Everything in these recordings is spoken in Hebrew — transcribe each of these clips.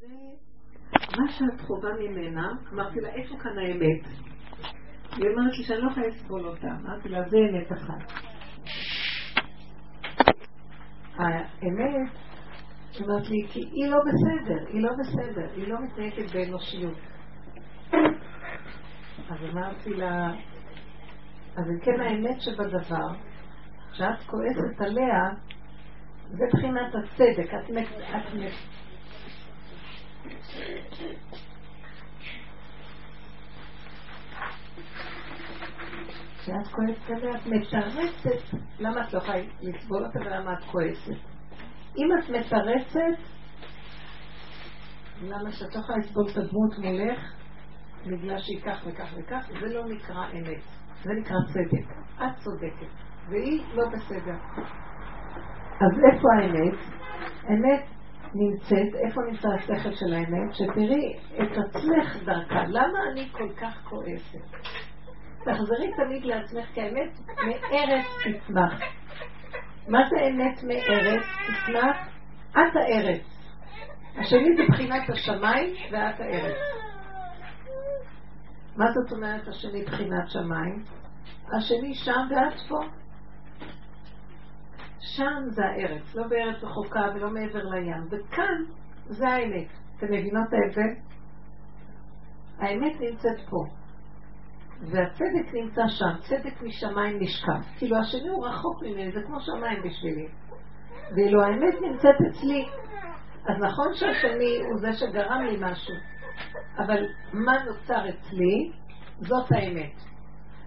זה מה שאת חווה ממנה, אמרתי לה, איפה כאן האמת? היא אומרת לי שאני לא יכולה לסבול אותה. אמרתי לה, זה אמת אחת. האמת, היא אומרת לי, כי היא לא בסדר, היא לא בסדר, היא לא מתנהגת באנושיות. אז אמרתי לה, אז אם כן האמת שבדבר, שאת כועסת עליה, זה בחינת הצדק. את, את, כשאת כועסת עליה, את מתרצת למה את לא יכולה לסבול אותה ולמה את כועסת. אם את מתרצת, למה שאת לא יכולה לסבול את הדמות מולך, בגלל שהיא כך וכך וכך, זה לא נקרא אמת, זה נקרא צדק. את צודקת, והיא לא בסדר. אז איפה האמת? אמת נמצאת, איפה נמצא השכל של האמת? שתראי את עצמך דרכה. למה אני כל כך כועסת? תחזרי תמיד לעצמך, כי האמת מארץ תצמח. מה זה אמת מארץ תצמח? את הארץ. השני זה בחינת השמיים ואת הארץ. מה זאת אומרת השני בחינת שמיים? השני שם ואת פה. שם זה הארץ, לא בארץ רחוקה ולא מעבר לים. וכאן זה האמת. אתם מבינות ההבדל? האמת נמצאת פה. והצדק נמצא שם, צדק משמיים נשקף. כאילו השני הוא רחוק ממני, זה כמו שמיים בשבילי. ואילו האמת נמצאת אצלי, אז נכון שהשני הוא זה שגרם לי משהו, אבל מה נוצר אצלי, זאת האמת.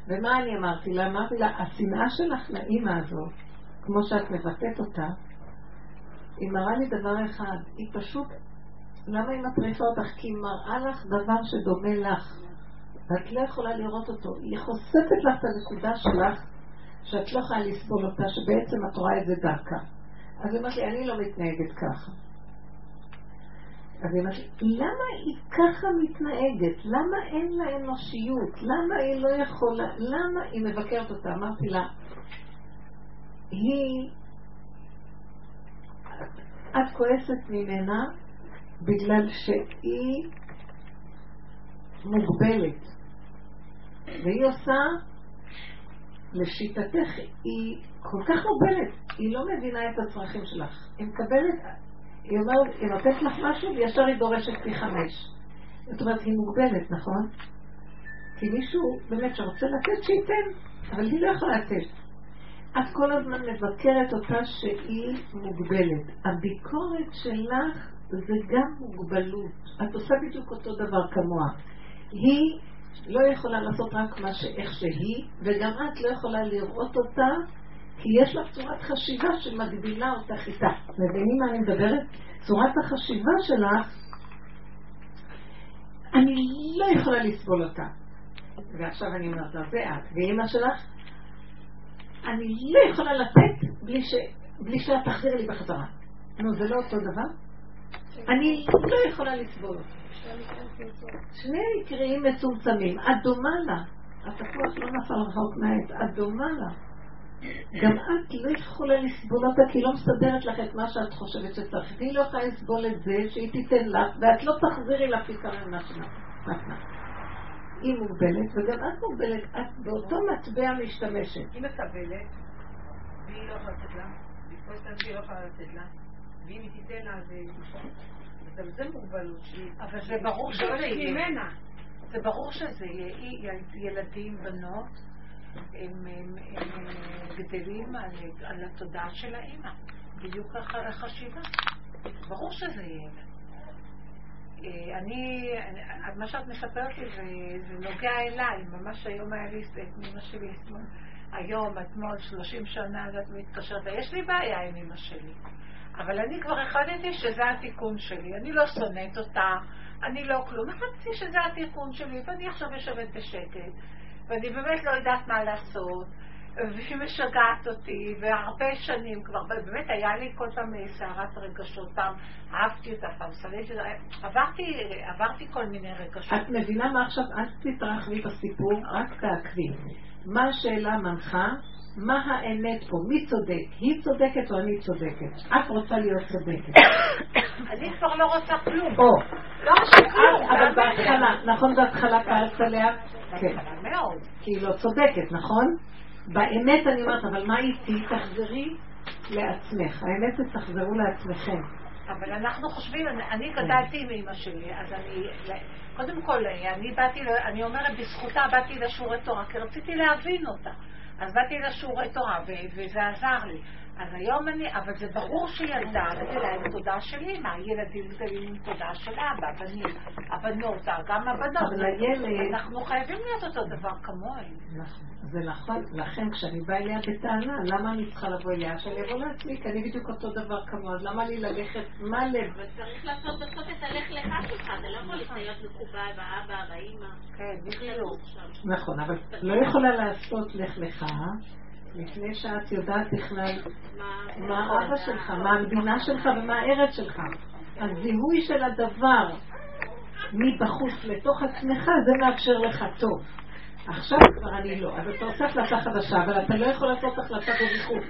ומה אני אמרתי לה? אמרתי לה, השנאה שלך לאימא הזאת, כמו שאת מבטאת אותה, היא מראה לי דבר אחד, היא פשוט, למה היא מטריפה אותך? כי היא מראה לך דבר שדומה לך, ואת לא יכולה לראות אותו. היא חושפת לך את הנקודה שלך, שאת לא יכולה לסבול אותה, שבעצם את רואה את זה דרכה. אז היא אומרת לי, אני לא מתנהגת ככה. אז היא אומרת לי, למה היא ככה מתנהגת? למה אין לה אנושיות? למה היא לא יכולה? למה היא מבקרת אותה? אמרתי לה, היא... את כועסת ממנה בגלל שהיא מוגבלת. והיא עושה, לשיטתך, היא כל כך מוגבלת, היא לא מבינה את הצרכים שלך. היא מקבלת, היא אומרת, היא נותנת לך משהו וישר היא דורשת פי חמש. זאת אומרת, היא מוגבלת, נכון? כי מישהו באמת שרוצה לתת, שייתן, אבל היא לא יכולה לתת. את כל הזמן מבקרת אותה שהיא מוגבלת. הביקורת שלך זה גם מוגבלות. את עושה בדיוק אותו דבר כמוה. היא לא יכולה לעשות רק מה שאיך שהיא, וגם את לא יכולה לראות אותה, כי יש לך צורת חשיבה שמגבילה אותך איתה. מבינים מה אני מדברת? צורת החשיבה שלך, אני לא יכולה לסבול אותה. ועכשיו אני אומרת לה, זה את. ואימא שלך, אני לא יכולה לתת בלי, ש... בלי שאת תחזיר לי בחזרה. נו, זה לא אותו דבר? אני לא יכולה לסבול. שני מקרים מצומצמים. את דומה לה. התפוח לא נפל רחוק מהעץ, את דומה לה. גם את לא יכולה לסבול אותה כי היא לא מסדרת לך את מה שאת חושבת שצריך. והיא לא יכולה לסבול את זה שהיא תיתן לך, ואת לא תחזירי לה פתרון נתנה. היא מוגבלת, וגם את מוגבלת, את באותו מטבע משתמשת. היא מקבלת, והיא לא יכולה לתת לה, ואם היא תיתן לה זה... גם זה מוגבלות. אבל זה ברור שזה ממנה. זה ברור שזה ילדים, בנות, הם, גדלים על, התודעה של האימא. בדיוק ככה החשיבה. ברור שזה ילד. אה, אני, מה שאת מספרת לי זה, זה נוגע אליי, ממש היום היה לי את אמא שלי אתמול, היום, אתמול, 30 שנה, את מתקשרת, יש לי בעיה עם אמא שלי. אבל אני כבר החלטתי שזה התיקון שלי, אני לא שונאת אותה, אני לא כלום, החלטתי שזה התיקון שלי, ואני עכשיו יושבת בשקט, ואני באמת לא יודעת מה לעשות, והיא משגעת אותי, והרבה שנים כבר, באמת היה לי כל פעם סערת רגשות, פעם אהבתי אותה, פעם אותה, עברתי, עברתי כל מיני רגשות. את מבינה מה עכשיו? אל תתרחבי בסיפור, רק תעקבי. מה השאלה מנחה? מה האמת פה? מי צודק? היא צודקת או אני צודקת? את רוצה להיות צודקת. אני כבר לא רוצה כלום. או, לא רוצה כלום. אבל בהתחלה, נכון בהתחלה כעסת עליה? כן. כי היא לא צודקת, נכון? באמת אני אומרת, אבל מה איתי? תחזרי לעצמך. האמת זה תחזרו לעצמכם. אבל אנחנו חושבים, אני, אני גדלתי עם אמא שלי, אז אני, קודם כל, אני באתי, אני אומרת, בזכותה באתי לשיעורי תורה, כי רציתי להבין אותה. אז באתי לשיעורי תורה, וזה עזר לי. אז היום אני, אבל זה ברור שילדה, זה להם תודה של אימא, ילדים גדלים עם תודה של אבא, הבנים, הבנות, גם הבנות. אבל הילד... אנחנו חייבים להיות אותו דבר כמוהם. נכון, זה נכון. לכן כשאני באה אליה בטענה, למה אני צריכה לבוא אליה? שאני אבוא לעצמי, כי אני בדיוק אותו דבר כמוה, אז למה לי ללכת, מה לב? אבל צריך לעשות בסוף את הלך לך שלך, אתה לא יכול להיות מקובל באבא, באמא. כן, בדיוק. נכון, אבל לא יכולה לעשות לך לך. לפני שאת יודעת בכלל מה האבא שלך, מה המדינה שלך ומה הארץ שלך. הזיהוי של הדבר מבחוץ לתוך עצמך, זה מאפשר לך טוב. עכשיו כבר אני לא, אז אתה עושה החלטה חדשה, אבל אתה לא יכול לעשות החלטה בריחוק.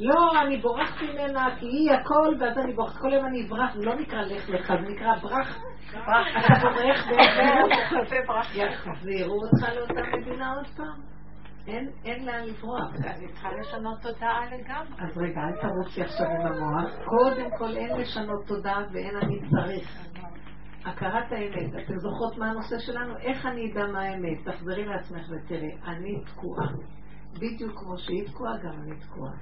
לא, אני בורחת ממנה כי היא הכל, ואז אני בורחת. כל יום אני אברח, לא נקרא לך לך, זה נקרא ברח. אתה בורח ואיך יחזירו אותך לאותה מדינה עוד פעם. אין, אין לאן לברוח. אני צריכה לשנות תודעה לגמרי. אז רגע, אל תרוצי עכשיו עם המוח. קודם כל אין לשנות תודעה ואין אני צריך. הכרת האמת. אתם זוכרות מה הנושא שלנו? איך אני אדע מה האמת? תחזרי לעצמך ותראי, אני תקועה. בדיוק כמו שהיא תקועה, גם אני תקועה.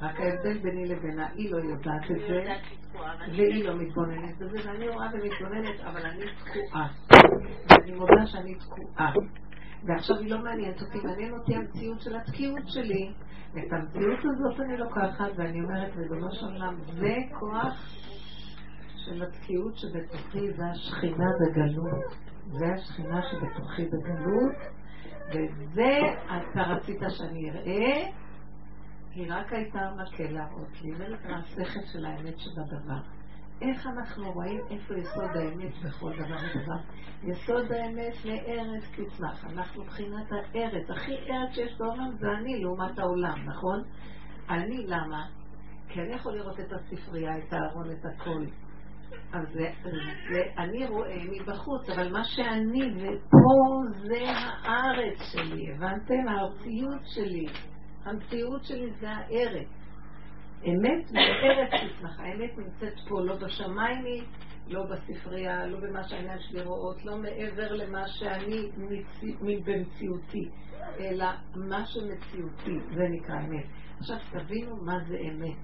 רק ההבדל ביני לבינה, היא לא יודעת את זה, והיא לא מתבוננת בזה, ואני רואה ומתבוננת, אבל אני תקועה. ואני מודה שאני תקועה. ועכשיו היא לא מעניינת אותי, מעניין אותי המציאות של התקיעות שלי. את המציאות הזאת אני לוקחת, ואני אומרת, ריבונו של עולם, זה כוח של התקיעות שבתוכי, זה השכינה בגלות. זה השכינה שבתוכי בגלות, וזה אתה רצית שאני אראה, היא רק הייתה מקל להראות לי, זה השכל של האמת שבדבר. איך אנחנו רואים איפה יסוד האמת בכל דבר ודבר. יסוד האמת לארץ תצמח. אנחנו מבחינת הארץ. הכי ארץ שיש בעולם זה אני לעומת העולם, נכון? אני, למה? כי אני יכול לראות את הספרייה, את הארון, את הכל. אז אני רואה מבחוץ, אבל מה שאני, ופה זה הארץ שלי, הבנתם? הארציות שלי. המציאות שלי זה הארץ. אמת מארץ תצמח. האמת נמצאת פה, לא בשמיים היא, לא בספרייה, לא במה שהעניין שלי רואות, לא מעבר למה שאני מציא, במציאותי, אלא מה שמציאותי, זה נקרא אמת. עכשיו תבינו מה זה אמת.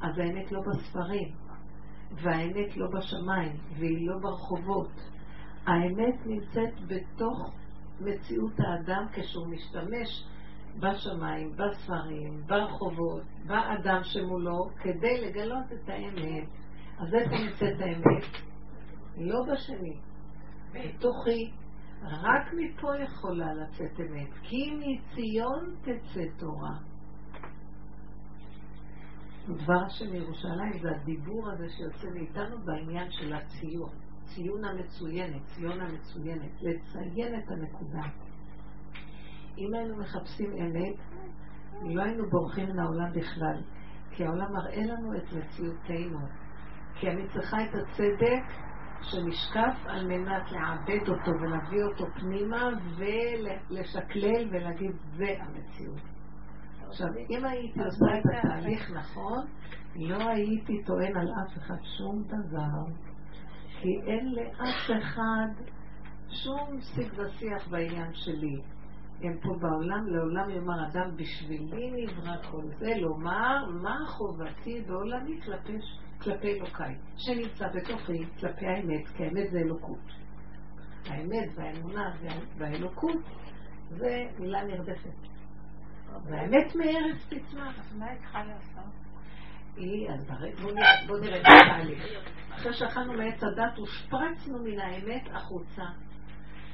אז האמת לא בספרים, והאמת לא בשמיים, והיא לא ברחובות. האמת נמצאת בתוך מציאות האדם כשהוא משתמש בשמיים, בספרים, ברחובות, באדם שמולו, כדי לגלות את האמת. אז איפה נמצאת האמת? לא בשני. בתוכי, רק מפה יכולה לצאת אמת. כי מציון תצא תורה. דבר השם ירושלים זה הדיבור הזה שיוצא מאיתנו בעניין של הציון. ציון המצוינת, ציון המצוינת, לציין את הנקודה. אם היינו מחפשים אמת, לא היינו בורחים מן העולם בכלל, כי העולם מראה לנו את מציאותנו. כי אני צריכה את הצדק שנשקף על מנת לעבד אותו ולהביא אותו פנימה ולשקלל ולהגיד זה המציאות. עכשיו, אם הייתי עושה את התהליך נכון, לא הייתי טוען על אף אחד שום דבר, כי אין לאף אחד שום שיג ושיח בעניין שלי. הם פה בעולם, לעולם יאמר אדם, בשבילי נברא כל זה, לומר מה חובתי בעולמי כלפי, כלפי אלוקיי, שנמצא בתוכי כלפי האמת, כי האמת זה אלוקות. האמת והאמונה והאלוקות זה מילה נרדפת. והאמת מארץ תצמח. אז מה צריכה לעשות? היא, אז בואו נראה את התהליך. אחרי שאכלנו מעץ הדת, הושפרצנו מן האמת החוצה.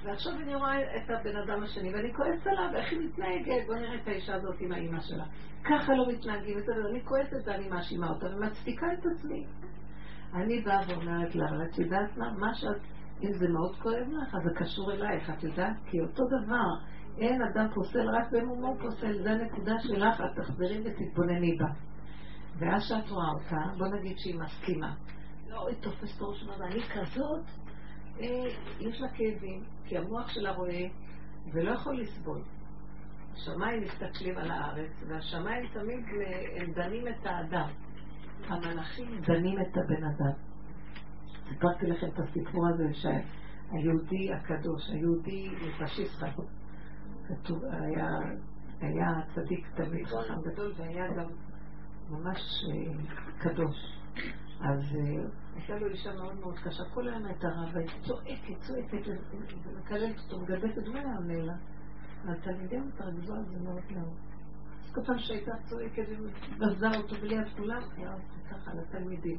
ועכשיו אני רואה את הבן אדם השני, ואני כועסת עליו, איך היא מתנהגת, בוא נראה את האישה הזאת עם האימא שלה. ככה לא מתנהגים, אני כועסת ואני מאשימה אותה, ומצדיקה את עצמי. אני באה ואומרת לה, אבל את יודעת מה? מה שאת, אם זה מאוד כואב לך, אז זה קשור אלייך, את יודעת? כי אותו דבר, אין אדם פוסל, רק במומו פוסל, זה הנקודה שלך, את תחזרי ותתבונני בה. ואז שאת רואה אותה, בוא נגיד שהיא מסכימה. לא, אוי, תופס את הראש, אני כזאת, יש לה כאבים, כי המוח שלה רואה ולא יכול לסבול. השמיים מסתכלים על הארץ, והשמיים תמיד הם דנים את האדם. המלאכים דנים את הבן אדם. סיפרתי לכם את הסיפור הזה שהיהודי הקדוש, היהודי מפשיסטה, כתוב, היה, היה צדיק תמיד חכם גדול והיה גם ממש אה, קדוש. אז אה, הייתה לו אישה מאוד מאוד קשה, כל היום הייתה רבה, היא צועקת, צועקת, ומקללת אותו, מגדלת את דמי המלח. והתלמידים התרגזו על זה מאוד מאוד. אז כל פעם שהייתה צועקת ובזה אותו בלי כולם, היה עושה ככה לתלמידים.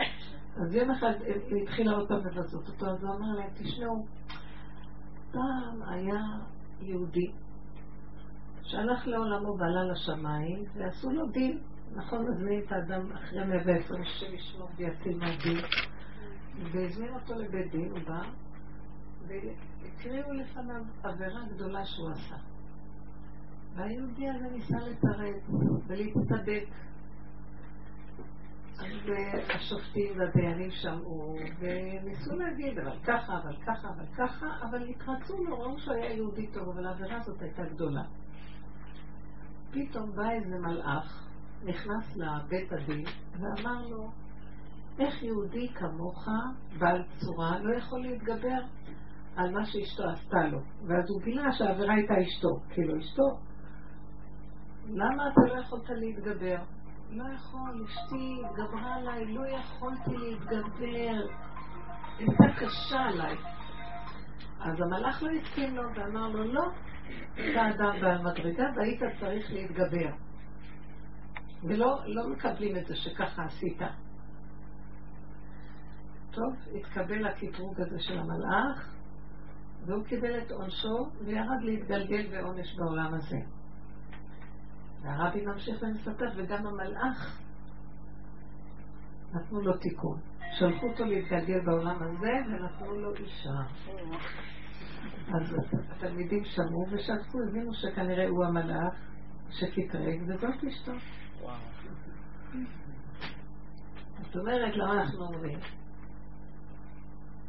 אז יום אחד היא התחילה עוד פעם לבזות אותו, אז הוא אמר להם, תשמעו, פעם היה יהודי שהלך לעולמו ועלה לשמיים, ועשו לו דין. נכון, מזמין את האדם אחרי 120 שישמור ויציל מהדין, והזמין אותו לבית דין, הוא בא, והקריאו לפניו עבירה גדולה שהוא עשה. והיהודי הזה ניסה לטרד ולהצטדק. אז השופטים והדיינים שמעו, וניסו להגיד, אבל ככה, אבל ככה, אבל ככה, אבל התרצו לו, ראו שהיה יהודי טוב, אבל העבירה הזאת הייתה גדולה. פתאום בא איזה מלאך, נכנס לבית הדין, ואמר לו, איך יהודי כמוך, בעל צורה, לא יכול להתגבר על מה שאשתו עשתה לו. ואז הוא גילה שהעבירה הייתה אשתו. כאילו, אשתו, למה אתה לא יכולת להתגבר? לא יכול, אשתי גברה עליי, לא יכולתי להתגבר. הייתה קשה עליי. אז המלאך לא הסכים לו ואמר לו, לא, אתה אדם בעל מדרגה והיית צריך להתגבר. ולא לא מקבלים את זה שככה עשית. טוב, התקבל הקטרוג הזה של המלאך, והוא קיבל את עונשו וירד להתגלגל בעונש בעולם הזה. והרבי ממשיך ומספר, וגם המלאך נתנו לו תיקון. שלחו אותו להתגלגל בעולם הזה ונתנו לו אישה. אז התלמידים שמעו ושתקו, הבינו שכנראה הוא המלאך שקטרג, וזאת אשתו. זאת אומרת, למה אנחנו אומרים?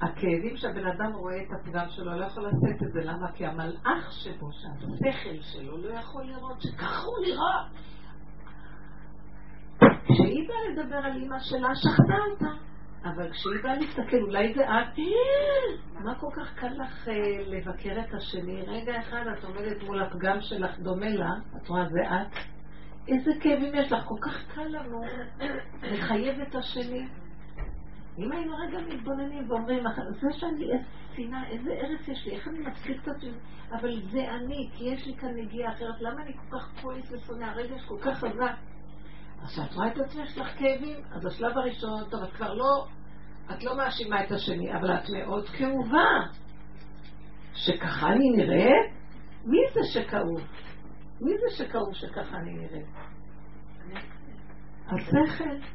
הכאבים שהבן אדם רואה את הפגם שלו, לא יכול לשאת את זה. למה? כי המלאך שבו, שהשכל שלו, לא יכול לראות שככה הוא נראה. כשהיא באה לדבר על אימא שלה, שכנה אותה. אבל כשהיא באה להסתכל, אולי זה את, מה כל כך קל לך אה, לבקר את השני? רגע אחד את עומדת מול הפגם שלך, דומה לה, את רואה, זה את? איזה כאבים יש לך? כל כך קל לנו לחייב את השני. אם היינו רגע מתבוננים ואומרים, זה שאני, איזה שנאה, איזה ארץ יש לי, איך אני מפסיק את עצמי, אבל זה אני, כי יש לי כאן נגיעה אחרת, למה אני כל כך כועס ושונא, הרגש כל כך חזק. אז כשאת רואה את עצמך, יש לך כאבים, אז השלב הראשון, טוב, את כבר לא, את לא מאשימה את השני, אבל את מאוד כאובה. שככה אני נראית? מי זה שכאוב? מי זה שכאוב שככה אני נראית? השכל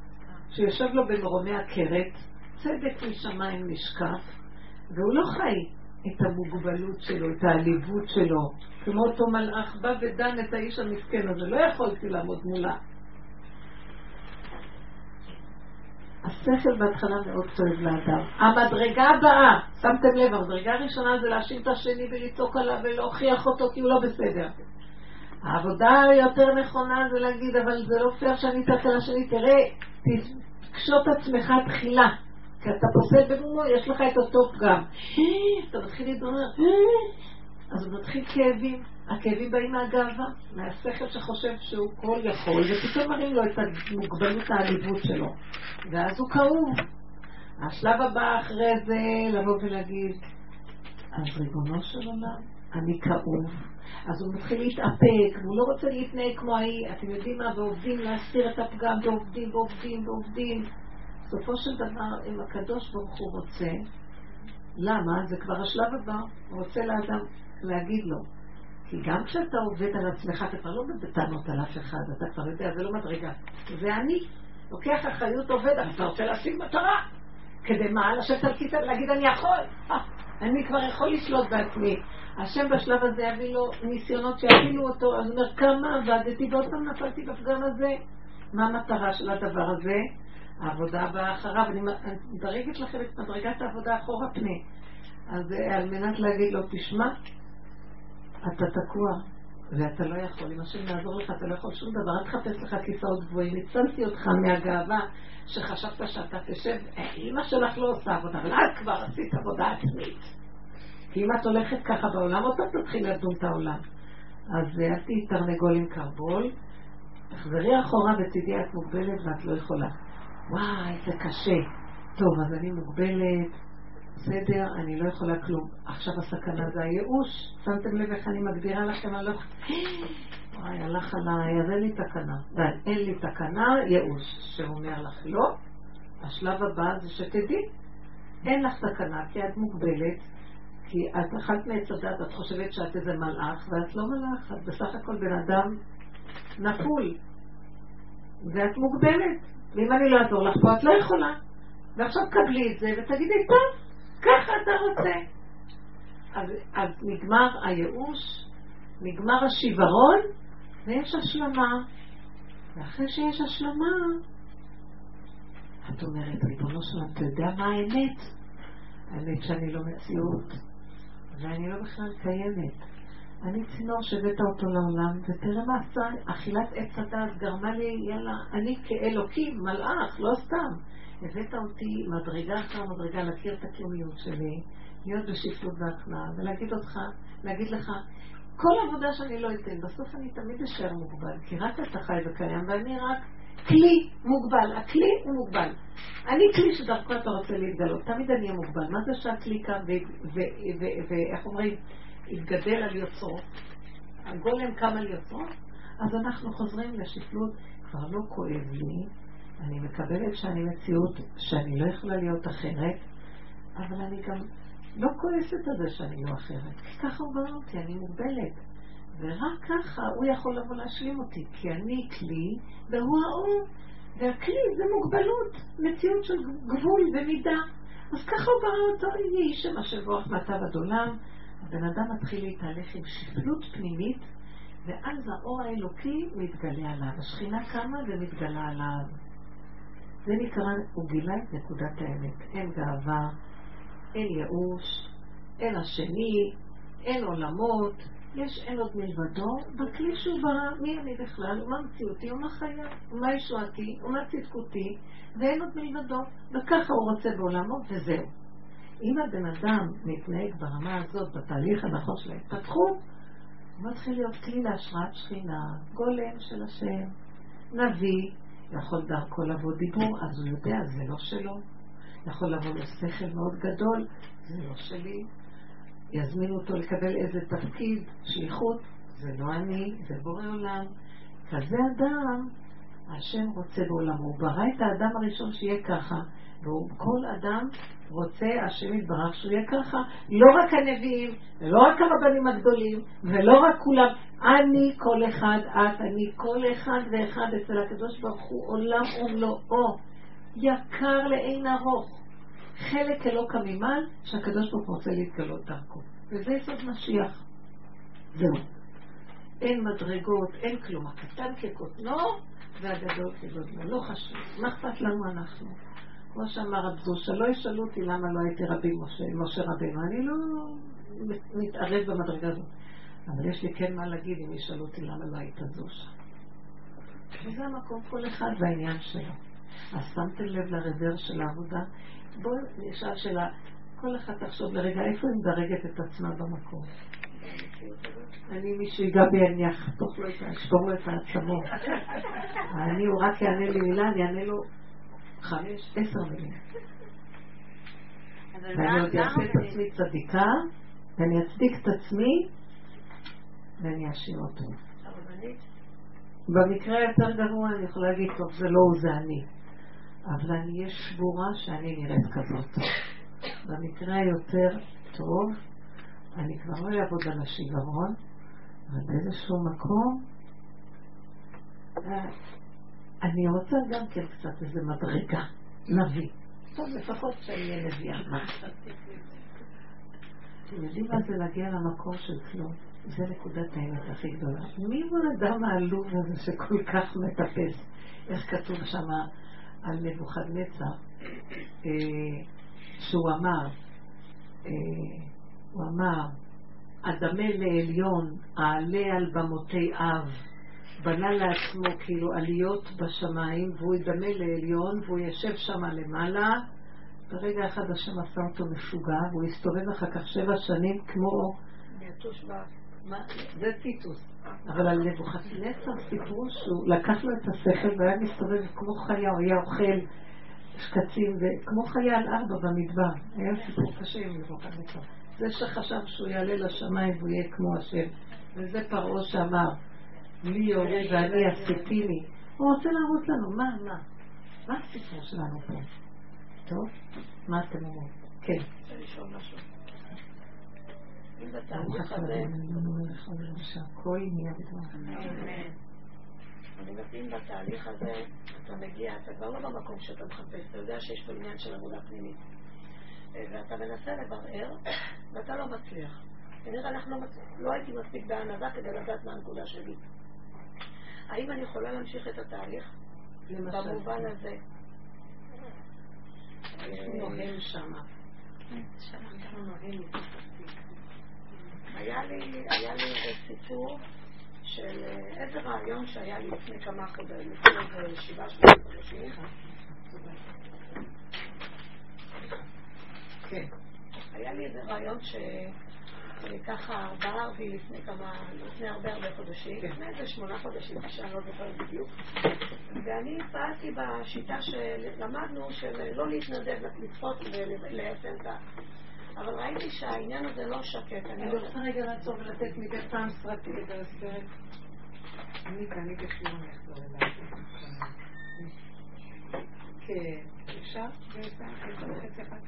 שיושב לו במרומי הכרת, צדק משמיים נשקף, והוא לא חי את המוגבלות שלו, את העליבות שלו, כמו אותו מלאך בא ודן את האיש המסכן הזה, לא יכולתי לעמוד מולה. השכל בהתחלה מאוד כואב לאדם. המדרגה הבאה, שמתם לב, המדרגה הראשונה זה להאשים את השני ולצעוק עליו ולהוכיח אותו כי הוא לא בסדר. העבודה היותר נכונה זה להגיד, אבל זה לא פייר שאני אצעק על השני, תראה, תקשוט עצמך תחילה. כי אתה פוסל במומו, יש לך את אותו פגם. אתה מתחיל להתעורר, אז הוא מתחיל כאבים. הכאבים באים מהגאווה, מהשכל שחושב שהוא כל יכול, ופתאום מראים לו את המוגבלות העליבות שלו. ואז הוא כאוב. השלב הבא אחרי זה, לבוא ולהגיד, אז ריבונו של עולם, אני כאוב. אז הוא מתחיל להתאפק, והוא לא רוצה להתנהג כמו ההיא, אתם יודעים מה, ועובדים להסתיר את הפגם, ועובדים ועובדים ועובדים. בסופו של דבר, אם הקדוש ברוך הוא רוצה, למה? זה כבר השלב הבא, הוא רוצה לאדם להגיד לו. כי גם כשאתה עובד על עצמך, אתה כבר לא בטענות על אף אחד, אתה כבר יודע, זה לא מדרגה. זה אני. לוקח אחריות עובד, אבל אתה רוצה להשיג מטרה. כדי מה? לשבת על כיסא ולהגיד אני יכול. אה, אני כבר יכול לשלוט בעצמי. השם בשלב הזה יביא לו ניסיונות שיפילו אותו, אז הוא אומר כמה עבדתי ועוד פעם נפלתי בפגם הזה. מה המטרה של הדבר הזה? העבודה הבאה אחריו, אני מדרגת לכם את מדרגת העבודה אחורה פנה. אז אה, על מנת להגיד לו, תשמע, אתה תקוע, ואתה לא יכול. אם השם יעזור לך, אתה לא יכול שום דבר, אל תחפש לך כיסאות גבוהים. הצלתי אותך מהגאווה שחשבת שאתה תשב, אימא שלך לא עושה עבודה, אבל את כבר עשית עבודה עצמית. כי אם את הולכת ככה בעולם, עוד פעם תתחיל לדון את העולם. אז אה, אל תהיי תרנגול עם קרבול, תחזרי אחורה ותדעי את מוגבלת ואת לא יכולה. וואי, זה קשה. טוב, אז אני מוגבלת, בסדר, אני לא יכולה כלום. עכשיו הסכנה זה הייאוש. שמתם לב איך אני מגדירה לכם על וואי, הלך עליי, אז אין לי תקנה. די, אין לי תקנה, ייאוש. שאומר לך לא, השלב הבא זה שתדעי. אין לך תקנה, כי את מוגבלת, כי את אכלת מעץ הדת, את חושבת שאת איזה מלאך, ואת לא מלאך, את בסך הכל בן אדם נפול. ואת מוגבלת. ואם אני לא אעזור לך פה, את לא יכולה. ועכשיו קבלי את זה ותגידי, טוב, ככה אתה רוצה. אז, אז נגמר הייאוש, נגמר השיוורון, ויש השלמה. ואחרי שיש השלמה, את אומרת, ריבונו שלום, אתה יודע מה האמת? האמת שאני לא מציאות, ואני לא בכלל קיימת. אני צינור שהבאת אותו לעולם, ותראה מה עשה, אכילת עץ הדעת גרמה לי, יאללה, אני כאלוקים, מלאך, לא סתם. הבאת אותי מדרגה אחר מדרגה להכיר את הקיומיות שלי, להיות בשפלות והכנעה, ולהגיד אותך, להגיד לך, כל עבודה שאני לא אתן, בסוף אני תמיד אשאר מוגבל, כי רק אתה חי וקיים, ואני רק כלי מוגבל. הכלי הוא מוגבל. אני כלי שדרכו אתה רוצה להתגלות, תמיד אני אהיה מוגבל. מה זה שהכלי קם ואיך אומרים, יתגדל על יוצרו? הגולם קם על יוצרו? אז אנחנו חוזרים לשפלות, כבר לא כואב לי, אני מקבלת שאני מציאות שאני לא יכולה להיות אחרת, אבל אני גם לא כועסת על זה שאני לא אחרת. ככה הוא ברא אותי, אני מוגבלת. ורק ככה הוא יכול לבוא להשלים אותי, כי אני כלי והוא האור. והכלי זה מוגבלות, מציאות של גבול ומידה. אז ככה הוא ברא אותו, יהי שם אשר בורח מעתה עד עולם. הבן אדם מתחיל להתהלך עם שפלות פנימית, ואז האור האלוקי מתגלה עליו. השכינה קמה ומתגלה עליו. זה נקרא, הוא גילה את נקודת האמת. אין גאווה, אין ייאוש, אין השני, אין עולמות, יש אין עוד מלבדו, בכלי שהוא ברא, מי אני בכלל, ומה מציאותי, ומה חיי, ומה ישועתי, ומה צדקותי, ואין עוד מלבדו, וככה הוא רוצה בעולמו, וזהו. אם הבן אדם מתנהג ברמה הזאת, בתהליך הנכון של ההתפתחות, הוא מתחיל להיות כלי להשראת שכינה, גולם של השם, נביא, יכול דרכו לבוא דיבור, אז הוא יודע, זה לא שלו. יכול לבוא לו שכל מאוד גדול, זה לא שלי. יזמינו אותו לקבל איזה תפקיד, שליחות, זה לא אני, זה בורא עולם. כזה אדם, השם רוצה בעולמו. הוא ברא את האדם הראשון שיהיה ככה, וכל אדם רוצה, השם יתברך, שהוא יהיה ככה. לא רק הנביאים, ולא רק הרבנים הגדולים, ולא רק כולם. אני כל אחד, את, אני כל אחד ואחד אצל הקדוש ברוך הוא עולם ומלואו, יקר לאין ארוך. חלק אלוקא ממעל שהקדוש ברוך הוא רוצה להתגלות דרכו. וזה יסוד משיח. זהו. אין מדרגות, אין כלום. הקטן כקוטנו והגדול כגודלו. לא חשוב. מה אכפת לנו אנחנו? כמו שאמר רב זושה, לא ישאלו אותי למה לא הייתי רבי משה, משה רבינו. אני לא מתערב במדרגה הזאת. אבל יש לי כן מה להגיד אם ישאלו אותי למה לא היית זושה. וזה המקום כל אחד והעניין שלו. אז שמתם לב לרזר של העבודה? בואו נשאל שאלה, כל אחד תחשוב לרגע איפה היא מדרגת את עצמה במקום. אני מישהו ייגע בי, אני אחתוך לו את ה... אשבור לו את העצמות. אני, הוא רק יענה לי מילה, אני אענה לו חמש, עשר מילים. ואני עוד אעשה את עצמי צדיקה, ואני אצדיק את עצמי, ואני אשאיר אותו. במקרה היותר גרוע אני יכולה להגיד, טוב, זה לא הוא, זה אני. אבל אני אהיה שבורה שאני נראית כזאת. במקרה היותר טוב, אני כבר לא אעבוד על השיוורון, אבל באיזשהו מקום, אה, אני רוצה גם כן קצת איזה מדרגה, נביא. טוב, לפחות שאני אהיה נביאה. אתם יודעים מה זה להגיע למקום של כלום? זה נקודת האמת הכי גדולה. מי הוא האדם העלוב הזה שכל כך מטפס? איך כתוב שם? על נבוכדנצר, אה, שהוא אמר, אה, הוא אמר, אדמה לעליון, אעלה על במותי אב. בנה לעצמו כאילו עליות בשמיים, והוא ידמה לעליון, והוא יושב שם למעלה. ברגע אחד השם עשה אותו משוגע, והוא הסתובב אחר כך שבע שנים כמו... זה טיטוס. אבל על נבוכדנצר סיפרו שהוא לקח לו את השכל והיה מסתובב כמו חיה, הוא היה אוכל שקצים, כמו חיה על ארבע במדבר. היה סיפור קשה עם נבוכדנצר. זה שחשב שהוא יעלה לשמיים והוא יהיה כמו השם. וזה פרעה שאמר, מי יורה ואני עשיתיני. הוא רוצה להראות לנו, מה, מה? מה הסיפור שלנו פה? טוב? מה אתם אומרים? כן. בתהליך הזה... בתהליך הזה, אתה מגיע, אתה כבר לא במקום שאתה מחפש, אתה יודע שיש פה עניין של עבודה פנימית. ואתה מנסה לברר, ואתה לא מצליח. כנראה אנחנו לא הייתי מספיק בענווה כדי לדעת מה הנקודה שלי. האם אני יכולה להמשיך את התהליך? במובן הזה. נוהם שמה. היה לי איזה סיפור של איזה רעיון שהיה לי לפני כמה חודשים, לפני איזה שבעה שמונה חודשים. כן. היה לי איזה רעיון שככה בער בי לפני כמה, לפני הרבה הרבה חודשים, כן. לפני איזה שמונה חודשים, שאני לא זוכרת בדיוק. ואני פעלתי בשיטה שלמדנו של לא להתנדב, לצפות וליישם את ה... אבל ראיתי שהעניין הזה לא שקט. אני רוצה רגע לעצור ולתת מדי פעם סרטי הסרט. אני ואני בכלל אחזור אליי. כן, אפשר? בעשר וחצי אחת?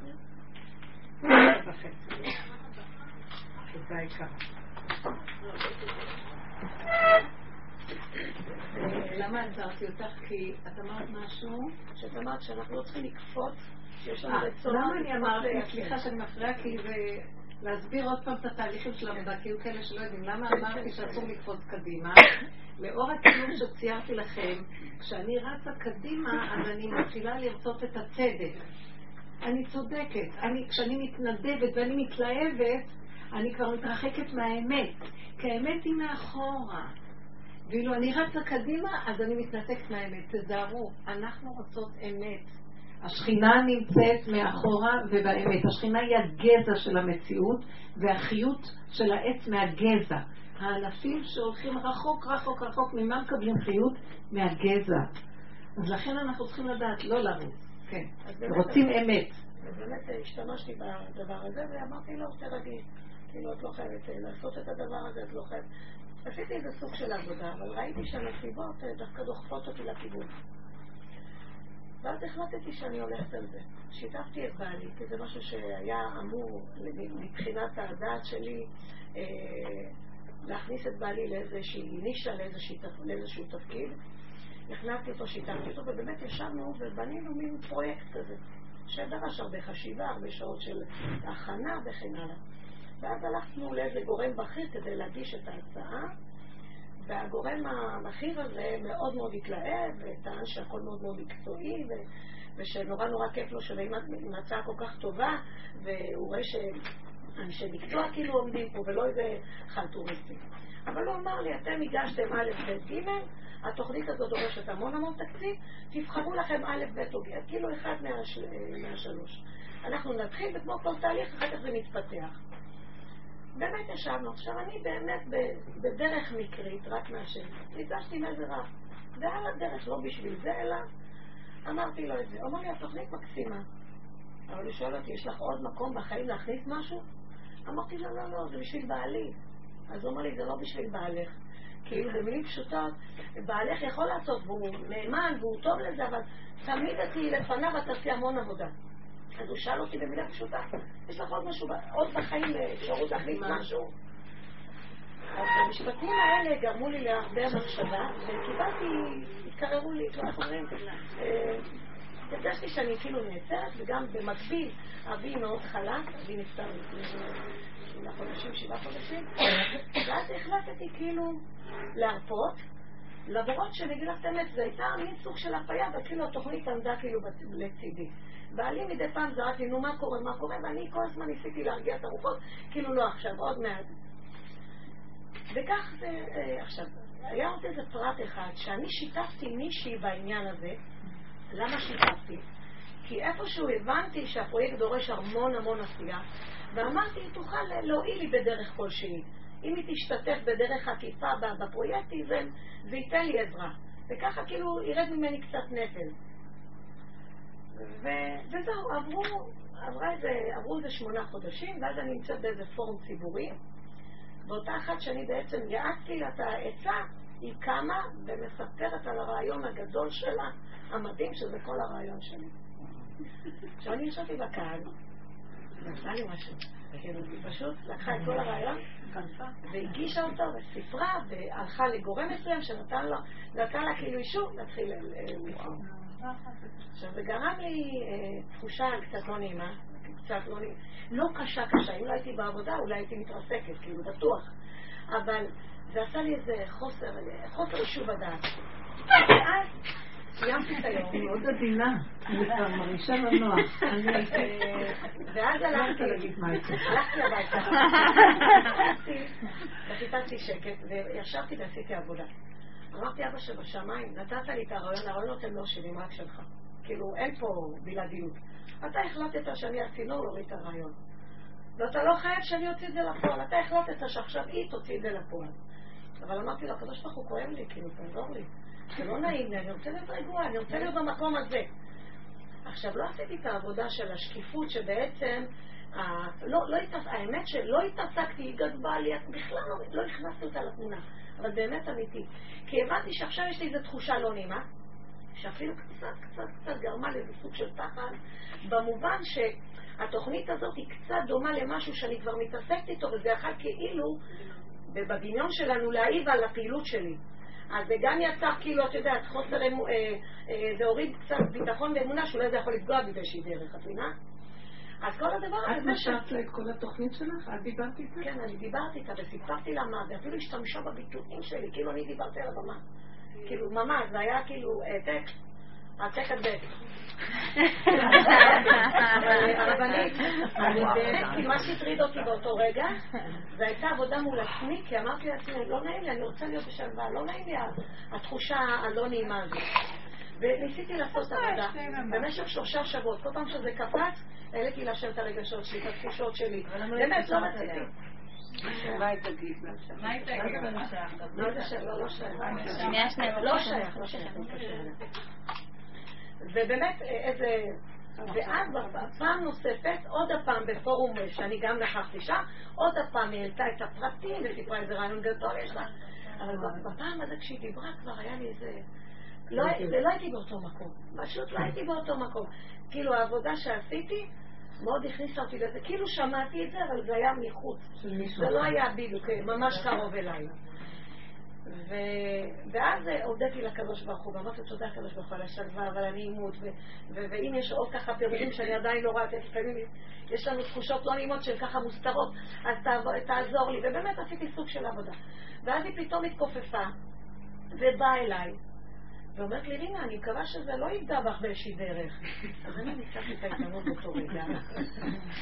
למה עצרתי אותך? כי את אמרת משהו? שאת אמרת שאנחנו לא צריכים לקפוץ, לנו אה. למה אני אמרתי, סליחה שאני מפריעה, כי זה להסביר עוד פעם את התהליכים של העבודה, כי היו כאלה שלא יודעים. למה אמרתי שאסור לקפוץ קדימה? לאור הכיוון שציירתי לכם, כשאני רצה קדימה, אז אני מתחילה לרצות את הצדק. אני צודקת. אני, כשאני מתנדבת ואני מתלהבת, אני כבר מתרחקת מהאמת. כי האמת היא מאחורה. ואילו אני רצה קדימה, אז אני מתנתקת מהאמת. תזהרו, אנחנו רוצות אמת. השכינה נמצאת מאחורה ובאמת. השכינה היא הגזע של המציאות, והחיות של העץ מהגזע. הענפים שהולכים רחוק, רחוק, רחוק, ממה מקבלים חיות? מהגזע. אז לכן אנחנו צריכים לדעת לא לרוץ. כן. רוצים אמת. ובאמת השתמשתי בדבר הזה, ואמרתי לו, תרגי, כאילו, את לא חייבת אה, לעשות את הדבר הזה, את לא חייבת... עשיתי איזה סוג של עבודה, אבל ראיתי שהנסיבות אה, דווקא דוחפות אותי לכיוון. ואז החלטתי שאני הולכת על זה. שיתפתי את בעלי, כי זה משהו שהיה אמור, מבחינת הדעת שלי, אה, להכניס את בעלי לאיזושהי נישה, לאיזשהו תפקיד. הכנסתי אותו, שיתפתי אותו, ובאמת ישבנו ובנינו מין פרויקט כזה, שדרש הרבה חשיבה, הרבה שעות של הכנה וכן הלאה. ואז הלכנו לאיזה גורם בכיר כדי להגיש את ההצעה, והגורם הבכיר הזה מאוד מאוד התלהב, וטען שהכל מאוד מאוד מקצועי, ו... ושנורא נורא כיף לו שעם הצעה כל כך טובה, והוא רואה שאנשי מקצוע כאילו עומדים פה, ולא איזה חלטוריסטים. אבל הוא אמר לי, אתם הגשתם א', ב', ג', התוכנית הזאת דורשת המון המון תקציב, תבחרו לכם א', ב' או ג', כאילו אחד מהשלוש. אנחנו נתחיל, וכמו כל תהליך, אחר כך זה מתפתח. באמת ישבנו. עכשיו, אני באמת בדרך מקרית, רק מהשם, ניגשתי מאיזה רב. זה על הדרך, לא בשביל זה, אלא אמרתי לו את זה. הוא אמר לי, התוכנית מקסימה. אבל הוא שואל אותי, יש לך עוד מקום בחיים להכניס משהו? אמרתי לו, לא, לא, זה בשביל בעלי. אז הוא אמר לי, זה לא בשביל בעלך. כאילו במילים פשוטות, בעלך יכול לעשות, והוא נאמן והוא טוב לזה, אבל תמיד את תהיי לפניו, את תעשי המון עבודה. אז הוא שאל אותי במילה פשוטה, יש לך עוד משהו, עוד בחיים אפשרות להכניס משהו? אז המשפטים האלה גרמו לי להרבה מחשבה, וקיבלתי, התקררו לי, איך אומרים? אה, הרגשתי שאני כאילו נעצרת, וגם במקביל אבי מאוד חלק, אבי נפטר לפני שמונה חודשים, שבעה חודשים, ואז החלטתי כאילו להרפות, למרות שאני אגיד לך את האמת, זו הייתה מין סוג של אפיה, וכאילו התוכנית עמדה כאילו לצידי. בעלי מדי פעם זרק לי, נו מה קורה, מה קורה, ואני כל הזמן ניסיתי להרגיע את הרוחות, כאילו לא עכשיו, עוד מעט. וכך זה, אה, עכשיו, היה עוד איזה פרט אחד, שאני שיתפתי מישהי בעניין הזה, למה שיתפתי? כי איפשהו הבנתי שהפרויקט דורש המון המון עשייה, ואמרתי, תוכל להועיל לי בדרך כלשהי. אם היא תשתתף בדרך עקיפה בפרויקטים, זה, ייתן לי עזרה. וככה כאילו ירד ממני קצת נטל. ו, וזהו, עברו, עברה איזה, עברו איזה שמונה חודשים, ואז אני נמצאת באיזה פורום ציבורי. ואותה אחת שאני בעצם יעצתי לה את העצה, היא קמה ומספרת על הרעיון הגדול שלה, המדהים, שזה כל הרעיון שלי. עכשיו אני ישבתי בקהל, ועשה לי משהו. היא פשוט לקחה את כל הרעיון, והגישה אותו, וסיפרה, והלכה לגורם מסוים שנתן לו, נתן לה כאילו אישור להתחיל לפעול. עכשיו, זה גרם לי אה, תחושה קצת לא נעימה, קצת לא נעימה, לא קשה קשה, אם לא הייתי בעבודה אולי הייתי מתרסקת, כאילו, בטוח. אבל זה עשה לי איזה חוסר, חוסר יישוב הדעת. ואז סיימתי את היום. מאוד עדינה, אני כבר מרגישה לא נוח. ואז הלכתי, הלכתי הביתה, וחיפשתי שקט, וישבתי ועשיתי עבודה. אמרתי, אבא שבשמיים, נתת לי את הרעיון, הרעיונות הם לא שלי, רק שלך. כאילו, אין פה בלעדיות. אתה החלטת שאני הצינור להוריד את הרעיון. ואתה לא חייב שאני אוציא את זה לפועל. אתה החלטת שעכשיו היא תוציא את זה לפועל. אבל אמרתי לו, הקדוש ברוך הוא כואב לי, כאילו, תעזור לי. זה לא נעים לי, אני רוצה להיות רגועה, אני רוצה להיות במקום הזה. עכשיו, לא עשיתי את העבודה של השקיפות, שבעצם, ה... לא, לא התעס... האמת שלא התעסקתי, היא גדבה לי, בכלל לא, לא הכנסתי אותה לתמונה, אבל באמת אמיתי. כי הבנתי שעכשיו יש לי איזו תחושה לא נעימה, שאפילו קצת, קצת, קצת גרמה לאיזה סוג של פחד, במובן שהתוכנית הזאת היא קצת דומה למשהו שאני כבר מתעסקת איתו, וזה יכול כאילו, בדמיון שלנו, להעיב על הפעילות שלי. אז זה גם יצר כאילו, את יודעת, חוסר אמונה, אה, אה, זה הוריד קצת ביטחון ואמונה שאולי זה יכול לפגוע בי באיזושהי דרך, את מבינה? אז כל הדבר הזה... את נשארת לה את כל התוכנית שלך? את דיברת איתה? כן, אני דיברתי איתה וסיפרתי לה מה, ואפילו השתמשה בביטויים שלי, כאילו אני דיברתי על הבמה. כאילו, ממש, זה היה כאילו העתק, הרבנית, באמת, כי מה שהטריד אותי באותו רגע, זה הייתה עבודה מול עצמי, כי אמרתי לעצמי, לא נעים לי, אני רוצה להיות בשלווה, לא נעים לי התחושה הלא נעימה הזאת. וניסיתי לעשות עבודה במשך שלושה שבועות, כל פעם שזה קפץ, העליתי להשם את הרגשות שלי, את התחושות שלי. באמת, לא רציתי. מה היא תגיד? מה היא תגיד? לא שייך, לא שייך. לא שייך, לא שייך. ובאמת, איזה... ואז פעם נוספת, עוד הפעם בפורום שאני גם נכחתי שם, עוד הפעם היא העלתה את הפרטים וסיפרה איזה רעיון גדול יש לה. אבל בפעם הזאת כשהיא דיברה כבר היה לי איזה... לא, זה לא הייתי באותו מקום, פשוט לא הייתי באותו מקום. כאילו העבודה שעשיתי מאוד הכניסה אותי לזה, כאילו שמעתי את זה, אבל זה היה מחוץ. זה לא היה בדיוק, ממש קרוב אליי. ואז הודיתי לקדוש ברוך הוא, ואמרתי תודה לקדוש ברוך הוא על השלווה ועל הנעימות. ואם יש עוד ככה פירושים שאני עדיין לא רואה, לפעמים יש לנו תחושות לא נעימות שהן ככה מוסתרות, אז תעזור לי, ובאמת עשיתי סוג של עבודה. ואז היא פתאום התכופפה, ובאה אליי, ואומרת לי, רינה, אני מקווה שזה לא יפגע בך באיזושהי דרך. אז אני ניצחתי את ההתענות באותו רגע.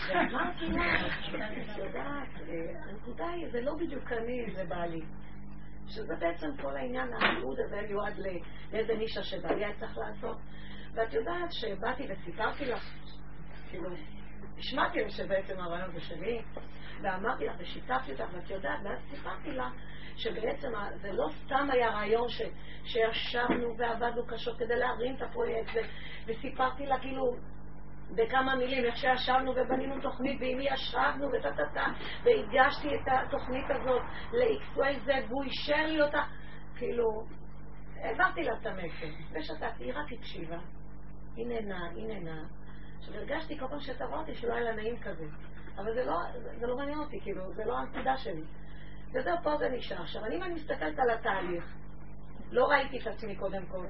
ואמרתי לה, את יודעת, אה, הנקודה היא, זה לא בדיוק אני, זה בעלי. שזה בעצם כל העניין, הייעוד הזה מיועד לאיזה נישה שבעלי היה צריך לעשות. ואת יודעת שבאתי וסיפרתי לך, כאילו, השמעתי לה שבעצם הרעיון זה שלי, ואמרתי לך ושיתפתי אותך, ואת יודעת, ואז סיפרתי לה שבעצם זה לא סתם היה רעיון ש, שישבנו ועבדנו קשות כדי להרים את הפרויקט, ו, וסיפרתי לה כאילו בכמה מילים איך שישבנו ובנינו תוכנית ועם מי ישבנו וטה טה טה והגשתי את התוכנית הזאת ל-XYZ והוא אישר לי אותה כאילו העברתי לה את המסר ושתקתי, היא רק הקשיבה היא נהנה, היא נהנה עכשיו הרגשתי כל פעם שאתה רואה אותי שלא היה לה נעים כזה אבל זה לא, זה לא מעניין אותי, כאילו, זה לא הנקודה שלי וזהו, פה זה נשאר. עכשיו, אם אני מסתכלת על התהליך, לא ראיתי את עצמי קודם כל.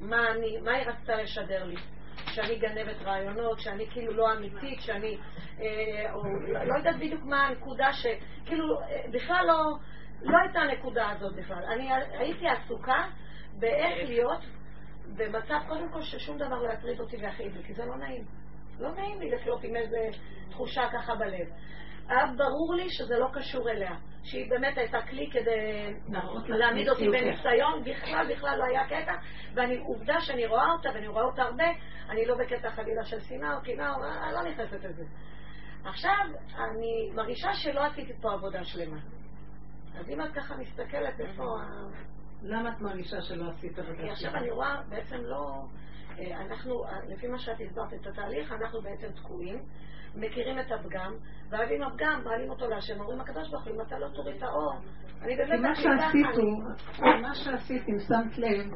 מה, אני, מה היא רצתה לשדר לי? שאני גנבת רעיונות, שאני כאילו לא אמיתית, שאני... אה, או, לא, יודעת בדיוק מה הנקודה ש... כאילו, אה, בכלל לא, לא הייתה הנקודה הזאת בכלל. אני הייתי עסוקה באיך להיות במצב, קודם כל, ששום דבר לא יטריד אותי ויכאיב לי, כי זה לא נעים. לא נעים לי לחיות עם איזה תחושה ככה בלב. היה ברור לי שזה לא קשור אליה, שהיא באמת הייתה כלי כדי להעמיד אותי בניסיון, בכלל בכלל לא היה קטע, ואני, עובדה שאני רואה אותה, ואני רואה אותה הרבה, אני לא בקטע חלילה של שנאה או קנאה, אני לא נכנסת לזה. עכשיו, אני מרגישה שלא עשיתי פה עבודה שלמה. אז אם את ככה מסתכלת איפה למה את מרגישה שלא עשית עבודה כי עכשיו אני רואה, בעצם לא... אה, אנחנו, לפי מה שאת הסברת את התהליך, אנחנו בעצם תקועים, מכירים את הפגם, ואז עם הפגם מעלים אותו להשם, אומרים הקדוש ברוך הוא, אם אתה לא תוריד את האור, אני באמת... מה שעשית הוא, מה שעשית, אם שמת לב,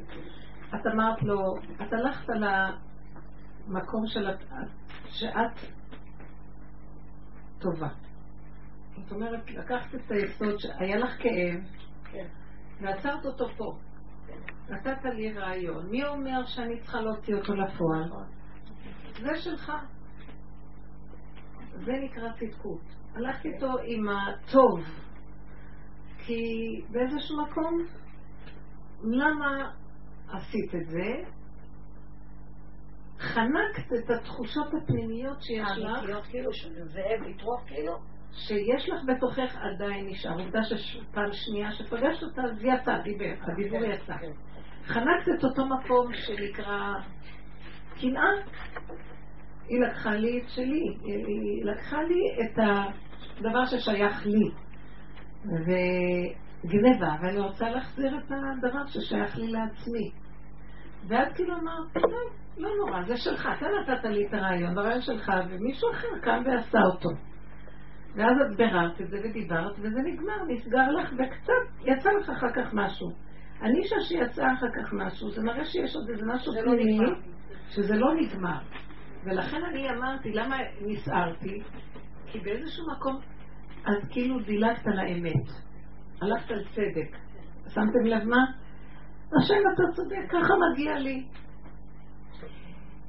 את אמרת לו, את הלכת למקום של שאת טובה. זאת אומרת, לקחת את היסוד שהיה לך כאב, כן. ועצרת אותו פה. נתת לי רעיון. מי אומר שאני צריכה להוציא אותו לפועל? זה שלך. זה נקרא צדקות. הלכתי איתו עם הטוב. כי באיזשהו מקום, למה עשית את זה? חנקת את התחושות הפנימיות שיש לך. האמיתיות כאילו, זאב לטרוף כאילו? שיש לך בתוכך עדיין נשאר. עובדה שפעם שנייה שפגשת אותה, אז יצא, דיבר, הדיבור כן, יצא. חנקת את אותו מקום שנקרא קנאה. היא לקחה לי את שלי, היא לקחה לי את הדבר ששייך לי. וגנבה, ואני רוצה להחזיר את הדבר ששייך לי לעצמי. ואז כאילו אמרת, טוב, לא נורא, זה שלך, אתה נתת לי את הרעיון, הרעיון שלך, ומישהו אחר קם ועשה אותו. ואז את ביררת את זה ודיברת, וזה נגמר, נסגר לך, וקצת יצא לך אחר כך משהו. הנישה שיצאה אחר כך משהו, זה מראה שיש עוד איזה משהו לא פנימי, לא שזה לא נגמר. ולכן אני אמרתי, למה נסערתי? כי באיזשהו מקום, אז כאילו דילגת על האמת. הלכת על צדק. שמתם לב מה? השם אתה צודק, ככה מגיע לי.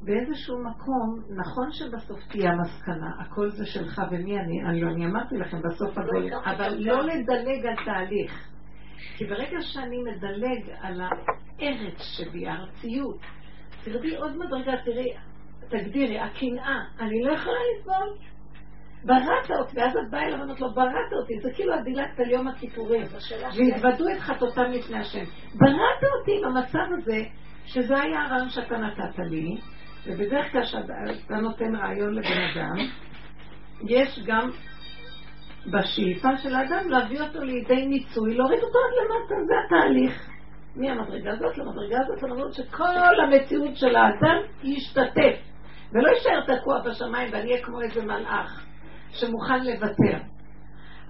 באיזשהו מקום, נכון שבסוף תהיה המסקנה, הכל זה שלך ומי אני, אני, אני אמרתי לכם בסוף הכל, לא אבל לא לדלג על תהליך. כי ברגע שאני מדלג על הארץ שבי, הארציות, תרדי עוד מדרגה, תראי, תגדירי, הקנאה, אני לא יכולה לסבול. בראת אותי, ואז את באה אליו ואומרת לו, בראת אותי, זה כאילו את דילגת על יום הכיפורים, והתוודו את חטאותם לפני השם. בראת אותי במצב הזה, שזה היה הרעיון שאתה נתת לי, ובדרך כלל כשאתה נותן רעיון לבן אדם, יש גם בשאיפה של האדם להביא אותו לידי מיצוי, להוריד אותו עד למטה, זה התהליך. מהמדרגה הזאת למדרגה הזאת למדרגה שכל המציאות של האדם ישתתף, ולא יישאר תקוע בשמיים ואני אהיה כמו איזה מלאך שמוכן לוותר.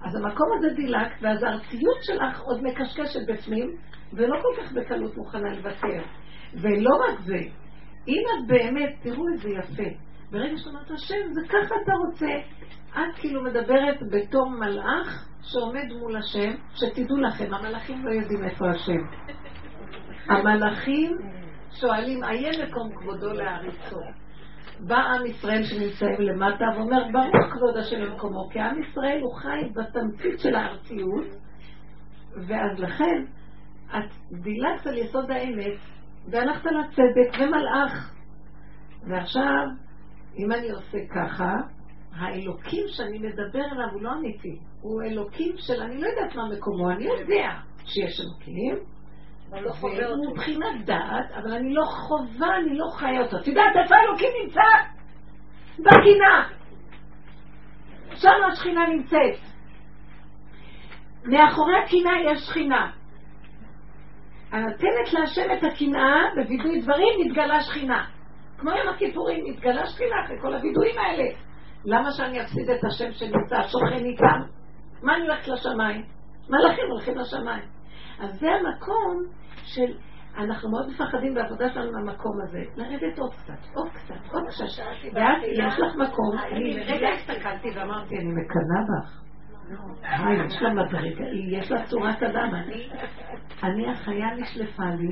אז המקום הזה דילק, ואז הארציות שלך עוד מקשקשת בפנים, ולא כל כך בקלות מוכנה לוותר. ולא רק זה, אם את באמת, תראו איזה יפה, ברגע שאת אומרת, השם, זה ככה אתה רוצה, את כאילו מדברת בתור מלאך שעומד מול השם, שתדעו לכם, המלאכים לא יודעים איפה השם. המלאכים שואלים, איה מקום כבודו להריצו. בא עם ישראל שנמצאים למטה ואומר, ברוך כבוד השם למקומו, כי עם ישראל הוא חי בתמצית של הארציות, ואז לכן, את דילגת על יסוד האמת, והלכת לצדק ומלאך. ועכשיו, אם אני עושה ככה, האלוקים שאני מדבר עליו הוא לא אמיתי. הוא אלוקים של אני לא יודעת מה מקומו, אני יודע שיש אלוקים. לא והוא מבחינת דעת, אבל אני לא חובה, אני לא חיה אותו. את יודעת איפה האלוקים נמצא? בגינה. שם השכינה נמצאת. מאחורי הקינה יש שכינה. הנותנת להשם את הקנאה בווידוי דברים, מתגלה שכינה. כמו יום הכיפורים, מתגלה שכינה אחרי כל הווידויים האלה. למה שאני אפסיד את השם שנמצא, שוכן איתם? מה אני הולכת לשמיים? מלאכים הולכים לשמיים. אז זה המקום של, אנחנו מאוד מפחדים בעבודה שלנו מהמקום הזה. לרדת עוד קצת, עוד קצת, עוד קצת. ואז יש לך מקום, אני לרגע הסתכלתי ואמרתי, אני מקנאה בך. היי, יש לה מדרגה, יש לה צורת אדם. אני החיה נשלפה לי,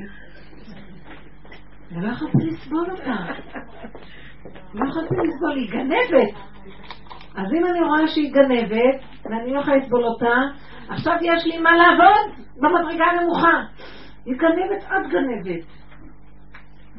ולא יכולתי לסבול אותה. לא יכולתי לסבול, היא גנבת. אז אם אני רואה שהיא גנבת, ואני לא יכולה לסבול אותה, עכשיו יש לי מה לעבוד במדרגה הנמוכה. היא גנבת, את גנבת.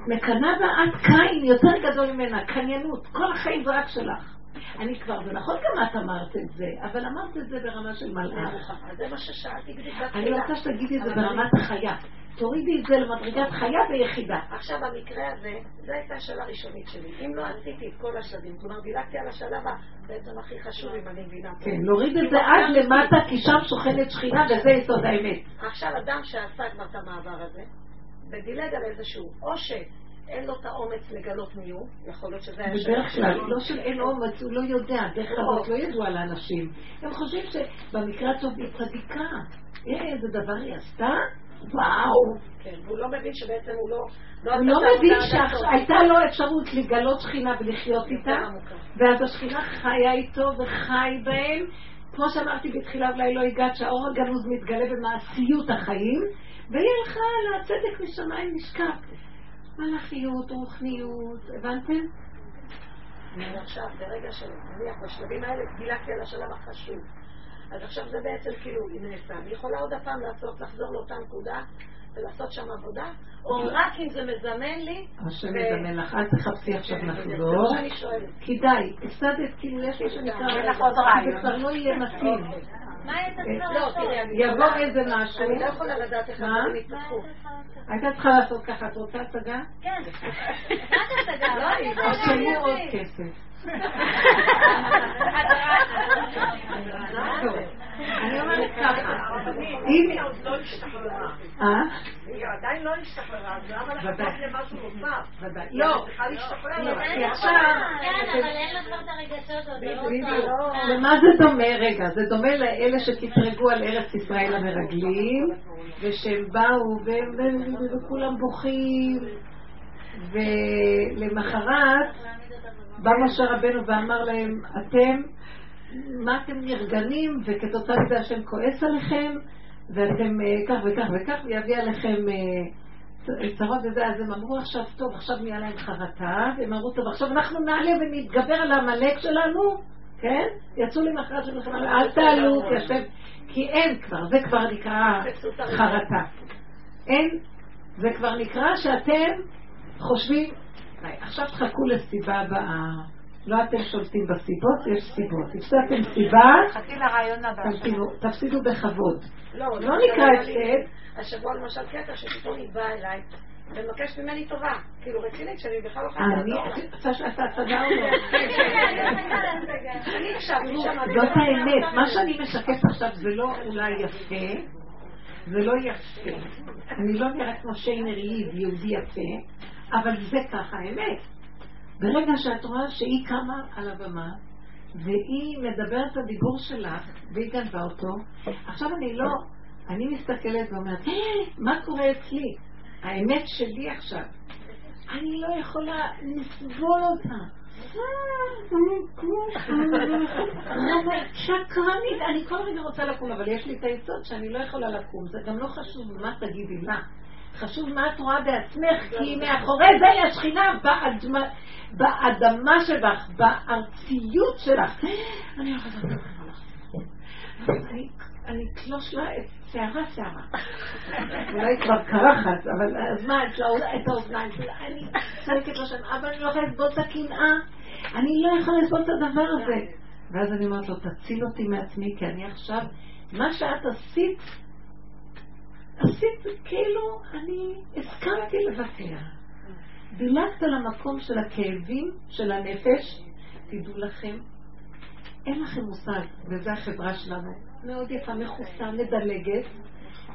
מקנאה בה עד קין יותר גדול ממנה, קניינות, כל החיים זה רק שלך. אני כבר, זה נכון גם את אמרת את זה, אבל אמרת את זה ברמה של מלאך. זה מה ששאלתי אני רוצה שתגידי את זה ברמת החיה. תורידי את זה למדרגת חיה ויחידה. עכשיו, במקרה הזה, זו הייתה השאלה הראשונית שלי. אם לא עשיתי את כל השלבים, כלומר, דילגתי על השלב בעצם הכי חשוב, אם אני מבינה פה. כן, להוריד את זה עד למטה, כי שם שוכנת שכינה, וזה יסוד האמת. עכשיו, אדם שעשה כבר את המעבר הזה, ודילג על איזשהו, או שאין לו את האומץ לגלות מי הוא, יכול להיות שזה היה בדרך כלל, לא של אין אומץ, הוא לא יודע, דרך אגב, לא ידוע לאנשים. הם חושבים שבמקרה הטוב היא צדיקה. אה, איזה דבר היא עשתה? וואו. כן, והוא לא מבין שבעצם הוא לא... הוא לא מבין שהייתה לו אפשרות לגלות שכינה ולחיות איתה, ואז השכינה חיה איתו וחי בהם. כמו שאמרתי בתחילה, אולי לא הגעת שהאור הגנוז מתגלה במעשיות החיים, והיא הלכה לצדק משמיים נשכח. מלאכיות, רוחניות, הבנתם? עכשיו, ברגע של, נניח, בשלבים האלה, דילגתי על השלב החשוב. אז עכשיו זה בעצם כאילו, נעשה. אני יכולה עוד הפעם לעשות, לחזור לאותה נקודה ולעשות שם עבודה, או רק אם זה מזמן לי. השם מזמן לך, אל תחפשי עכשיו נחזור. כדאי, הפסדת, כאילו יש מה שנקרא, זה כבר לא יהיה מתאים. מה היית צריכה לעשות? יבוא איזה משהו. אני לא יכולה לדעת איך הדברים יתפתחו. הייתה צריכה לעשות ככה, את רוצה הצגה? כן. רק הצגה. לא, לא תשלמו עוד כסף. אני אומרת ככה, אם... אה? היא עדיין לא השתחררה, אז למה לחכות למשהו נוסף? לא, לא. כי עכשיו... כן, אבל אין לה את הרגשות עוד, זה לא דומה? רגע, זה דומה לאלה שקטרגו על ארץ ישראל המרגלים, ושהם באו וכולם בוכים, ולמחרת בא משה רבנו ואמר להם, אתם, מה אתם נרגנים, וכתוצאה מזה השם כועס עליכם, ואתם אה, כך וכך וכך, ויביא עליכם אה, צרות וזה, אז הם אמרו עכשיו, טוב, עכשיו נהיה להם חרטה, והם אמרו, טוב, עכשיו אנחנו נעלה ונתגבר על העמלק שלנו, כן? יצאו למחרת של מלחמה, אל תעלו, כי השם, כי אין כבר, זה כבר נקרא חרטה. אין, זה כבר נקרא שאתם חושבים, "די, עכשיו תחכו לסיבה הבאה. לא אתם שולטים בסיבות, יש סיבות. הפסדתם סיבה. תפסידו- בכבוד. לא, לא נקרא הפסד. השבוע למשל קטע שפתאום היא באה אליי ומבקשת ממני טובה. כאילו רצינית שאני בכלל לא יכולה אני לעזור לה. רוצה שעשה הצגה או לא? אני הקשבתי שם. זאת האמת. מה שאני משקפת עכשיו זה לא אולי יפה, זה לא יפה. אני לא נראית כמו שיינר ליב, יהודי יפה, אבל זה ככה האמת. ברגע שאת רואה שהיא קמה על הבמה, והיא מדברת את הדיבור שלך, והיא גנבה אותו, עכשיו אני לא, אני מסתכלת ואומרת, "אה, מה קורה אצלי? האמת שלי עכשיו. אני לא יכולה לסבול אותה. שקרנית, אני כל רגע רוצה לקום, אבל יש לי את היסוד שאני לא יכולה לקום. זה גם לא חשוב מה תגידי לה. חשוב מה את רואה בעצמך, כי מאחורי זה היא השכינה באדמה, באדמה שלך, בארציות שלך. אני לא לדבר לך. אני- אתלוש לה את שערה שערה. אולי כבר קרחת, אבל אז מה, יש את האוזניים שלה, אני צועקת לו שם, אבל אני לא יכולה לסבול את הקנאה, אני לא יכולה לסבול את הדבר הזה. ואז אני אומרת לו, תציל אותי מעצמי, כי אני עכשיו, מה שאת עשית, עשית כאילו, אני הסכמתי לוותר. דילגת למקום של הכאבים, של הנפש, תדעו לכם, אין לכם מושג, וזו החברה שלנו, מאוד יפה, מכוסה, מדלגת,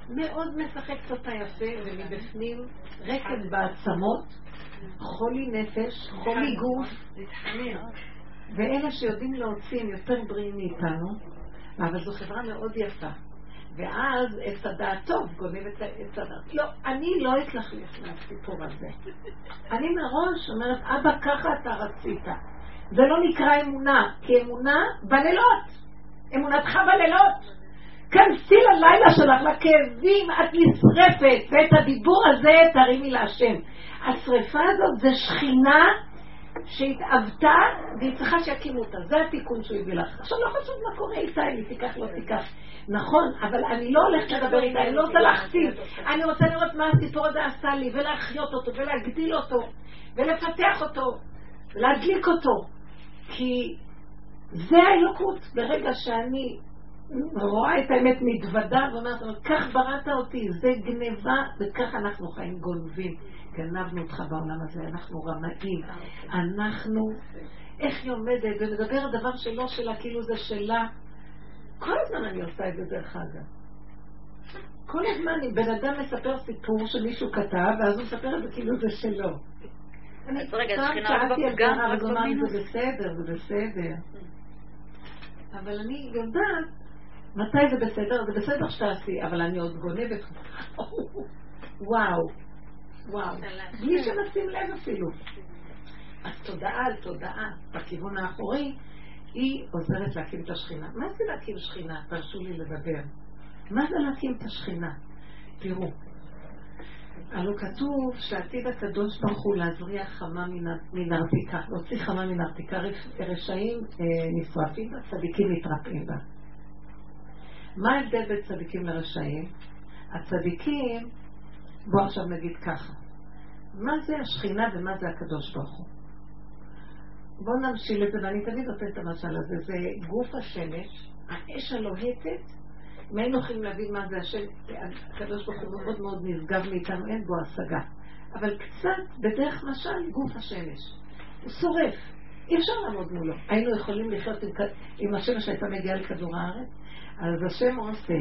מאוד משחקת אותה יפה, ומבפנים רקד בעצמות, חולי נפש, חולי גוף, ואלה שיודעים להוציא הם יותר בריאים מאיתנו, אבל זו חברה מאוד יפה. ואז עץ הדעת טוב, גונב את עץ הדעת. לא, אני לא אתלכלך מהסיפור הזה. אני מראש אומרת, אבא, ככה אתה רצית. זה לא נקרא אמונה, כי אמונה בלילות. אמונתך בלילות. כנסי ללילה שלך, לכאבים, את נשרפת, ואת הדיבור הזה תרימי להשם. השריפה הזאת זה שכינה שהתאבתה והיא צריכה שיקימו אותה. זה התיקון שהוא הביא לך. עכשיו לא חשוב מה קורה איתה, אם היא תיקח, לא תיקח. נכון, אבל אני לא הולכת לדבר איתה, אני לא רוצה להכתיב. אני רוצה לראות מה הסיפור הזה עשה לי, ולהחיות אותו, ולהגדיל אותו, ולפתח אותו, ולהדליק אותו. כי זה האלוקות. ברגע שאני רואה את האמת מתוודה ואומרת, כך בראת אותי, זה גניבה, וכך אנחנו חיים גונבים. גנבנו אותך בעולם הזה, אנחנו רמאים, אנחנו, איך היא עומדת ומדברת דבר שלא שלה, כאילו זה שלה. כל הזמן אני עושה את זה דרך אגב. כל הזמן אם בן אדם מספר סיפור שמישהו כתב, ואז הוא מספר את זה כאילו זה שלו. אז רגע, שכינה רק בפגם, רק במינוס. זה בסדר, זה בסדר. אבל אני יודעת מתי זה בסדר? זה בסדר שתעשי, אבל אני עוד גונבת. וואו, וואו. בלי שנשים לב אפילו. אז תודעה על תודעה בכיוון האחורי, היא עוזרת להקים את השכינה. מה זה להקים שכינה? תרשו לי לדבר. מה זה להקים את השכינה? תראו, הלוא כתוב שעתיד הקדוש ברוך הוא להזריח חמה מן ארתיקה, להוציא חמה מן ארתיקה, רשעים אה, נשרפים בה, צדיקים מתרפאים בה. מה ההבדל בין צדיקים לרשעים? הצדיקים, בואו עכשיו נגיד ככה, מה זה השכינה ומה זה הקדוש ברוך הוא? בואו נמשיל את זה, ואני תמיד נותנת את המשל הזה, זה גוף השמש, האש הלוהטת, אם היינו יכולים להבין מה זה השם, הקדוש ברוך הוא מאוד מאוד נשגב מאיתנו, אין בו השגה. אבל קצת, בדרך משל, גוף השמש. הוא שורף. אי אפשר לעמוד מולו. היינו יכולים לחיות עם, עם השמש שהייתה מגיעה לכדור הארץ, אז השם עושה,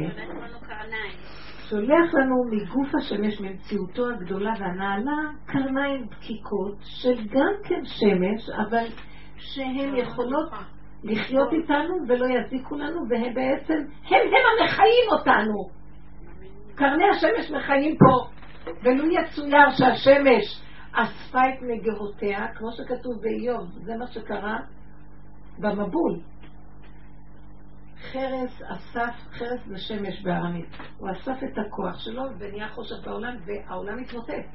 שולח לנו מגוף השמש, ממציאותו הגדולה והנעלה, קרניים דקיקות של גם כן שמש, אבל שהן יכולות לחיות איתנו ולא יזיקו לנו, והם בעצם, הם הם המחיים אותנו. קרני השמש מחיים פה, ולו יצויר שהשמש אספה את נגבותיה, כמו שכתוב באיוב, זה מה שקרה במבול. חרס אסף, חרס ושמש בארמית. הוא אסף את הכוח שלו ונהיה חושך בעולם, והעולם התמוטט.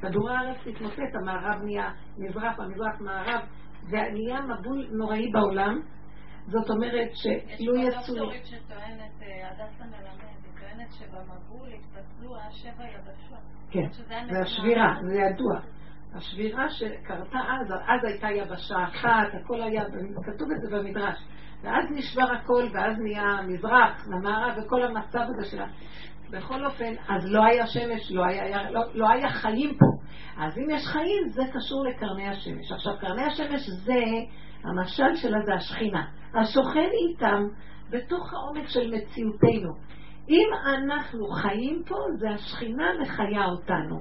כדור הארץ התמוטט, המערב נהיה מזרח, המזרח מערב, ונהיה מבול נוראי בעולם. זאת אומרת שלו יצאו... יש פה דוקטורית שטוענת, אה, הדסה מלמד, היא טוענת שבמבול התפצלו השבע יבשות. כן, זה השבירה, זה ידוע. השבירה שקרתה אז, אז הייתה יבשה אחת, הכל היה, כתוב את זה במדרש. ואז נשבר הכל, ואז נהיה מזרח, המערב, וכל המצב הזה שלה. בכל אופן, אז לא היה שמש, לא היה, לא, לא היה חיים פה. אז אם יש חיים, זה קשור לקרני השמש. עכשיו, קרני השמש זה, המשל שלה זה השכינה. השוכן איתם בתוך העומק של מציאותנו. אם אנחנו חיים פה, זה השכינה מחיה אותנו.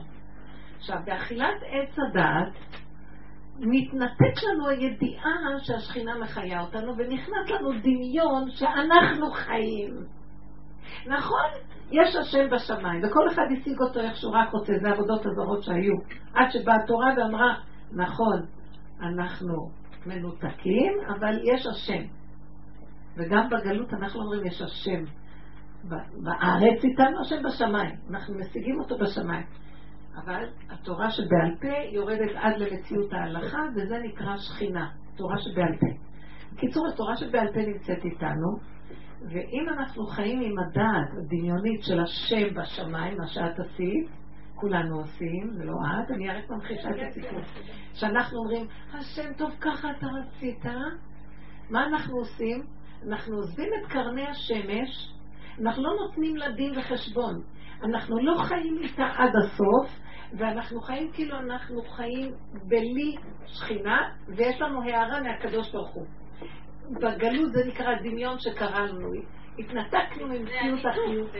עכשיו, באכילת עץ הדעת, מתנתק לנו הידיעה שהשכינה מחיה אותנו, ונכנס לנו דמיון שאנחנו חיים. נכון, יש השם בשמיים, וכל אחד השיג אותו איך שהוא רק רוצה, זה עבודות הזרות שהיו. עד שבאה התורה ואמרה, נכון, אנחנו מנותקים, אבל יש השם. וגם בגלות אנחנו אומרים, יש השם. בארץ איתנו השם בשמיים, אנחנו משיגים אותו בשמיים. אבל התורה שבעל פה יורדת עד למציאות ההלכה, וזה נקרא שכינה, תורה שבעל פה. בקיצור, התורה שבעל פה נמצאת איתנו, ואם אנחנו חיים עם הדעת הדמיונית של השם בשמיים, מה שאת עשית, כולנו עושים, ולא את, אני רק ממחישה את הסיפור. שאנחנו אומרים, השם טוב ככה אתה רצית, מה אנחנו עושים? אנחנו עוזבים את קרני השמש, אנחנו לא נותנים לה דין וחשבון. אנחנו לא חיים איתה עד הסוף, ואנחנו חיים כאילו אנחנו חיים בלי שכינה, ויש לנו הערה מהקדוש ברוך הוא. בגלות זה נקרא דמיון שקרה לנו. התנתקנו ממציאות החיות.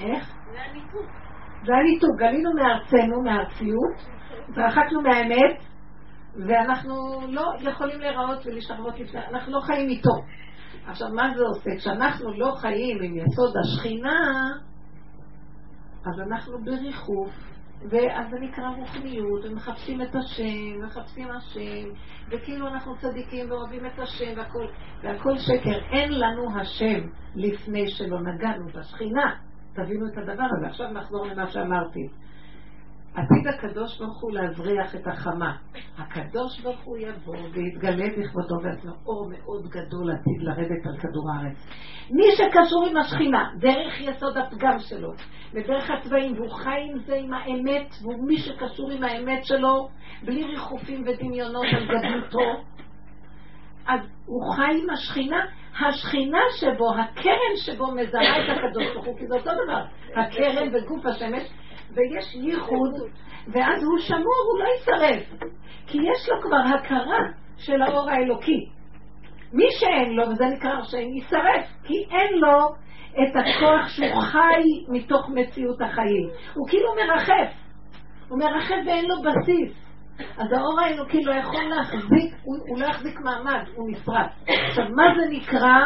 איך? זה הניתוק. זה הניתוק. גלינו מארצנו, מארציות, התרחקנו מהאמת, ואנחנו לא יכולים להיראות ולהשתחוות לפני, אנחנו לא חיים איתו. עכשיו, מה זה עושה? כשאנחנו לא חיים עם יסוד השכינה, אז אנחנו בריחוף, ואז זה נקרא רוחניות, ומחפשים את השם, מחפשים השם, וכאילו אנחנו צדיקים ואוהבים את השם והכל, והכל שקר. אין לנו השם לפני שלא נגענו בשכינה. תבינו את הדבר הזה. עכשיו נחזור למה שאמרתי. עתיד הקדוש ברוך הוא להזריח את החמה. הקדוש ברוך הוא יבוא ויתגלה בכבודו ועצמו. אור מאוד גדול עתיד לרדת על כדור הארץ. מי שקשור עם השכינה, דרך יסוד הפגם שלו, ודרך הצבעים, והוא חי עם זה, עם האמת, והוא מי שקשור עם האמת שלו, בלי ריחופים ודמיונות על גדלותו, אז הוא חי עם השכינה, השכינה שבו, הקרן שבו מזהה את הקדוש ברוך הוא, כי זה אותו דבר, הקרן וגוף השמש, ויש ייחוד, ואז הוא שמור, הוא לא יישרף, כי יש לו כבר הכרה של האור האלוקי. מי שאין לו, וזה נקרא שאין, יישרף, כי אין לו את הכוח שהוא חי מתוך מציאות החיים. הוא כאילו מרחף, הוא מרחף ואין לו בסיס. אז האור האלוקי לא יכול להחזיק, הוא, הוא לא יחזיק מעמד, הוא נשרף. עכשיו, מה זה נקרא,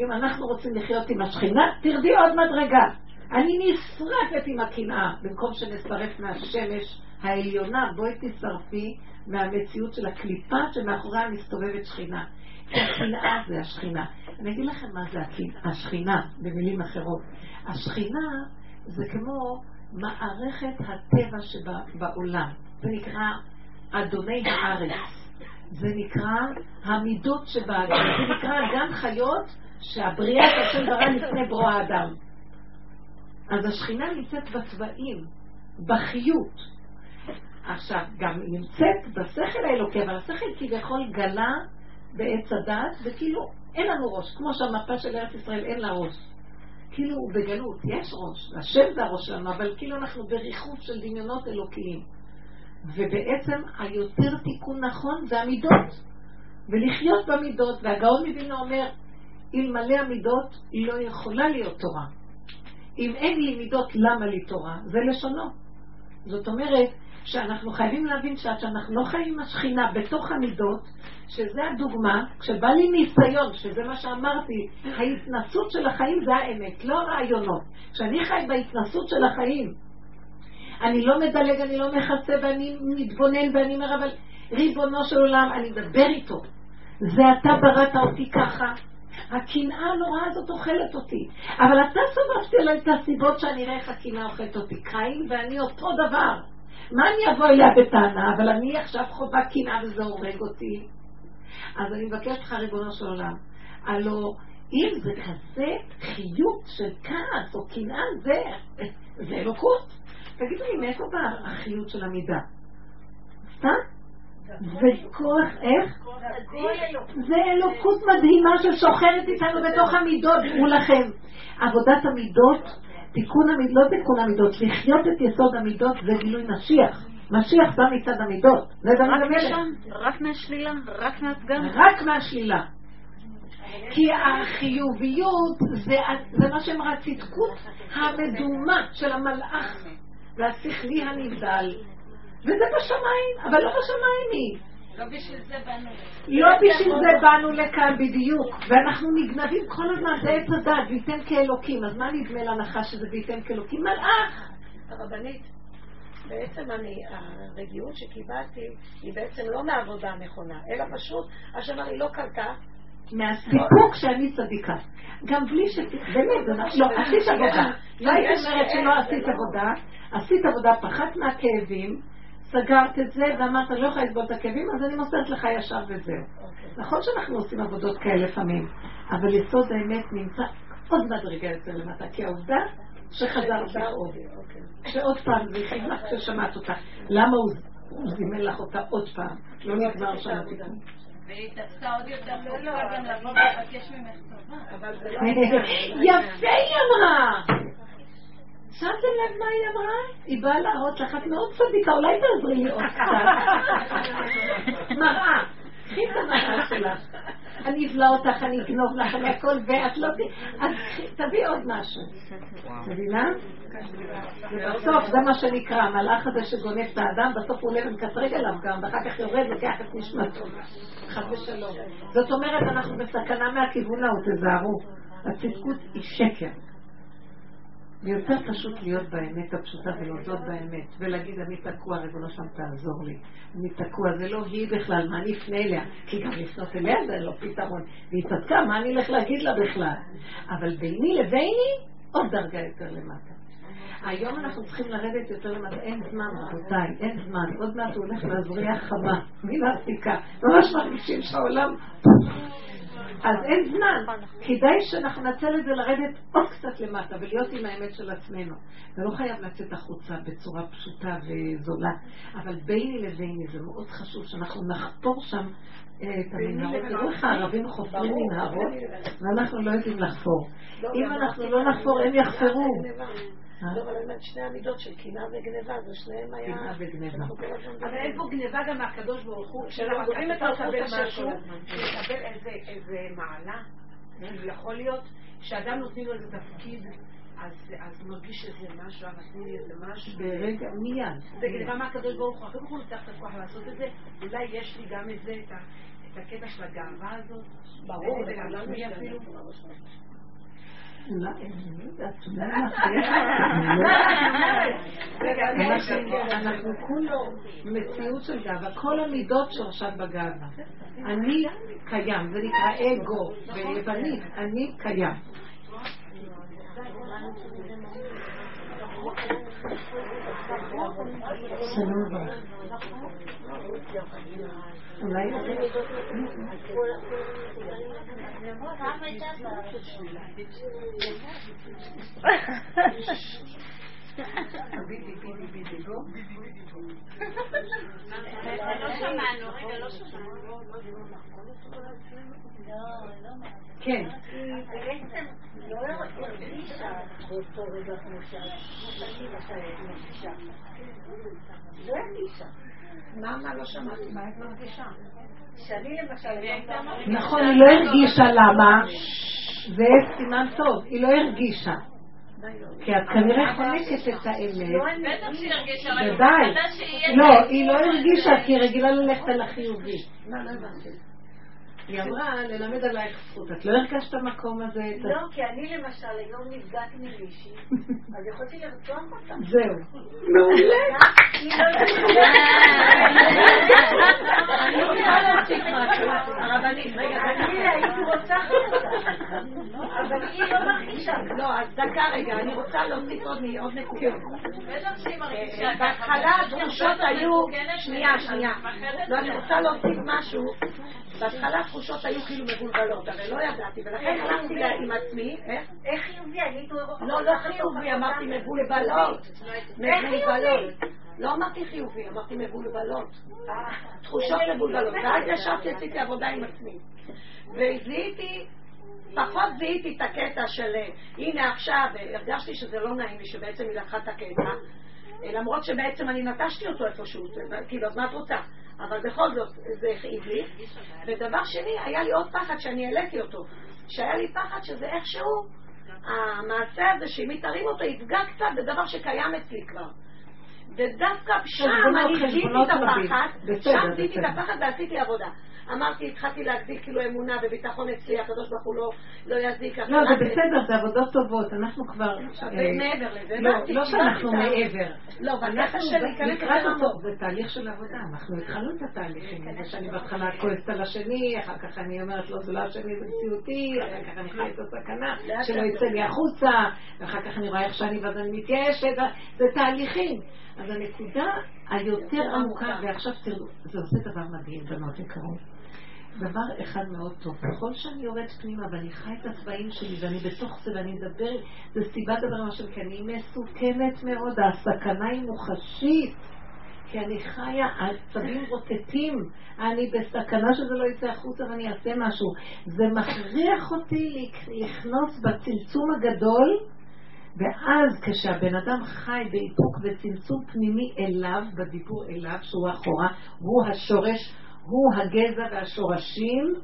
אם אנחנו רוצים לחיות עם השכינה, תרדי עוד מדרגה. אני נשרפת עם הקנאה, במקום שנשרף מהשמש העליונה, בואי תשרפי מהמציאות של הקליפה שמאחוריה מסתובבת שכינה. כי הקנאה זה השכינה. אני אגיד לכם מה זה השכינה, במילים אחרות. השכינה זה כמו מערכת הטבע שבעולם. זה נקרא אדוני הארץ. זה נקרא המידות שבאדם. זה נקרא גם חיות שהבריאה של השם ברא לפני ברוא האדם. אז השכינה נמצאת בצבעים, בחיות. עכשיו, גם נמצאת בשכל האלוקי, אבל השכל כביכול גלה בעץ הדת, וכאילו אין לנו ראש, כמו שהמפה של ארץ ישראל אין לה ראש. כאילו הוא בגלות, יש ראש, השם זה הראש שלנו, אבל כאילו אנחנו בריחוף של דמיונות אלוקיים. ובעצם היותר תיקון נכון זה המידות, ולחיות במידות, והגאון מבינו אומר, אלמלא המידות היא לא יכולה להיות תורה. אם אין לי מידות, למה לי תורה? זה לשונו. זאת אומרת שאנחנו חייבים להבין שעד שאנחנו לא חיים עם השכינה בתוך המידות, שזה הדוגמה, כשבא לי ניסיון, שזה מה שאמרתי, ההתנסות של החיים זה האמת, לא הרעיונות. כשאני חי בהתנסות של החיים, אני לא מדלג, אני לא מכסה ואני מתבונן ואני אומר, אבל ריבונו של עולם, אני מדבר איתו. זה אתה בראת אותי ככה, הקנאה הנוראה הזאת אוכלת אותי. אבל אתה סובבתי עליי את הסיבות שאני אראה איך הקנאה אוכלת אותי. קין ואני אותו דבר. מה אני אבוא אליה בטענה, אבל אני עכשיו חווה קנאה וזה הורג אותי. אז אני מבקשת לך, ריבונו של עולם, הלו, אם זה כזה חיות של כעס או קנאה, זה, זה אלוקות. תגידו לי, מאיפה באה החיות של המידה? סתם? זה כוח, איך? זה אלוקות מדהימה ששוכנת איתנו בתוך המידות, דעו לכם. עבודת המידות, תיקון המידות, לא תיקון המידות, לחיות את יסוד המידות זה גילוי משיח. משיח בא מצד המידות. זה דבר המלך. רק מהשלילה? רק מהפגם? רק מהשלילה. כי החיוביות זה, זה מה שאמרה הצדקות המדומה של המלאך והשכלי הנבדל. וזה בשמיים, אבל לא בשמיים היא. לא בשביל זה באנו לא בשביל זה באנו לכאן בדיוק, ואנחנו נגנבים כל הזמן, זה עץ הדת, וייתן כאלוקים, אז מה נדמה לנחש שזה וייתן כאלוקים? מלאך! הרבנית, בעצם אני, הרגיעות שקיבלתי היא בעצם לא מהעבודה הנכונה, אלא פשוט, השם היא לא קלטה. מהסיפוק שאני צדיקה. גם בלי ש... באמת, לא, עשית עבודה. לא הייתי אומרת שלא עשית עבודה, עשית עבודה, פחת מהכאבים, סגרת את זה ואמרת, אני לא יכולה לסבול את הכאבים, אז אני מוסרת לך ישר וזהו. Okay. נכון שאנחנו עושים עבודות כאלה לפעמים, אבל יסוד האמת נמצא עוד מדרגה יותר למטה, כי העובדה שחזרת עוד, שעוד פעם זה הכין לך כששמעת אותה. למה הוא זימן לך אותה עוד פעם? לא נגמר שם התיקון. והיא תפסה עוד יותר לא גם לבוא ולבקש ממך טובה. יפה היא אמרה! שמתם לב מה היא אמרה? היא באה להראות לך, את מאוד צדיקה, אולי תעזרי לי עוד קצת. מראה. קחי את המראה שלך. אני אבלע אותך, אני אגנוב לך, אני הכל, ואת לא... אז תביאי עוד משהו. מבינה? ובסוף, זה מה שנקרא, המלאך הזה שגונב את האדם, בסוף הוא עולה ומקטרג עליו גם, ואחר כך יורד, לוקח את נשמתו. חד ושלום. זאת אומרת, אנחנו בסכנה מהכיוון ההוא, תזהרו. הצדקות היא שקר. ויותר פשוט להיות באמת הפשוטה ולהודות באמת, ולהגיד אני תקוע, ריבונו שם תעזור לי. אני תקוע, זה לא היא בכלל, מה אני אפנה אליה? כי גם לפנות אליה זה לא פתרון. והיא צדקה, מה אני אלך להגיד לה בכלל? אבל ביני לביני, עוד דרגה יותר למטה. היום אנחנו צריכים לרדת יותר למטה, אין זמן רבותיי, אין זמן, עוד מעט הוא הולך להזריח חמה, מלהפסיקה, ממש מרגישים שהעולם... אז אין זמן, כדאי שאנחנו נצל את זה לרדת עוד קצת למטה ולהיות עם האמת של עצמנו. זה לא חייב לצאת החוצה בצורה פשוטה וזולה, אבל ביני לביני זה מאוד חשוב שאנחנו נחפור שם את המנהרות. תראו איך הערבים חופרים מנהרות ואנחנו לא יודעים לחפור. אם אנחנו לא נחפור הם יחפרו. לא, אבל באמת שני המידות של קנאה וגניבה, זה שניהם היה... קנאה וגניבה. אבל אין פה גניבה גם מהקדוש ברוך הוא. כשאנחנו רואים את לקבל משהו, לקבל איזה מעלה, יכול להיות שאדם נותנים לו איזה תפקיד. אז הוא מרגיש שזה משהו, נתנו לי איזה משהו. ברגע, מיד. זה גניבה מהקדוש ברוך הוא. הקדוש ברוך הוא נותן את הכוח לעשות את זה. אולי יש לי גם את זה, את הקטע של הגאווה הזאת. ברור, זה גם לעצמי אפילו. אנחנו כולו מציאות של גאווה, כל המידות שורשן בגאווה. אני קיים, זה נקרא אגו ביוונית, אני קיים. שלום רב. אולי... לא שמענו, רגע, לא שמענו. כן. בעצם לא הרגישה באותו רגע כמו שאני מרגישה. לא הרגישה. מה לא שמעתי? מה את מרגישה? שאני למשל... נכון, היא לא הרגישה למה. זה סימן טוב, היא לא הרגישה. כי את כנראה חונקת את האמת. בטח שהיא הרגישה, אבל. לא, היא לא הרגישה כי היא רגילה ללכת על החיובי. היא אמרה ללמד עלייך זכות. את לא הרגשת את המקום הזה? לא, כי אני למשל היום נפגעתי ממישהי, אז יכולתי לרצוח אותה. זהו. מעולה. היא לא אני רוצה להוסיף משהו. הרבנית, רגע, אני הייתי רוצחת אותה, אבל היא לא מרגישה. לא, אז דקה רגע, אני רוצה להוסיף עוד נקודה. ככה. בהתחלה התחושות היו, שנייה, שנייה, לא, אני רוצה להוסיף משהו. בהתחלה התחושות היו כאילו מבולבלות, הרי לא ידעתי, ולכן הלכתי עם עצמי, איך? איך חיובי? אני הייתי לא, לא חיובי, אמרתי מבולבלות. מבולבלות. לא אמרתי חיובי, אמרתי מבולבלות. תחושות מבולבלות. ואז ישבתי, עשיתי עבודה עם עצמי. וזיהיתי, פחות זיהיתי את הקטע של אה, הנה עכשיו, אה, הרגשתי שזה לא נעים לי שבעצם היא לקחה את הקטע. אה, למרות שבעצם אני נטשתי אותו איפשהו, אה, כאילו, אז מה את רוצה? אבל בכל זאת, זה הכאיב לי. ודבר שני, היה לי עוד פחד שאני העליתי אותו. שהיה לי פחד שזה איכשהו, המעשה הזה, שאם היא תרים אותו, יפגע קצת בדבר שקיים אצלי כבר. ודווקא שם אני חשבונות את. הפחד, שם זיהיתי את. הפחד ועשיתי עבודה. אמרתי, התחלתי להגדיל כאילו אמונה וביטחון אצלי, הקדוש ברוך הוא לא, לא יזיק. לא, זה בסדר, זה עבודות טובות. אנחנו כבר... אה, מעבר לזה, לא, לא שאנחנו מעבר. לא, אנחנו של להיכנס לקראת אותו. זה תהליך של עבודה, אנחנו התחלנו את התהליכים, זה שאני בהתחלה כועסת על השני, אחר כך אני אומרת לו זה לא השני זה מציאותי, אחר כך אני חי את הסכנה, שלא יצא לי החוצה, ואחר כך אני רואה איך שאני ואז אני מתייאשת, זה תהליכים. אז הנקודה היותר עמוקה, ועכשיו תראו, זה עושה דבר מדהים, בנות יקרות. דבר אחד מאוד טוב, ככל שאני יורדת פנימה ואני חי את הצבעים שלי ואני בתוך זה ואני מדבר, זה סיבת הדבר השם, כי אני מסוכנת מאוד, הסכנה היא מוחשית. כי אני חיה, העצבים רוטטים, אני בסכנה שזה לא יצא החוצה ואני אעשה משהו. זה מכריח אותי לכנוס בצמצום הגדול, ואז כשהבן אדם חי באיפוק וצמצום פנימי אליו, בדיבור אליו, שהוא אחורה, הוא השורש, הוא הגזע והשורשים,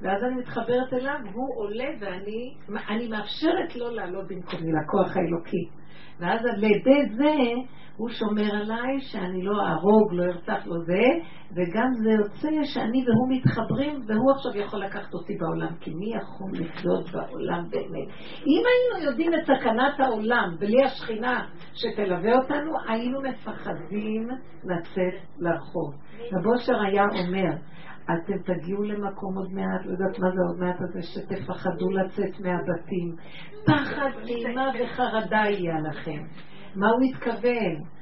ואז אני מתחברת אליו, הוא עולה ואני אני מאפשרת לו לעלות במקומי, לכוח האלוקי. ואז על ידי זה הוא שומר עליי שאני לא אהרוג, לא ארצח לו זה, וגם זה יוצא שאני והוא מתחברים, והוא עכשיו יכול לקחת אותי בעולם, כי מי יכול לחיות בעולם באמת? אם היינו יודעים את סכנת העולם בלי השכינה שתלווה אותנו, היינו מפחדים לצאת לרחוב. רבושר היה אומר, אתם תגיעו למקום עוד מעט, לא יודעת מה זה עוד מעט הזה, שתפחדו לצאת מהבתים. פחד, אימה וחרדה יהיה לכם. מה הוא התכוון.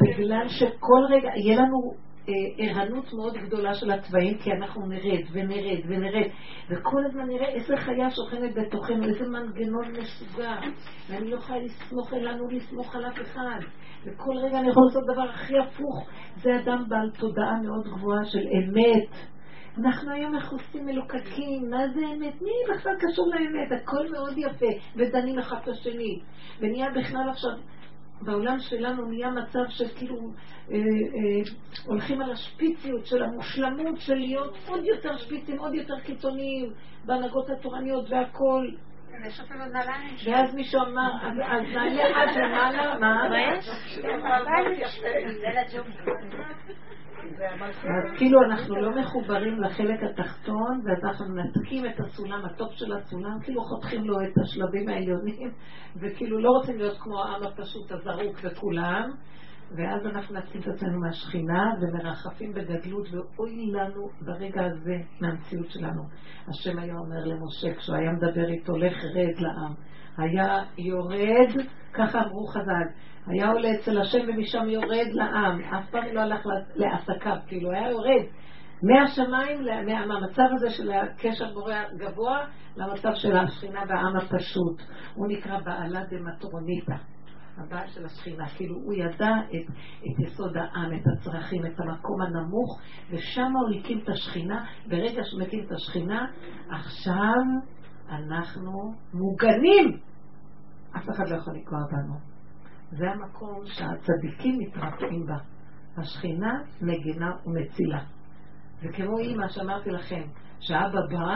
בגלל שכל רגע, יהיה לנו אה, ערנות מאוד גדולה של הצבעים, כי אנחנו נרד ונרד ונרד, וכל הזמן נראה איזה חיה שוכנת בתוכנו, איזה מנגנון משוגע, ואני לא יכולה לסמוך אלינו, לסמוך על אף אחד, וכל רגע אני יכולה לעשות דבר הכי הפוך. זה אדם בעל תודעה מאוד גבוהה של אמת. אנחנו היום מכוסים מלוקקים, מה זה אמת? מי בכלל קשור לאמת? הכל מאוד יפה, ודנים אחד את השני. ונהיה בכלל עכשיו בעולם שלנו נהיה מצב של כאילו אה, אה, הולכים על השפיציות של המושלמות של להיות עוד יותר שפיצים, עוד יותר קיצוניים בהנהגות התורניות והכל. ואז מישהו אמר, אז נעלה עד למעלה, מה? מה יש? אז כאילו אנחנו לא מחוברים לחלק התחתון, ואז אנחנו מנתקים את הסולם, הטופ של הסולם, כאילו חותכים לו את השלבים העליונים, וכאילו לא רוצים להיות כמו העם הפשוט הזרוק וכולם, ואז אנחנו נתקים את עצמנו מהשכינה ומרחפים בגדלות, ואוי לנו ברגע הזה מהמציאות שלנו. השם היה אומר למשה, כשהוא היה מדבר איתו, לך רד לעם. היה יורד, ככה אמרו חז"ל, היה עולה אצל השם ומשם יורד לעם, אף פעם לא הלך לעסקיו, כאילו היה יורד מהשמיים, מהמצב הזה של הקשר בורא גבוה, למצב של השכינה והעם הפשוט. הוא נקרא בעלה דמטרוניתא, הבעל של השכינה, כאילו הוא ידע את, את יסוד העם, את הצרכים, את המקום הנמוך, ושם הוא הקים את השכינה, ברגע שהוא מקים את השכינה, עכשיו אנחנו מוגנים. אף אחד לא יכול לקבוע בנו. זה המקום שהצדיקים מתרפאים בה. השכינה מגינה ומצילה. וכמו אימא שאמרתי לכם, שאבא בא,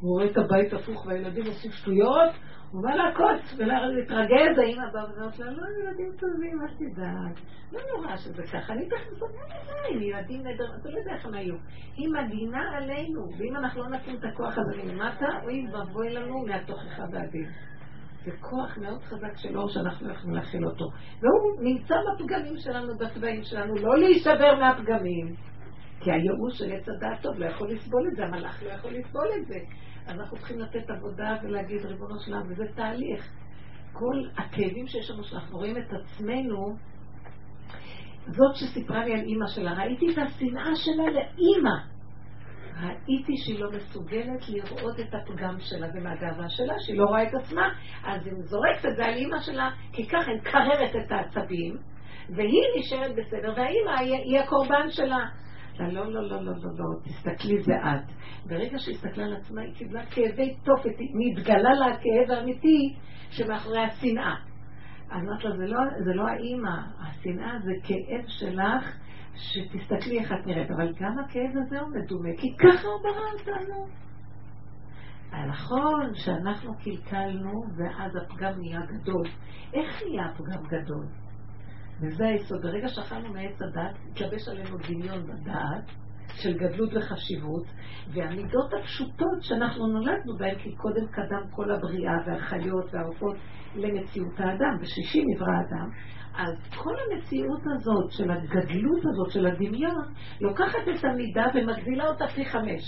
הוא רואה את הבית הפוך והילדים עושים שטויות, הוא בא לעקוץ ולהתרגז, האמא באה ואומרת לה, לא, ילדים טובים, אל תדאג. לא נורא שזה ככה, אני תכף זוכרת עליי, ילדים נהדרים, אתה לא יודע איך הם היו. היא מגינה עלינו, ואם אנחנו לא נקים את הכוח הזה מלמטה, אוי ואבוי לנו מהתוכחה והדין. זה כוח מאוד חזק של אור שאנחנו יכולים להכיל אותו. והוא נמצא בפגמים שלנו, בצבעים שלנו, לא להישבר מהפגמים. כי הייאוש של עץ הדעת טוב לא יכול לסבול את זה, המלאך לא יכול לסבול את זה. אז אנחנו צריכים לתת עבודה ולהגיד, ריבונו שלנו, וזה תהליך. כל הכאבים שיש לנו, שאנחנו רואים את עצמנו, זאת שסיפרה לי על אימא שלה, ראיתי את השנאה שלה לאימא. ראיתי שהיא לא מסוגלת לראות את הפגם שלה ומהגאווה שלה, שהיא לא רואה את עצמה, אז היא זורקת את זה על אימא שלה, כי ככה היא מקררת את העצבים, והיא נשארת בסדר, והאימא היא הקורבן שלה. לא, לא, לא, לא, לא, לא, תסתכלי זה את. ברגע שהיא הסתכלה על עצמה, היא קיבלה כאבי תופת, היא נתגלה לה הכאב האמיתי שמאחורי השנאה. אמרת לה, זה לא, זה לא האימא, השנאה זה כאב שלך שתסתכלי איך את נראית, אבל גם הכאב הזה הוא מדומה, כי ככה הוא ברא אותנו. נכון שאנחנו קלקלנו ואז הפגם נהיה גדול. איך נהיה הפגם גדול? וזה היסוד. ברגע שאכלנו מעץ הדת, התלבש עלינו דמיון בדעת של גדלות וחשיבות, והמידות הפשוטות שאנחנו נולדנו בהן, כי קודם קדם כל הבריאה והחיות והעופות למציאות האדם, בשישי נברא האדם, אז כל המציאות הזאת של הגדלות הזאת של הדמיון, לוקחת את המידה ומגדילה אותה פי חמש.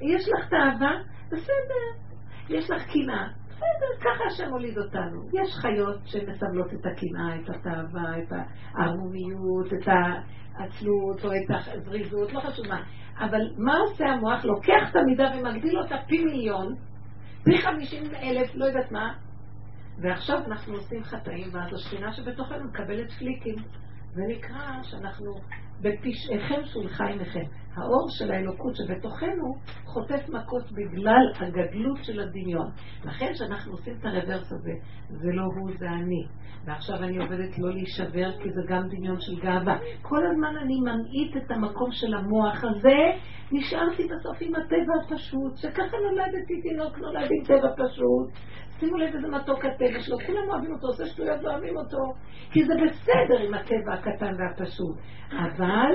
יש לך תאווה? בסדר. יש לך קנאה? בסדר, ככה השם הוליד אותנו. יש חיות שמסמלות את הקנאה, את התאווה, את הערמומיות, את העצלות או את הזריזות, לא חשוב מה. אבל מה עושה המוח? לוקח את המידה ומגדיל אותה פי מיליון, פי חמישים אלף, לא יודעת מה, ועכשיו אנחנו עושים חטאים, ואז השכינה שבתוכנו מקבלת פליקים. זה נקרא שאנחנו בפשעיכם שולחה עמכם. האור של האלוקות שבתוכנו חוטף מכות בגלל הגדלות של הדמיון. לכן כשאנחנו עושים את הרוורס הזה, זה לא הוא, זה אני. ועכשיו אני עובדת לא להישבר, כי זה גם דמיון של גאווה. כל הזמן אני ממעיט את המקום של המוח הזה, נשארתי בסוף עם הטבע הפשוט, שככה נולדתי תינוק, נולד עם טבע פשוט. שימו לב איזה מתוק הטבע שלו, כולם אוהבים אותו, עושה שטויות ואוהבים אותו, כי זה בסדר עם הטבע הקטן והפשוט. אבל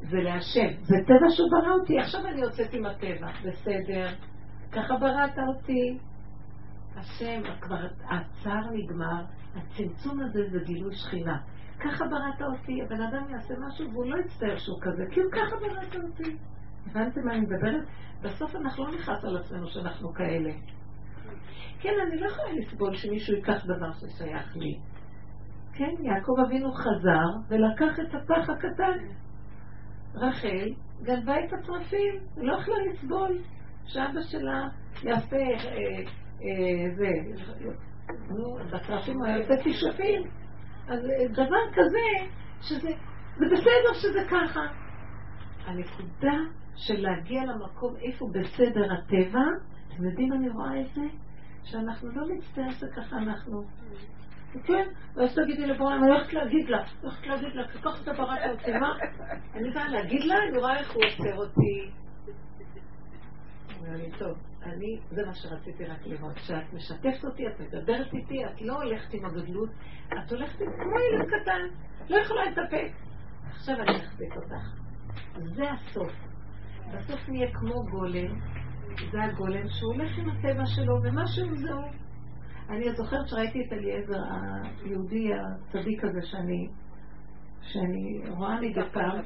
זה להשם, זה טבע שהוא ברא אותי, עכשיו אני יוצאת עם הטבע, בסדר, ככה בראת אותי. השם, כבר הצער נגמר, הצמצום הזה זה גילוי שכינה. ככה בראת אותי, הבן אדם יעשה משהו והוא לא יצטער שהוא כזה, כי הוא ככה בראת אותי. הבנתם מה אני מדברת? בסוף אנחנו לא נכנס על עצמנו שאנחנו כאלה. כן, אני לא יכולה לסבול שמישהו ייקח דבר ששייך לי. כן, יעקב אבינו חזר ולקח את הפח הקטן. רחל גנבה את הצרפים, היא לא יכלה לסבול שאבא שלה יעשה אה, אה, זה, נו, בצרפים הוא היה יוצא תשלפים. אז אה, דבר כזה, שזה, זה בסדר שזה ככה. הנקודה של להגיע למקום איפה בסדר הטבע, אתם יודעים, אני רואה את זה, שאנחנו לא נצטער שככה אנחנו. כן, ואז תגידי לבורא, אני הולכת להגיד לה, הולכת להגיד לה, ככה אתה בראת אותי, מה? אני באה להגיד לה, אני רואה איך הוא עוצר אותי. אומר לי, טוב, אני, זה מה שרציתי רק לראות, שאת משתפת אותי, את מדברת איתי, את לא הולכת עם הגדלות, את הולכת כמו ילד קטן, לא יכולה להתאפק. עכשיו אני אחזק אותך. זה הסוף. בסוף נהיה כמו גולם, זה הגולם שהוא הולך עם הטבע שלו, ומה שהוא זהו. אני זוכרת שראיתי את אליעזר היהודי הצדיק הזה שאני, שאני רואה מדי פעם,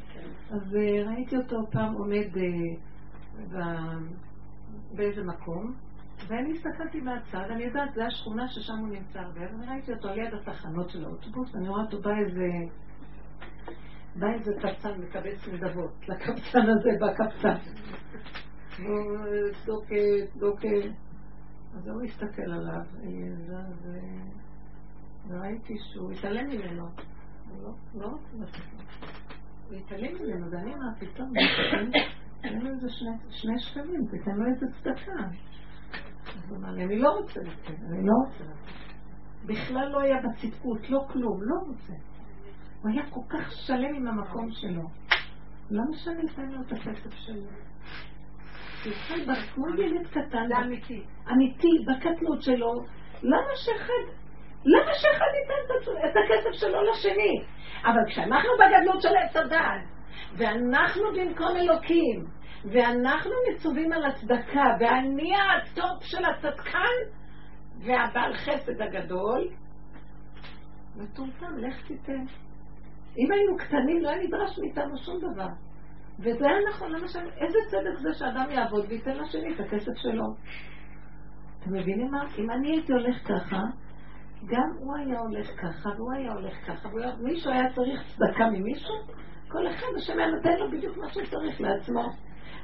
אז אה, ראיתי אותו פעם עומד אה, באיזה מקום, ואני הסתכלתי מהצד, אני יודעת, זו השכונה ששם הוא נמצא הרבה, ואני ראיתי אותו על יד התחנות של האוטובוס, אני רואה אותו בא איזה... בא איזה קבצן מקבץ נדבות, לקבצן הזה בא קבצן. דוקה, דוקה. אז הוא הסתכל עליו, וראיתי שהוא התעלם ממנו. הוא לא, לא רוצה לתת הוא התעלם ממנו, ואני אמרתי, טוב, תן לו איזה שני שקלים, תתן לו איזה צדקה. אז הוא אמר לי, אני לא רוצה לתת, אני לא רוצה לתת. בכלל לא היה בצדקות, לא כלום, לא רוצה. הוא היה כל כך שלם עם המקום שלו. למה שאני אתן לו את הכסף שלו? חי כמו ילד קטן. זה אמיתי. אמיתי, בקטנות שלו. למה שאחד, למה שאחד ייתן את הכסף שלו לשני? אבל כשאנחנו בגדלות של עץ הדעת, ואנחנו במקום אלוקים, ואנחנו מצווים על הצדקה, ואני הטופ של הצדקן, והבעל חסד הגדול, מטומטם, לך תיתן. אם היינו קטנים לא היה נדרש מאיתנו שום דבר. וזה היה נכון, למשל, איזה צדק זה שאדם יעבוד וייתן לשני את הכסף שלו? אתם מבינים מה? אם אני הייתי הולך ככה, גם הוא היה הולך ככה, והוא היה הולך ככה, ומישהו היה צריך צדקה ממישהו, כל אחד השם היה נותן לו בדיוק מה שהוא צריך לעצמו.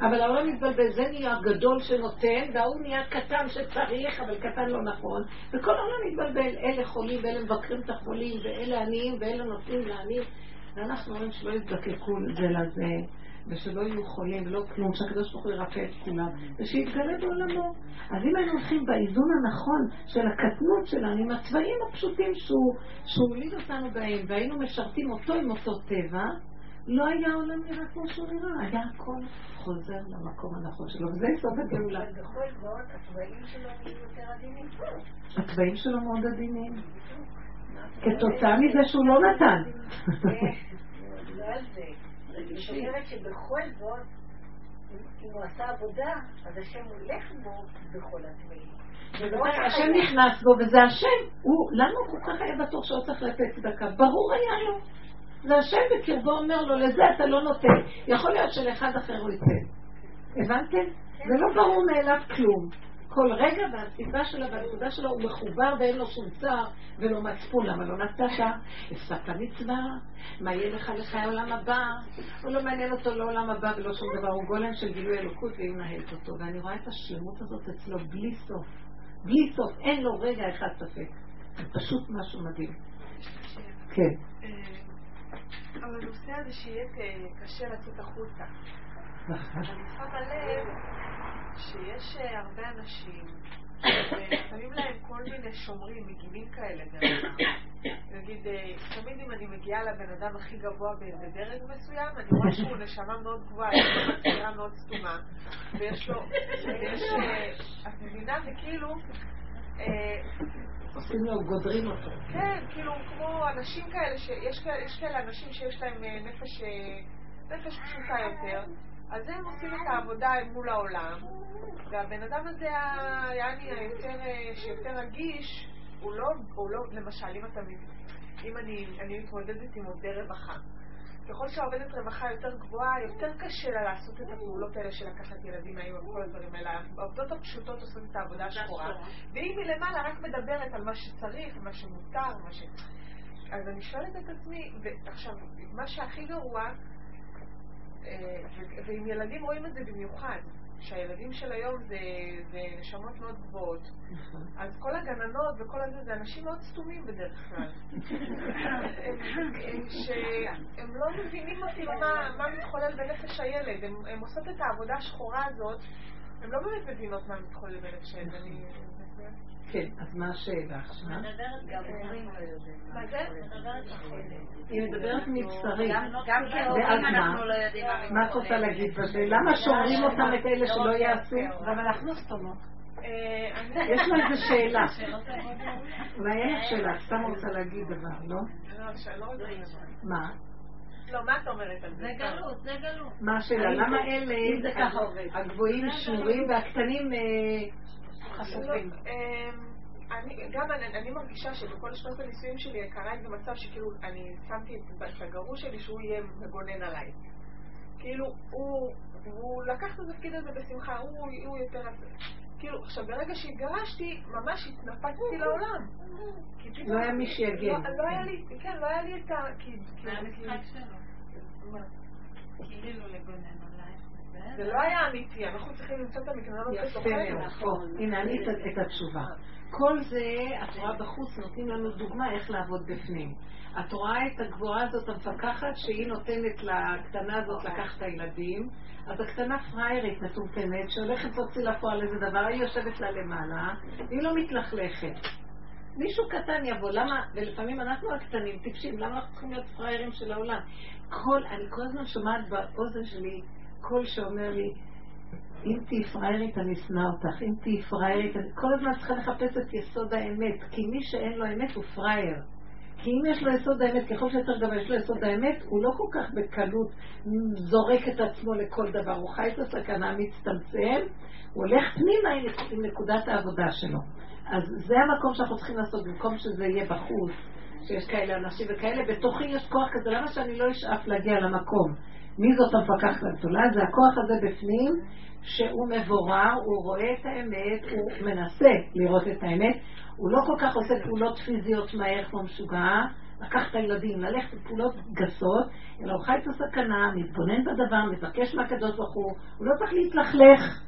אבל העולם מתבלבל, זה נהיה גדול שנותן, וההוא נהיה קטן שצריך, אבל קטן לא נכון, וכל העולם מתבלבל, אלה חולים ואלה מבקרים את החולים, ואלה עניים ואלה נותנים לעניים, ואנחנו אומרים שלא יזדקקו זה לזה, ושלא יהיו חולים ולא כלום, שהקדוש ברוך הוא ירפא את כולם, ושיתגלה בעולמו. אז אם היינו הולכים באיזון הנכון של הקטנות שלנו, עם הצבעים הפשוטים שהוא, שהוא הוליד אותנו בהם, והיינו משרתים אותו עם אותו טבע, לא היה עולם נראה כמו שהוא נראה, היה הכל חוזר למקום הנכון שלו, וזה יסוד הגאולה. בכל זאת, התוואים שלו נהיו יותר עדינים. התוואים שלו מאוד עדינים. כתוצאה מזה שהוא לא נתן. לא על זה. אני שבכל זאת, אם הוא עשה עבודה, אז השם הולך בו בכל התוואים. השם נכנס בו, וזה השם. למה הוא כל כך היה בטוח שהוא צריך לתת צדקה? ברור היה לו. זה השם בקרבו אומר לו, לזה אתה לא נותן. יכול להיות שלאחד אחר הוא ייתן. הבנתם? זה לא ברור מאליו כלום. כל רגע והסיבה שלה והנקודה שלו הוא מחובר ואין לו שום צער ולא מצפון. למה לא נתת? הפסקת מצווה? מה יהיה לך לחיי העולם הבא? הוא לא מעניין אותו לא עולם הבא ולא שום דבר. הוא גולם של גילוי אלוקות והיא מנהלת אותו. ואני רואה את השלמות הזאת אצלו בלי סוף. בלי סוף. אין לו רגע אחד ספק. זה פשוט משהו מדהים. כן. אבל הנושא הזה שיהיה קשה לצאת החוצה. אני שמה לב שיש הרבה אנשים ששמים להם כל מיני שומרים, מגינים כאלה דרך נגיד, תמיד אם אני מגיעה לבן אדם הכי גבוה בדרג מסוים, אני רואה שהוא נשמה מאוד גבוהה, יש לו מצבירה מאוד סתומה, ויש לו, ויש, את מבינה, זה כאילו, עושים לו, גודרים אותו. כן, כאילו, כמו אנשים כאלה, שיש כאלה אנשים שיש להם נפש, נפש פשוטה יותר, אז הם עושים את העבודה מול העולם, והבן אדם הזה, יעני, היותר, שיותר רגיש, הוא לא, הוא לא, למשל, אם אתה, אם אני, אני מתמודדת עם עובדי רווחה, ככל שהעובדת רווחה יותר גבוהה, יותר קשה לה לעשות את הפעולות האלה של לקחת ילדים מהאימא וכל הדברים האלה. העובדות הפשוטות עושות את העבודה השחורה, והיא מלמעלה רק מדברת על מה שצריך, מה שמותר, מה ש... אז אני שואלת את עצמי, ועכשיו, מה שהכי גרוע, אה, ועם ילדים רואים את זה במיוחד, שהילדים של היום זה, זה נשמות מאוד גבוהות. נכון. אז כל הגננות וכל הזה, זה אנשים מאוד סתומים בדרך כלל. הם- הם- שהם לא מבינים אפילו מה, מה מתחולל בנפש הילד. הם, הם עושות את העבודה השחורה הזאת, הם לא באמת מבינות מה מתחולל בנפש הילד. כן, אז מה השאלה עכשיו? מדברת גם הורים לא. מה. היא מדברת מבשרי. גם ואז כהורים מה? אנחנו לא יודעים מה את רוצה להגיד בזה? למה שומרים אותם את אלה שלא יעשו? גם אנחנו סתומות. אה. יש לה איזה שאלה. אולי אין לך שאלה, סתם רוצה להגיד דבר, לא? לא. מה? לא, מה את אומרת על זה? זה גלות, זה גלות. מה השאלה? למה אלה אם זה ככה עובד. הגבוהים שמורים והקטנים אה, חשופים. לא, אמ, אני, גם אני, אני מרגישה שבכל שנות הנישואים שלי קרה איזה מצב שכאילו אני שמתי את, הגרוש שלי שהוא יהיה מגונן עליי. כאילו, הוא, הוא לקח את התפקיד הזה בשמחה, הוא, הוא יותר... כאילו, עכשיו ברגע שהתגרשתי, ממש התנפצתי לעולם. כי פתאום- לא היה מי שיגן. לא, לא היה לי, כן, לא היה לי את ה... זה כי, המשחק שלו. מה? כאילו לגונן עלייך. זה לא היה אמיתי, אנחנו צריכים למצוא את המקננות יפה בתוכנו. מאוד. פה, הנה אני את- את התשובה. כל זה, התורה בחוץ נותנים לנו דוגמה איך לעבוד בפנים. את רואה את הגבוהה הזאת המפקחת שהיא נותנת לקטנה הזאת לקחת את הילדים, אז הקטנה פריירית מטומטמת שהולכת להוציא לפועל איזה דבר, היא יושבת לה למעלה, והיא לא מתלכלכת. מישהו קטן יבוא, למה, ולפעמים אנחנו הקטנים טיפשים, למה אנחנו צריכים להיות פריירים של העולם? כל, אני כל הזמן שומעת באוזן שלי קול שאומר לי, אם תהיי פריירית אני אשנא אותך, אם תהיי פריירית, אני כל הזמן צריכה לחפש את יסוד האמת, כי מי שאין לו אמת הוא פרייר. כי אם יש לו יסוד האמת, ככל שיותר גבוה יש לו יסוד האמת, הוא לא כל כך בקלות זורק את עצמו לכל דבר, הוא חי את הסכנה, מצטמצם, הוא הולך פנימה עם נקודת העבודה שלו. אז זה המקום שאנחנו צריכים לעשות, במקום שזה יהיה בחוץ, שיש כאלה אנשים וכאלה, בתוכי יש כוח כזה, למה שאני לא אשאף להגיע למקום? מי זאת המפקחת הגדולה? זה הכוח הזה בפנים, שהוא מבורר, הוא רואה את האמת, הוא מנסה לראות את האמת, הוא לא כל כך עושה פעולות פיזיות מהר כמו משוגע, לקח את הילדים, ללכת לפעולות גסות, אלא הוא חי את הסכנה, מתבונן בדבר, מבקש מהקדוש ברוך הוא, הוא לא צריך להתלכלך.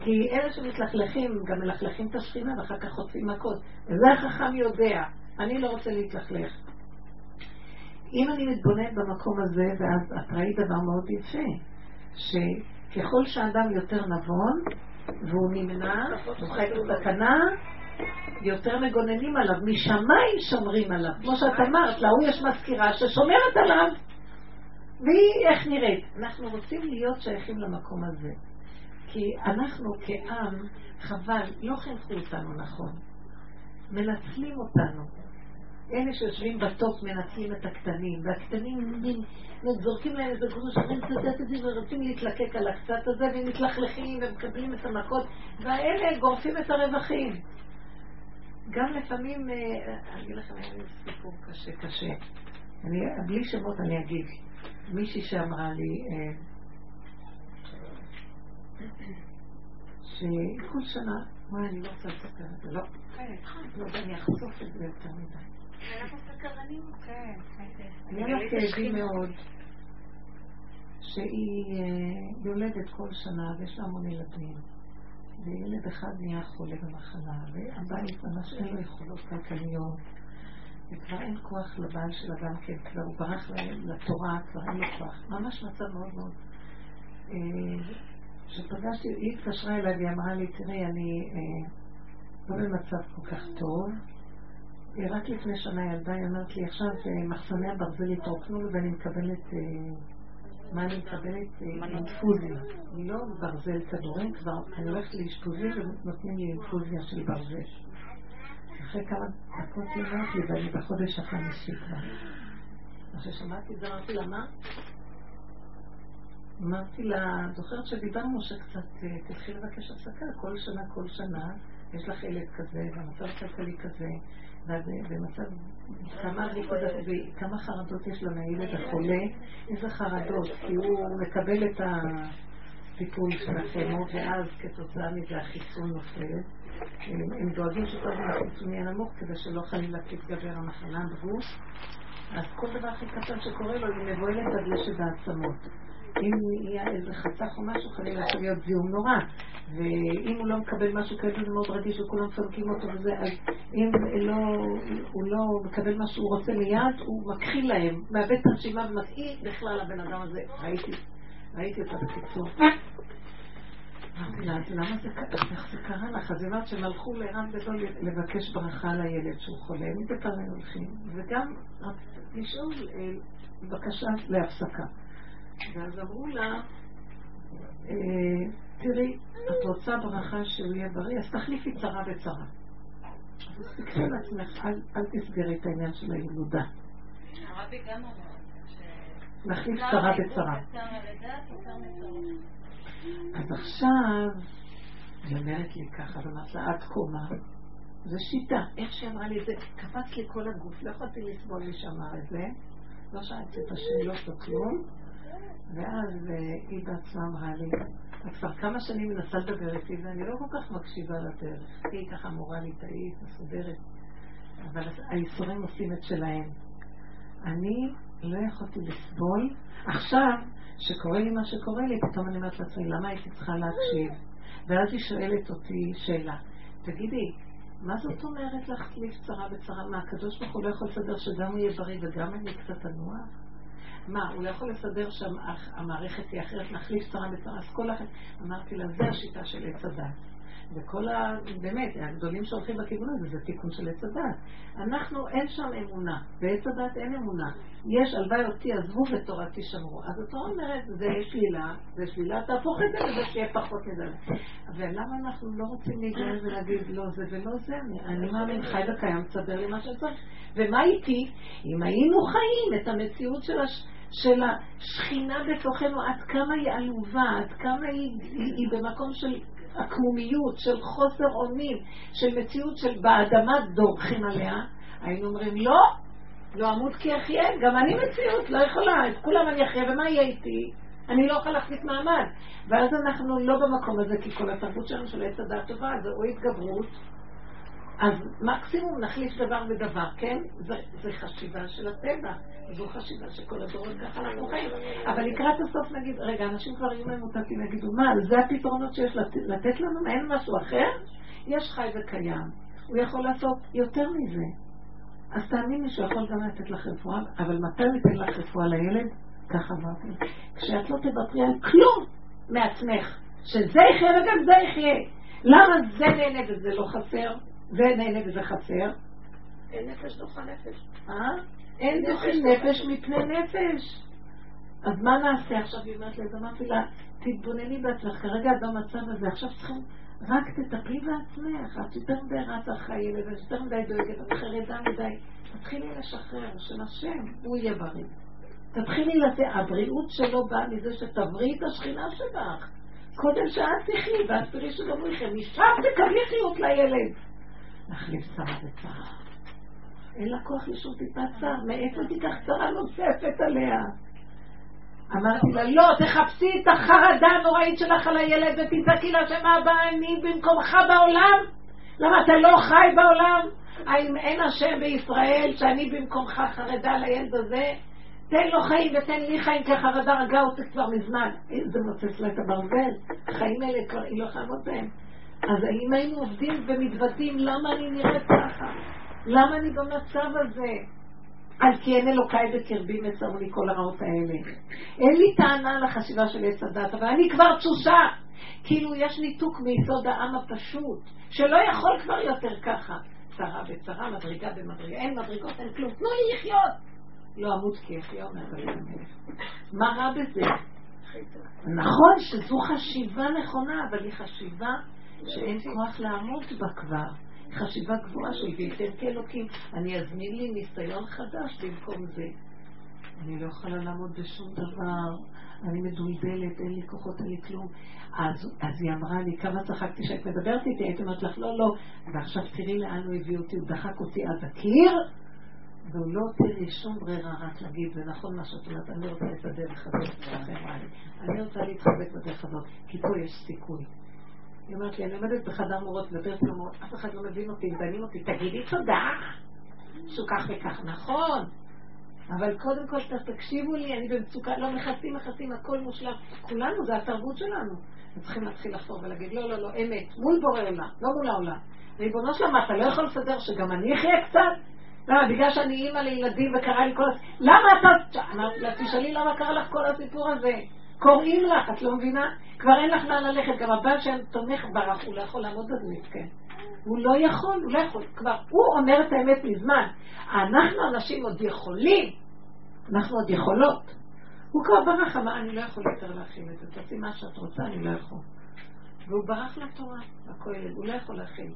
כי אלה שמתלכלכים גם מלכלכים את השכינה ואחר כך חוטפים מכות. וזה החכם יודע. אני לא רוצה להתלכלך. אם אני מתבונן במקום הזה, ואז את ראית דבר מאוד יפה, שככל שהאדם יותר נבון, והוא נמנע, הוא חי את הסכנה, יותר מגוננים עליו, משמיים שומרים עליו. כמו שאת אמרת, להוא יש מזכירה ששומרת עליו. והיא איך נראית? אנחנו רוצים להיות שייכים למקום הזה. כי אנחנו כעם, חבל, לא חינכו אותנו נכון. מנצלים אותנו. אלה שיושבים בטופ מנצלים את הקטנים, והקטנים עומדים, זורקים להם איזה גרוש, אומרים תדעת את זה, ורוצים להתלקק על הקצת הזה, והם מתלכלכים ומקבלים את המכות, והאלה גורפים את הרווחים. גם לפעמים, אה, אני אגיד לכם, היה לי סיפור קשה, קשה. אני, בלי שמות אני אגיד. מישהי שאמרה לי, אה, שכל שנה, וואי, אני לא רוצה לספר את זה, לא. לא, אני אחשוף את זה יותר מדי. אנחנו סקרנים. כן, היה לה כאבים מאוד, שהיא אה, יולדת כל שנה ויש לה המון ילדים. וילד אחד נהיה חולה במחלה, והבית ממש אין לו יכולות כלכליות, וכבר אין כוח לבעל שלה גם כן, כבר הוא ברח לתורה, כבר אין לו כוח. ממש מצב מאוד מאוד... אה, כשפגשתי, היא התקשרה אליי והיא אמרה לי, תראי, אני אה, לא במצב כל כך טוב. אה, רק לפני שנה ילדה, היא אומרת לי, עכשיו אה, מחסני הברזל התרוקנו ואני מקבלת, אה, מה אני מקבלת? אה, אינפוזיה. לא ברזל כדורים, כבר אני הולכת לאשפוזים ונותנים לי אינפוזיה של ברזל. אחרי כמה דקות היא אומרת לי, ואני בחודש החמישי כבר. כששמעתי את זה אמרתי לה, מה? אמרתי לה, זוכרת שדיברנו שקצת תתחיל לבקש הפסקה, כל שנה, כל שנה, יש לך ילד כזה, והמצב הכלכלי כזה, ואז, ומצב, כמה חרדות יש לה מהילד החולה, איזה חרדות, כי הוא מקבל את. הטיפול של הכימו, ואז כתוצאה מזה החיסון נופל. הם, דואגים שכל הזמן החיסון יהיה נמוך כדי שלא חלילה תתגבר המחלה בגוף. אז כל דבר הכי קטן שקורה לו, היא מבוהלת עד לשד העצמות. אם יהיה איזה חתך או משהו, חלילה יכול להיות זיהום נורא. ואם הוא לא מקבל משהו כזה, זה מאוד רגיש וכולם צודקים אותו וזה, אז אם לא, הוא לא מקבל מה שהוא רוצה מיד, הוא מכחיל להם, מאבד את הנשימה ומתאים בכלל הבן אדם הזה. ראיתי, ראיתי אותה בקיצור. אז למה זה קרה? איך זה קרה לך? אז היא אומרת שהם הלכו לערן גדול לבקש ברכה לילד שהוא חולה, מדי פעם הם הולכים, וגם לשאול אה, בקשה להפסקה. ואז אמרו לה, אה, תראי, את רוצה ברכה שהוא יהיה בריא, אז תחליפי צרה בצרה. אז תקחי לעצמך, אל, תסגרי את העניין של הילודה. הרבי גם אמר נחליף צרה בצרה. אז עכשיו, היא אומרת לי ככה, ואמרת לה, את קומה. זו שיטה. איך שהיא אמרה לי את זה, קפץ לי כל הגוף, לא יכולתי לסבול מי שאמר את זה. לא שאלתי את השאלות או כלום. ואז אה, היא בעצמה אמרה לי, את כבר כמה שנים מנסה לדבר איתי ואני לא כל כך מקשיבה לדרך. היא ככה מורה ליטאית, מסודרת. אבל הייסורים עושים את שלהם. אני לא יכולתי לסבול. עכשיו, שקורה לי מה שקורה לי, פתאום אני אומרת לעצמי, למה הייתי צריכה להקשיב? ואז היא שואלת אותי שאלה, תגידי, מה זאת אומרת להחליף צרה בצרה? מה, הקדוש ברוך הוא לא יכול לסדר שגם הוא יהיה בריא וגם אני קצת אנוח? מה, הוא לא יכול לסדר שהמערכת תהיה אחרת, נחליף צרה בצרה, אז כל אחת, אמרתי לה, זה השיטה של עץ הדת. וכל ה... באמת, הגדולים שהולכים בכיוון הזה זה תיקון של עץ הדת. אנחנו, אין שם אמונה, בעץ הדת אין אמונה. יש, הלוואי אותי עזבו ותורתי שמרו. אז התורה אומרת, זה שלילה, זה שלילה, תהפוך את זה וזה שיהיה פחות מזה. ולמה אנחנו לא רוצים להיגרם ולהגיד לא זה ולא זה? אני מאמין, חי וקיים, תסדר לי מה שצריך. ומה איתי? אם היינו חיים את המציאות של הש... של השכינה בתוכנו, עד כמה היא עלובה, עד כמה היא, היא, היא במקום של עקמומיות, של חוסר אונים, של מציאות של באדמה דורכים עליה, היינו אומרים, לא, לא אמות כי אחיה, גם אני מציאות, לא יכולה, את כולם אני אחיה, ומה יהיה איתי? אני לא יכולה להחזיק מעמד. ואז אנחנו לא במקום הזה, כי כל התרבות שלנו של עץ הדעת טובה, זה או התגברות, אז מקסימום נחליף דבר בדבר, כן? זה, זה חשיבה של הטבע, זו חשיבה שכל הדורות ככה אנחנו חיים. אבל לקראת הסוף נגיד, רגע, אנשים כבר יהיו ממוטטים, יגידו, מה, זה הפתרונות שיש לת, לתת לנו? אין משהו אחר? יש חי וקיים. הוא יכול לעשות יותר מזה. אז תאמיני שהוא יכול גם לתת לך רפואה, אבל מתי הוא ייתן לך רפואה לילד? ככה אמרתי. כשאת לא תוותרי על כלום מעצמך, שזה יחיה וגם זה יחיה. למה זה נהנה וזה לא חסר? נהנה וזה חסר. אין נפש דוחה נפש. אה? אין דוחים נפש מפני נפש. אז מה נעשה עכשיו? היא אומרת לי, אז אמרתי לה, תתבונני בעצמך, כרגע את במצב הזה, עכשיו צריכים, רק תטפלי בעצמך, את יותר מדי רצה אחרי ילד, את יותר מדי דואגת, את חרדה מדי. תתחילי לשחרר, של השם, הוא יהיה בריא. תתחילי לזה, הבריאות שלו באה מזה שתבריאי את השכינה שבך. קודם שאת תחי, ואז תראי שגם הוא יחיה. משם תקבלי חיות לילד. להחליף צרה בצרה. אין לה כוח לשום טיפת צער, מאיפה תיקח צרה נוספת עליה? אמרתי לה, לא, תחפשי את החרדה הנוראית שלך על הילד ותזעקי לה שמה הבא אני במקומך בעולם? למה אתה לא חי בעולם? האם אין השם בישראל שאני במקומך חרדה לילד הזה? תן לו חיים ותן לי חיים, כי החרדה רגעה אותי כבר מזמן. זה מוצץ לה את הברזל. החיים האלה כבר, היא לא יכולה בהם. אז אם היינו עובדים ומתוודעים, למה אני נראית ככה? למה אני במצב הזה? על כי אין אלוקיי בקרבי מצאו לי כל הרעות האלה. אין לי טענה לחשיבה של עץ הדת, אבל אני כבר תשושה. כאילו יש ניתוק מיסוד העם הפשוט, שלא יכול כבר יותר ככה. צרה בצרה, מדרגה במדרגה, אין מדרגות, אין כלום. תנו לי לחיות! לא אמות כי אחיה אומר המלך. מה רע בזה? נכון שזו חשיבה נכונה, אבל היא חשיבה שאין כוח לעמוד בה כבר. חשיבה גבוהה של וייתן כאלוקים. אני אזמין לי ניסיון חדש במקום זה. אני לא יכולה לעמוד בשום דבר, אני מדולדלת, אין לי כוחות, אין לי כלום. אז, אז היא אמרה לי, כמה צחקתי כשאת מדברת איתי, הייתי אומרת לך, לא, לא. ועכשיו תראי לאן הוא הביא אותי, הוא דחק אותי עד הקיר, והוא לא הותיר לי שום ברירה רק להגיד, זה נכון מה שאת אומרת, אני רוצה את הדרך הזאת אני רוצה להתחזק בדרך הזאת, כי פה יש סיכוי. היא אומרת לי, אני עומדת בחדר מורות, מדברת עם אף אחד לא מבין אותי, מדיינים אותי, תגידי תודה, שהוא כך וכך, נכון, אבל קודם כל תקשיבו לי, אני במצוקה, לא מכסים, מכסים, הכל מושלם, כולנו, זה התרבות שלנו. צריכים להתחיל לחזור ולהגיד, לא, לא, לא, אמת, מול בורא עולם, לא מול העולם. ריבונו של מה, אתה לא יכול לסדר שגם אני אחיה קצת? למה? בגלל שאני אימא לילדים וקרה לי כל הסיפור. למה אתה... אמרתי לה, תשאלי למה קרה לך כל הסיפור הזה. קוראים לך, את לא מבינה? כבר אין לך לאן ללכת. גם הבן שם תומך ברח, הוא לא יכול לעמוד בזה מסכן. הוא לא יכול, הוא לא יכול. כבר, הוא אומר את האמת מזמן. אנחנו אנשים עוד יכולים. אנחנו עוד יכולות. הוא כבר ברח, אמר, אני לא יכול יותר להכיל את זה. תעשי מה שאת רוצה, אני לא יכול. והוא ברח לתורה, לכולל, הוא לא יכול להכיל.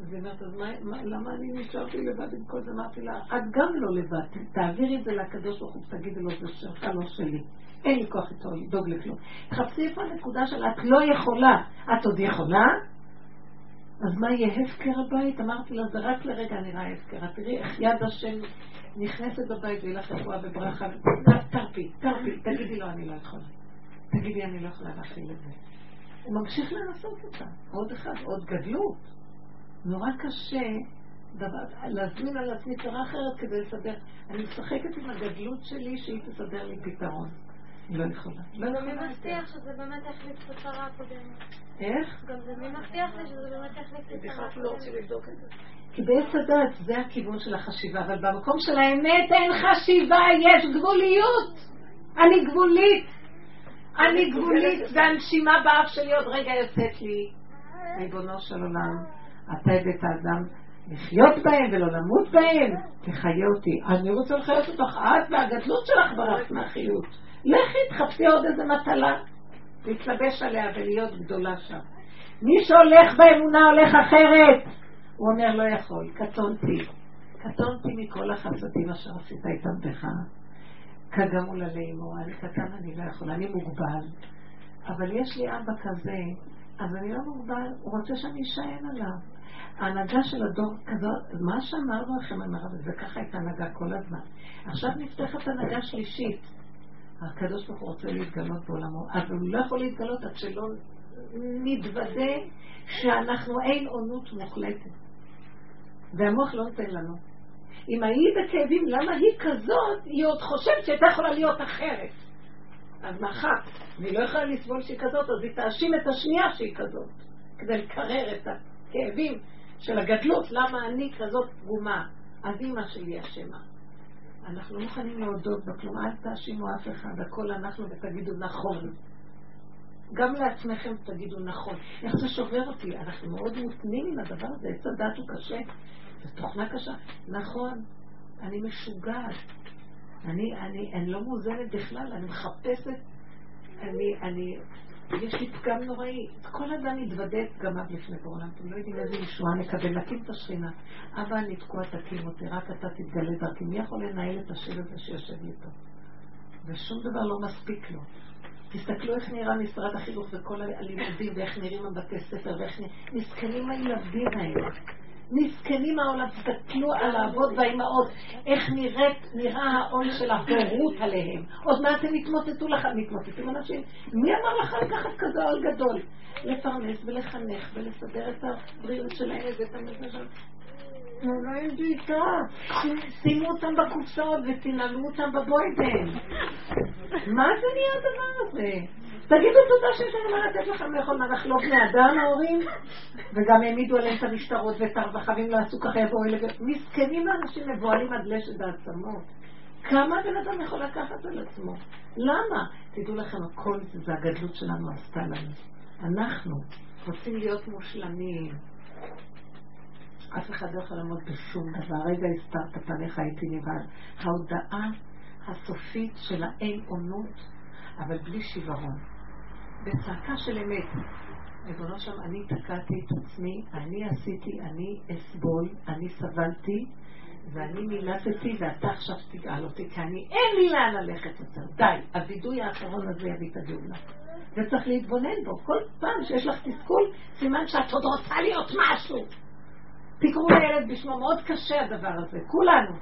אז היא אומרת, אז מה, למה אני נשארתי לבד עם כל זה? אמרתי לה, את גם לא לבד, תעבירי את זה לקדוש ברוך הוא, תגידי לו, זה שלך, לא שלי. אין לי כוח איתו לדאוג לכלום. תחפשי איפה הנקודה של את לא יכולה. את עוד יכולה? אז מה יהיה הפקר הבית? אמרתי לה, זה רק לרגע נראה הפקר. תראי איך יד השם נכנסת בבית ויהיה רפואה וברכה. תרפי, תרפי, תגידי לו, אני לא יכולה. תגידי, אני לא יכולה להכיל את זה. הוא ממשיך לנסות אותה. עוד אחד, עוד גדלות. נורא קשה דבר, להזמין על עצמי צרה אחרת כדי לסדר. אני משחקת עם הגדלות שלי שהיא תסדר לי פתרון. לא יכולה. לא גם מי מבטיח שזה באמת יחליף את הצרה הקודמת? איך? גם זה מי מבטיח לי שזה באמת יחליף את הצרה הקודמת? לא רוצים לבדוק את זה. כי בעץ הדת זה הכיוון של החשיבה, אבל במקום של האמת אין חשיבה, יש גבוליות. אני גבולית. אני גבולית, והנשימה באף שלי עוד רגע יוצאת לי. ריבונו של עולם. אתה הבאת האדם לחיות בהם ולא למות בהם, תחיה אותי. אני רוצה לחיות אותך, את והגדלות שלך ברח מהחיות. לכי תחפשי עוד איזה מטלה, להתלבש עליה ולהיות גדולה שם. מי שהולך באמונה הולך אחרת. הוא אומר לא יכול, קטונתי. קטונתי מכל החסדים אשר עשית איתם בך. כגמול עלי אמו, אני קטן, אני לא יכול, אני מוגבל. אבל יש לי אבא כזה, אז אני לא מוגבל, הוא רוצה שאני אשען עליו. ההנהגה של הדור כזאת, מה שאמרנו לכם, אמר הרב, זה ככה הייתה הנהגה כל הזמן. עכשיו נפתחת הנהגה שלישית. הקדוש ברוך הוא רוצה להתגלות בעולמו, אבל הוא לא יכול להתגלות עד שלא נתוודה שאנחנו אין עונות מוחלטת. והמוח לא נותן לנו. אם היית בכאבים, למה היא כזאת, היא עוד חושבת שהייתה יכולה להיות אחרת. אז מאחר, והיא לא יכולה לסבול שהיא כזאת, אז היא תאשים את השנייה שהיא כזאת, כדי לקרר את הכאבים של הגדלות, למה אני כזאת פגומה? אז אימא שלי אשמה. אנחנו לא מוכנים להודות בכלום, אל תאשימו אף אחד, הכל אנחנו ותגידו נכון. גם לעצמכם תגידו נכון. איך זה שובר אותי? אנחנו מאוד מותנים עם הדבר הזה, עץ הדת הוא קשה, זו תוכנה קשה. נכון, אני משוגעת. אני, אני, אני לא מאוזנת בכלל, אני מחפשת, אני, אני יש לי פגם נוראי. כל אדם יתוודה את פגמיו לפני בעולם. אתם לא יודעים איזה ישועה נקבל, נקים את השכינה. אבא, אני תקוע, תקים אותי, רק אתה תתגלה דרכי. מי יכול לנהל את השיר הזה שיושב איתו? ושום דבר לא מספיק לו. תסתכלו איך נראה משרד החינוך וכל הלימודים, ואיך נראים הבתי ספר, ואיך נראים... מסכנים הילדים האלה. מסכנים העולם, תסתכלו על האבות והאימהות, איך נראית, נראה העול של ההורות עליהם. עוד מעט הם יתמוטטו לך, מתמוטטים אנשים. מי אמר לך לקחת כזה עול גדול? לפרנס ולחנך ולסדר את הבריאות שלהם ואת המזל. תנו להם בעיטה, שימו אותם בקופסאות ותנעלו אותם בבוידן. מה זה נהיה הדבר הזה? תגידו תודה שיש לנו מה לתת לכם לאכול, אנחנו לא בני אדם ההורים? וגם העמידו עליהם את המשטרות ואת הרווחה, ואם לא עשו ככה יבואו אלה... מסכנים האנשים מבוהלים עד לשת העצמות. כמה בן אדם יכול לקחת על עצמו? למה? תדעו לכם, הכל זה, הגדלות שלנו עשתה לנו. אנחנו רוצים להיות מושלמים. אף אחד לא יכול לעמוד בשום דבר. רגע הסתרת פניך הייתי נבהל. ההודעה הסופית של האין עונות, אבל בלי שיוורון. בצעקה של אמת. ריבונו שם, אני תקעתי את עצמי, אני עשיתי, אני אסבול, אני סבלתי, ואני מילטתי, ואתה עכשיו תגאל אותי, כי אני, אין לי לאן ללכת יותר. די, הווידוי האחרון הזה יביא את הגאולה. וצריך להתבונן בו. כל פעם שיש לך תסכול, סימן שאת עוד רוצה להיות משהו. תקראו לילד בשמו, מאוד קשה הדבר הזה, כולנו.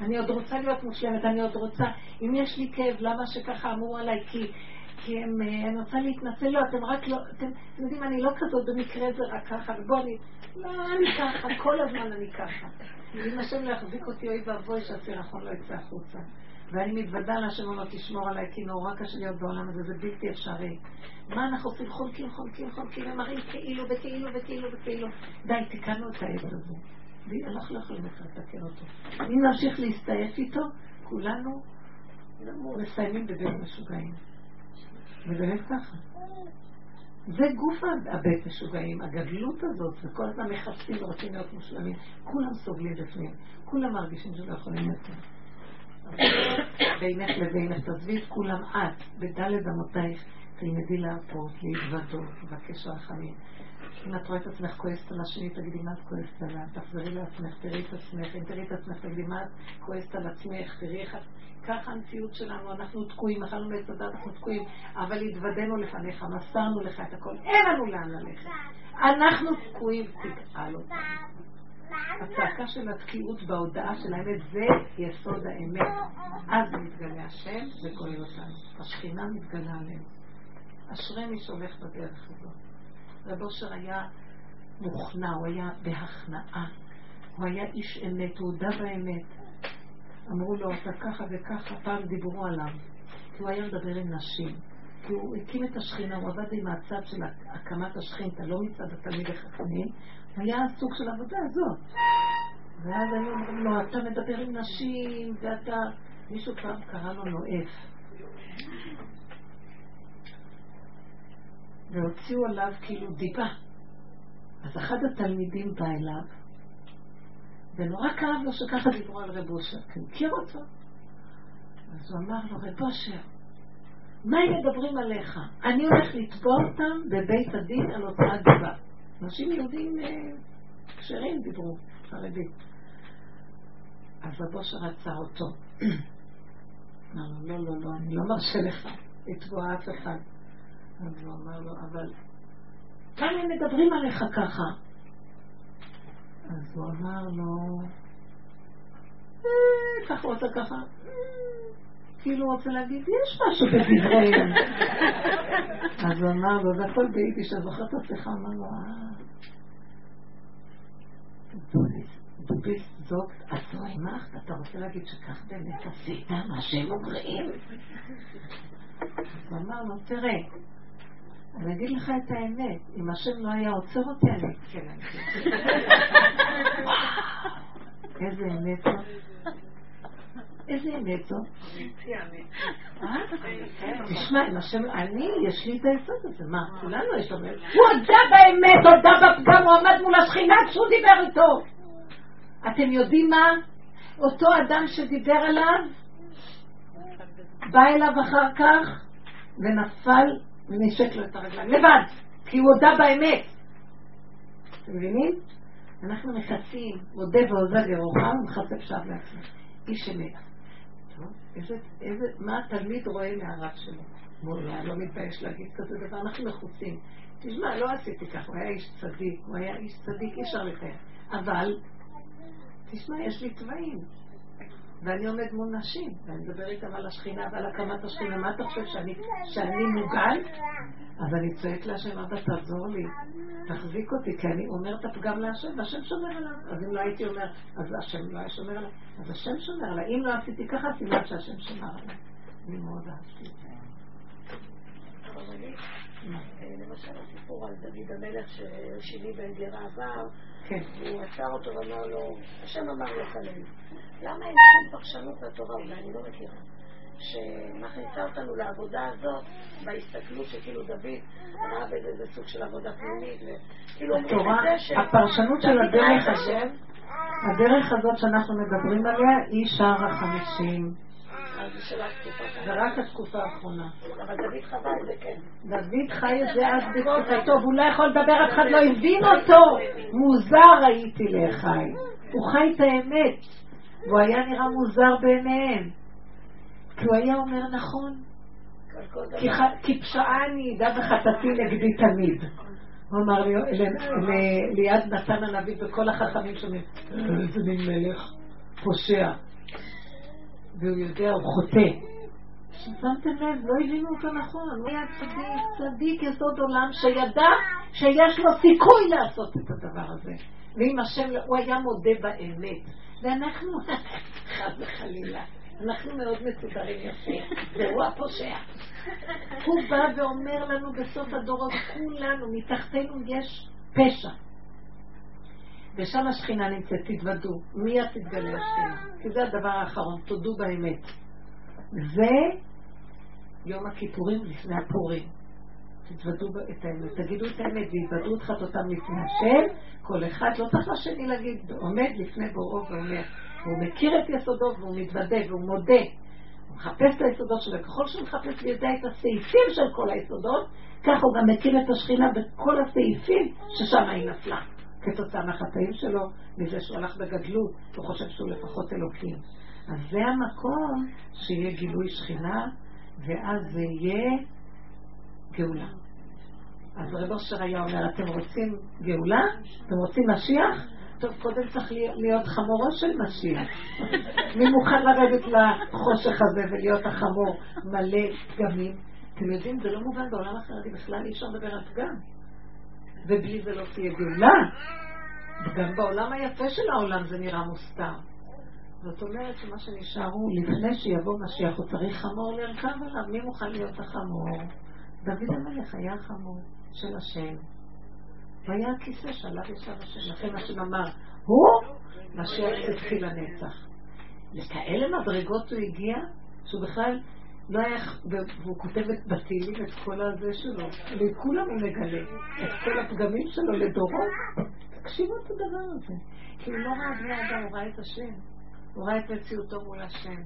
אני עוד רוצה להיות מושלמת, אני עוד רוצה, אם יש לי כאב, למה שככה אמרו עליי? כי, כי הם, אני רוצה להתנצל, לא, אתם רק לא, אתם, אתם יודעים, אני לא כזאת, במקרה זה רק ככה, ובוא אני, לא, אני ככה, כל הזמן אני ככה. אם השם לא יחזיק אותי, אוי ואבוי שהסירחון לא יצא החוצה. ואני מתוודה להשם לא תשמור עליי, כי נורא קשה להיות בעולם הזה, זה בלתי אפשרי. מה אנחנו עושים? חולקים, חולקים, חולקים, ומראים כאילו וכאילו וכאילו וכאילו. די, תיקנו את העץ הזה. ואנחנו לא יכולים לתקן אותו. אם נמשיך להסתעף איתו, כולנו מסיימים בבית משוגעים. ובאמת ככה. זה גוף הבית משוגעים, הגדלות הזאת, וכל הזמן מחפשים ורוצים להיות מושלמים. כולם סובלים בפנים, כולם מרגישים שלא יכולים יותר. בינך לבינך, תעזבי את כולם את, בדלת אמותייך, תלמדי להרפות, להתוודות, לבקש רחמים. אם את רואה את עצמך כועסת על השני, תגידי מה את כועסת עליו, תחזרי לעצמך, תראי את עצמך, אם תראי את עצמך, תגידי מה את כועסת על עצמך, תראי איך את... ככה המציאות שלנו, אנחנו תקועים, אכלנו מעץ הדת, אנחנו תקועים, אבל התוודנו לפניך, מסרנו לך את הכל, אין לנו לאן ללכת. אנחנו תקועים, תגאל אותנו. הצעקה של התקיעות בהודעה של האמת זה יסוד האמת. אז מתגלה השם וכולל אותנו. השכינה מתגלה עלינו. אשרי מי שהולך בדרך הזאת. רב אושר היה מוכנע, הוא היה בהכנעה. הוא היה איש אמת, הוא הודה באמת. אמרו לו, אתה ככה וככה, פעם דיברו עליו. כי הוא היה מדבר עם נשים. כי הוא הקים את השכינה, הוא עבד עם הצד של הקמת השכינתה, לא מצד התלמיד החכמים, היה סוג של עבודה הזאת. ואז היו אומרים לו, אתה מדבר עם נשים, ואתה... מישהו פעם קרא לו נואף. והוציאו עליו כאילו דיבה. אז אחד התלמידים בא אליו, ונורא כאב לו שככה דיברו על רב אושר, כי הוא הכיר אותו. אז הוא אמר לו, רב אושר, מה הם מדברים עליך? אני הולך לתבוע אותם בבית הדין על הוצאת דיבה. אנשים יהודים אה, כשרים דיברו, חרדים. אז רב אושר רצה אותו. אמר לו, לא, לא, לא, אני לא מרשה לך לתבוע אף אחד. אז הוא אמר לו, אבל כמה הם מדברים עליך ככה? אז הוא אמר לו, אה, ככה הוא עושה ככה, כאילו הוא רוצה להגיד, יש משהו בדבריהם. אז הוא אמר לו, זה הכל ביידיש, אז את השיחה, אמר לו, אה, du bist אז לא עמך, אתה רוצה להגיד שכך באמת עשית מה שהם אומרים? אז הוא אמר לו, תראה, אני אגיד לך את האמת, אם השם לא היה עוצר אותי, אני כן, איזה אמת זו? איזה אמת זו? תשמע, אם השם, אני, יש לי את היסוד הזה, מה, כולנו יש לנו... הוא הודה באמת, הודה בפגם, הוא עמד מול השכינה כשהוא דיבר איתו. אתם יודעים מה? אותו אדם שדיבר עליו, בא אליו אחר כך ונפל ונשק לו את הרגליים, לבד, כי הוא הודה באמת. אתם מבינים? אנחנו מכסים, מודה ועוזב ירוחם, ומכסה פשט לעצמם. איש אמת. מה התלמיד רואה מהרב שלו? הוא לא מתבייש להגיד כזה דבר, אנחנו מחוצים. תשמע, לא עשיתי כך, הוא היה איש צדיק, הוא היה איש צדיק, אי אפשר לתאר. אבל, תשמע, יש לי צבעים. ואני עומד מול נשים, ואני מדבר איתם על השכינה ועל הקמת השכינה. מה אתה חושב, שאני, שאני מוגן? אז אני צועק להשם, אבא תעזור לי, תחזיק אותי, כי אני אומר את הפגם להשם, והשם שומר עליו. אז אם לא הייתי אומר, אז השם לא היה שומר עליו, אז השם שומר עליי. אם לא עשיתי ככה, סימן שהשם שומר עליי. אני מאוד אהבתי את זה. למשל הסיפור על דוד המלך ששני בן גירה עבר, כן. הוא עצר אותו ואמר לו, השם אמר כלל, למה אין שום פרשנות לתורה, אולי אני לא מכירה, שמכניסה אותנו לעבודה הזאת, בהסתכלות שכאילו דוד ראה בזה איזה סוג של עבודה פנימית, וכאילו התורה, הפרשנות של הדרך הזאת, הדרך הזאת שאנחנו מדברים עליה היא שער החמישים. זה רק התקופה האחרונה. אבל דוד חווה את זה, כן. דוד חי את זה אז בתקופתו, והוא לא יכול לדבר, אף אחד לא הבין אותו. מוזר הייתי לאחי. הוא חי את האמת, והוא היה נראה מוזר בעיניהם. כי הוא היה אומר נכון. כי פשעני, דה וחטאתי נגדי תמיד. הוא אמר ליד נתן הנביא וכל החכמים שומעים, איזה מין מלך פושע. והוא יודע, הוא חוטא. שמתם לב, לא הבינו אותו נכון, הוא היה צדיק, צדיק יסוד עולם, שידע שיש לו סיכוי לעשות את הדבר הזה. ואם השם, הוא היה מודה באמת. ואנחנו, חס וחלילה, אנחנו מאוד מסודרים יפה, והוא הפושע. הוא בא ואומר לנו בסוף הדור הזה, כולנו, מתחתנו יש פשע. ושם השכינה נמצאת, תתוודו, מיד תתגלה השכינה, כי זה הדבר האחרון, תודו באמת. זה יום הכיפורים לפני הפורים. תתוודו את האמת, תגידו את האמת ויתוודו את חטאותם לפני השם, כל אחד לא צריך לשני להגיד, עומד לפני בוראו ואומר, הוא מכיר את יסודו והוא מתוודה והוא מודה, הוא מחפש את היסודות שלו, ככל שהוא מחפש ויודע את הסעיפים של כל היסודות, ככה הוא גם מכיר את השכינה בכל הסעיפים ששם היא נפלה, כתוצאה מהחטאים שלו, מזה שהוא הלך בגדלות, הוא חושב שהוא לפחות אלוקים. אז זה המקום שיהיה גילוי שכינה, ואז זה יהיה גאולה. אז רב אושר היה אומר, אתם רוצים גאולה? אתם רוצים משיח? טוב, קודם צריך להיות חמורו של משיח. מי מוכן לרדת לחושך הזה ולהיות החמור מלא פגמים? אתם יודעים, זה לא מובן בעולם החרדי בכלל אי אפשר לדבר על פגם. ובלי זה לא תהיה גאולה. גם בעולם היפה של העולם זה נראה מוסתר. זאת אומרת שמה שנשאר הוא, לפני שיבוא משיח, הוא צריך חמור לרכב עליו. מי מוכן להיות החמור? דוד המלך היה החמור של השם. והיה הכיסא שעליו ישב השם. לכן השם אמר, הוא משיח התחיל לנצח. לכאלה מדרגות הוא הגיע, שהוא בכלל לא היה, והוא כותב בתהילים את כל הזה שלו, לכולם הוא מגלה, את כל הפגמים שלו לדורות. תקשיבו את הדבר הזה. כי הוא לא ראה בני אדם, הוא ראה את השם. הוא ראה את מציאותו מול השם.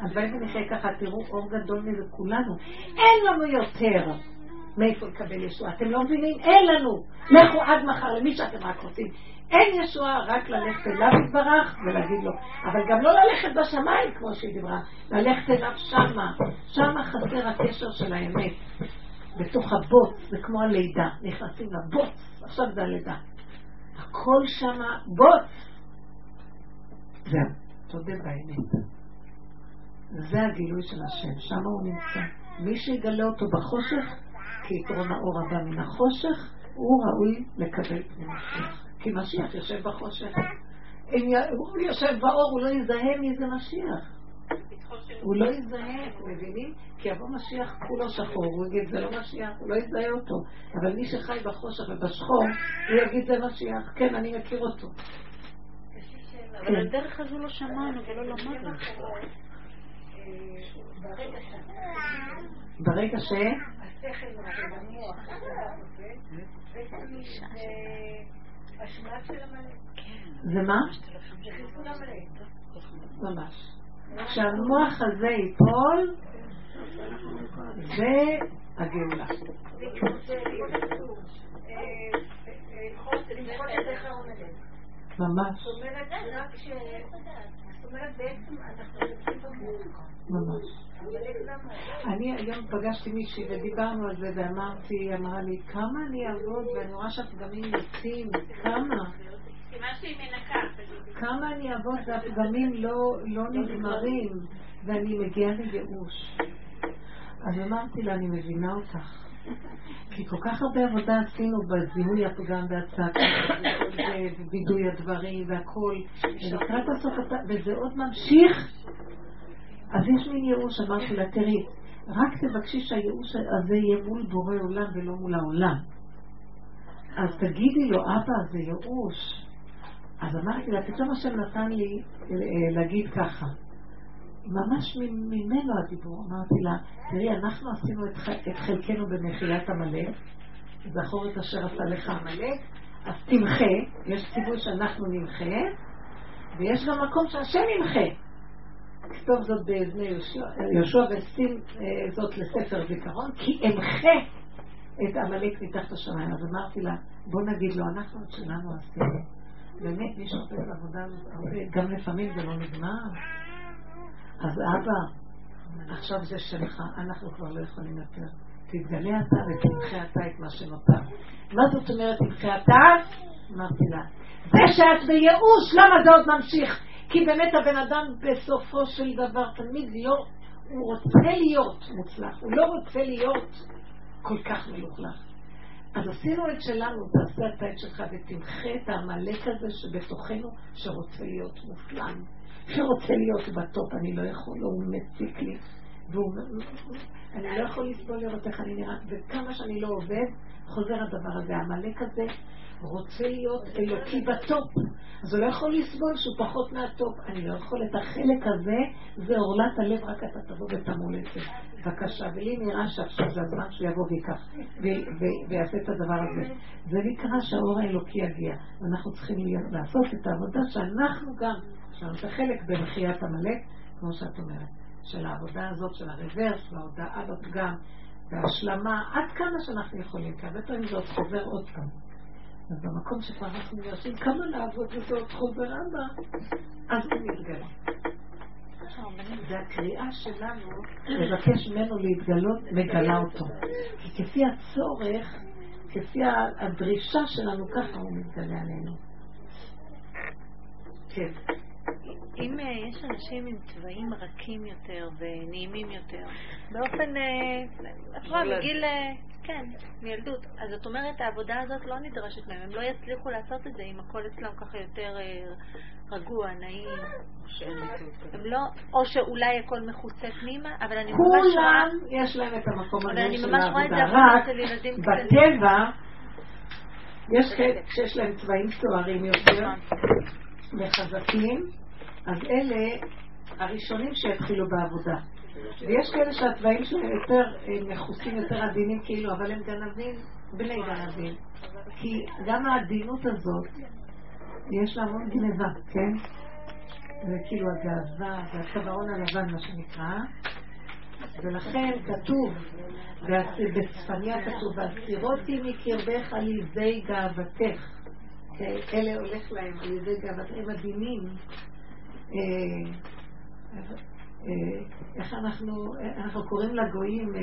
הלוואי ונחיה ככה, תראו אור גדול מזה כולנו. אין לנו יותר מאיפה לקבל ישועה. אתם לא מבינים? אין לנו. לכו עד מחר למי שאתם רק רוצים. אין ישועה, רק ללכת אליו יתברך ולהגיד לו. אבל גם לא ללכת בשמיים, כמו שהיא דיברה. ללכת אליו שמה. שמה חסר הקשר של האמת. בתוך הבוץ, זה כמו הלידה. נכנסים לבוץ, עכשיו זה הלידה. הכל שמה בוץ. זהו, תודה באמת. זה הגילוי של השם, שם הוא נמצא. מי שיגלה אותו בחושך, כי יתרון האור הבא מן החושך, הוא ראוי לקבל פני משיח. כי משיח יושב בחושך. אם הוא יושב באור, הוא לא יזהה מי זה משיח. הוא לא יזהה, אתם מבינים? כי יבוא משיח כולו שחור, הוא יגיד זה לא משיח, הוא לא יזהה אותו. אבל מי שחי בחושך ובשחור, הוא יגיד זה משיח. כן, אני מכיר אותו. אבל הדרך הזו לא שמענו ולא למדנו. ברגע ש... זה מה? ממש. כשהמוח הזה ייפול, זה הגאולה. ממש. זאת אומרת. זאת בעצם אנחנו ממש. אני היום פגשתי מישהי ודיברנו על זה ואמרתי, אמרה לי, כמה אני אעבוד ואני רואה שהפגמים יוצאים, כמה? כמה אני אעבוד והפגמים לא, לא נגמרים ואני מגיעה לייאוש. אז אמרתי לה, אני מבינה אותך. כי כל כך הרבה עבודה עשינו בזיהוי הפגם והצעקה, ווידוי הדברים והכל, ולקראת הסוף, וזה עוד ממשיך, אז יש מין ייאוש, אמרתי לה, תראי, רק תבקשי שהייאוש הזה יהיה מול בורא עולם ולא מול העולם. אז תגידי לו, אבא, זה ייאוש. אז אמרתי לה, פתאום השם נתן לי אה, להגיד ככה, ממש ממנו הדיבור. אמרתי לה, תראי, אנחנו עשינו את, את חלקנו במחילת עמלק, זכור את אשר עשה לך עמלק, אז תמחה, יש ציווי שאנחנו נמחה, ויש גם מקום שהשם ימחה. כתוב זאת באזני יהושע ושים אה, זאת לספר זיכרון, כי אמחה את עמלק מתחת השמיים. אז אמרתי לה, בוא נגיד לו, אנחנו את שלנו עשינו. באמת, מי שעושה את הזאת גם לפעמים זה לא נגמר. אז אבא, עכשיו זה שלך, אנחנו כבר לא יכולים יותר. תתגלה אתה ותמחה אתה את מה שנותר. מה זאת אומרת תמחה אתה? אמרתי לה, זה שאת בייאוש, למה זה עוד ממשיך? כי באמת הבן אדם בסופו של דבר תמיד לא, הוא רוצה להיות מוצלח, הוא לא רוצה להיות כל כך מלוכלך. אז עשינו את שלנו, תעשה את שלך ותמחה את העמלק הזה שבתוכנו שרוצה להיות מופלם, שרוצה להיות בטופ, אני לא יכול, הוא מציק לי. והוא, אני לא יכול לסבול לראות איך אני נראה, וכמה שאני לא עובד, חוזר הדבר הזה. העמלק הזה רוצה להיות אלוקי בטופ, אז הוא לא יכול לסבול שהוא פחות מהטופ. אני לא יכול את החלק הזה, זה עורלת הלב, רק אתה תבוא ותמול את זה. בבקשה, ולי נראה שעכשיו זה הזמן שהוא יבוא ויקח ויעשה את הדבר הזה. זה נקרא שהאור האלוקי יגיע. ואנחנו צריכים לעשות את העבודה שאנחנו גם, יש לנו את החלק במחיית עמלק, כמו שאת אומרת. של העבודה הזאת, של הרוורס, וההודעה בפגם, והשלמה, עד כמה שאנחנו יכולים, כי הרבה פעמים זה עוד חוזר עוד פעם. אז במקום שכבר אנחנו מנסים כמה לעבוד עוד חוזר אבא, אז הוא מתגלה. והקריאה שלנו לבקש ממנו להתגלות, מגלה אותו. כי כפי הצורך, כפי הדרישה שלנו, ככה הוא מתגלה עלינו. כן. אם אה, יש אנשים עם צבעים רכים יותר ונעימים יותר, באופן, אה, את רואה, מגיל, אה, כן, מילדות, אז זאת אומרת, העבודה הזאת לא נדרשת מהם, הם לא יצליחו לעשות את זה אם הכל אצלם ככה יותר רגוע, נעים. הם לא, או שאולי הכל מחוצה פנימה, אבל אני ממש רואה... כולם יש להם את המקום הזה של העבודה, רק בטבע יש כאלה שיש להם צבעים סוערים יותר וחזקים, אז אלה הראשונים שהתחילו בעבודה. ויש כאלה שהצבעים שלהם יותר מכוסים, יותר עדינים כאילו, אבל הם גנבים, בני גנבים. כי גם העדינות הזאת, יש לה המון גנבה, כן? זה כאילו הגאווה והצווארון הלבן, מה שנקרא. ולכן כתוב, בצפניה כתוב, והסירותי מקרבך על ידי גאוותך. אלה הולך להם על ידי גאוותך, הם עדינים. אה, אה, איך אנחנו, אנחנו קוראים לגויים, אה,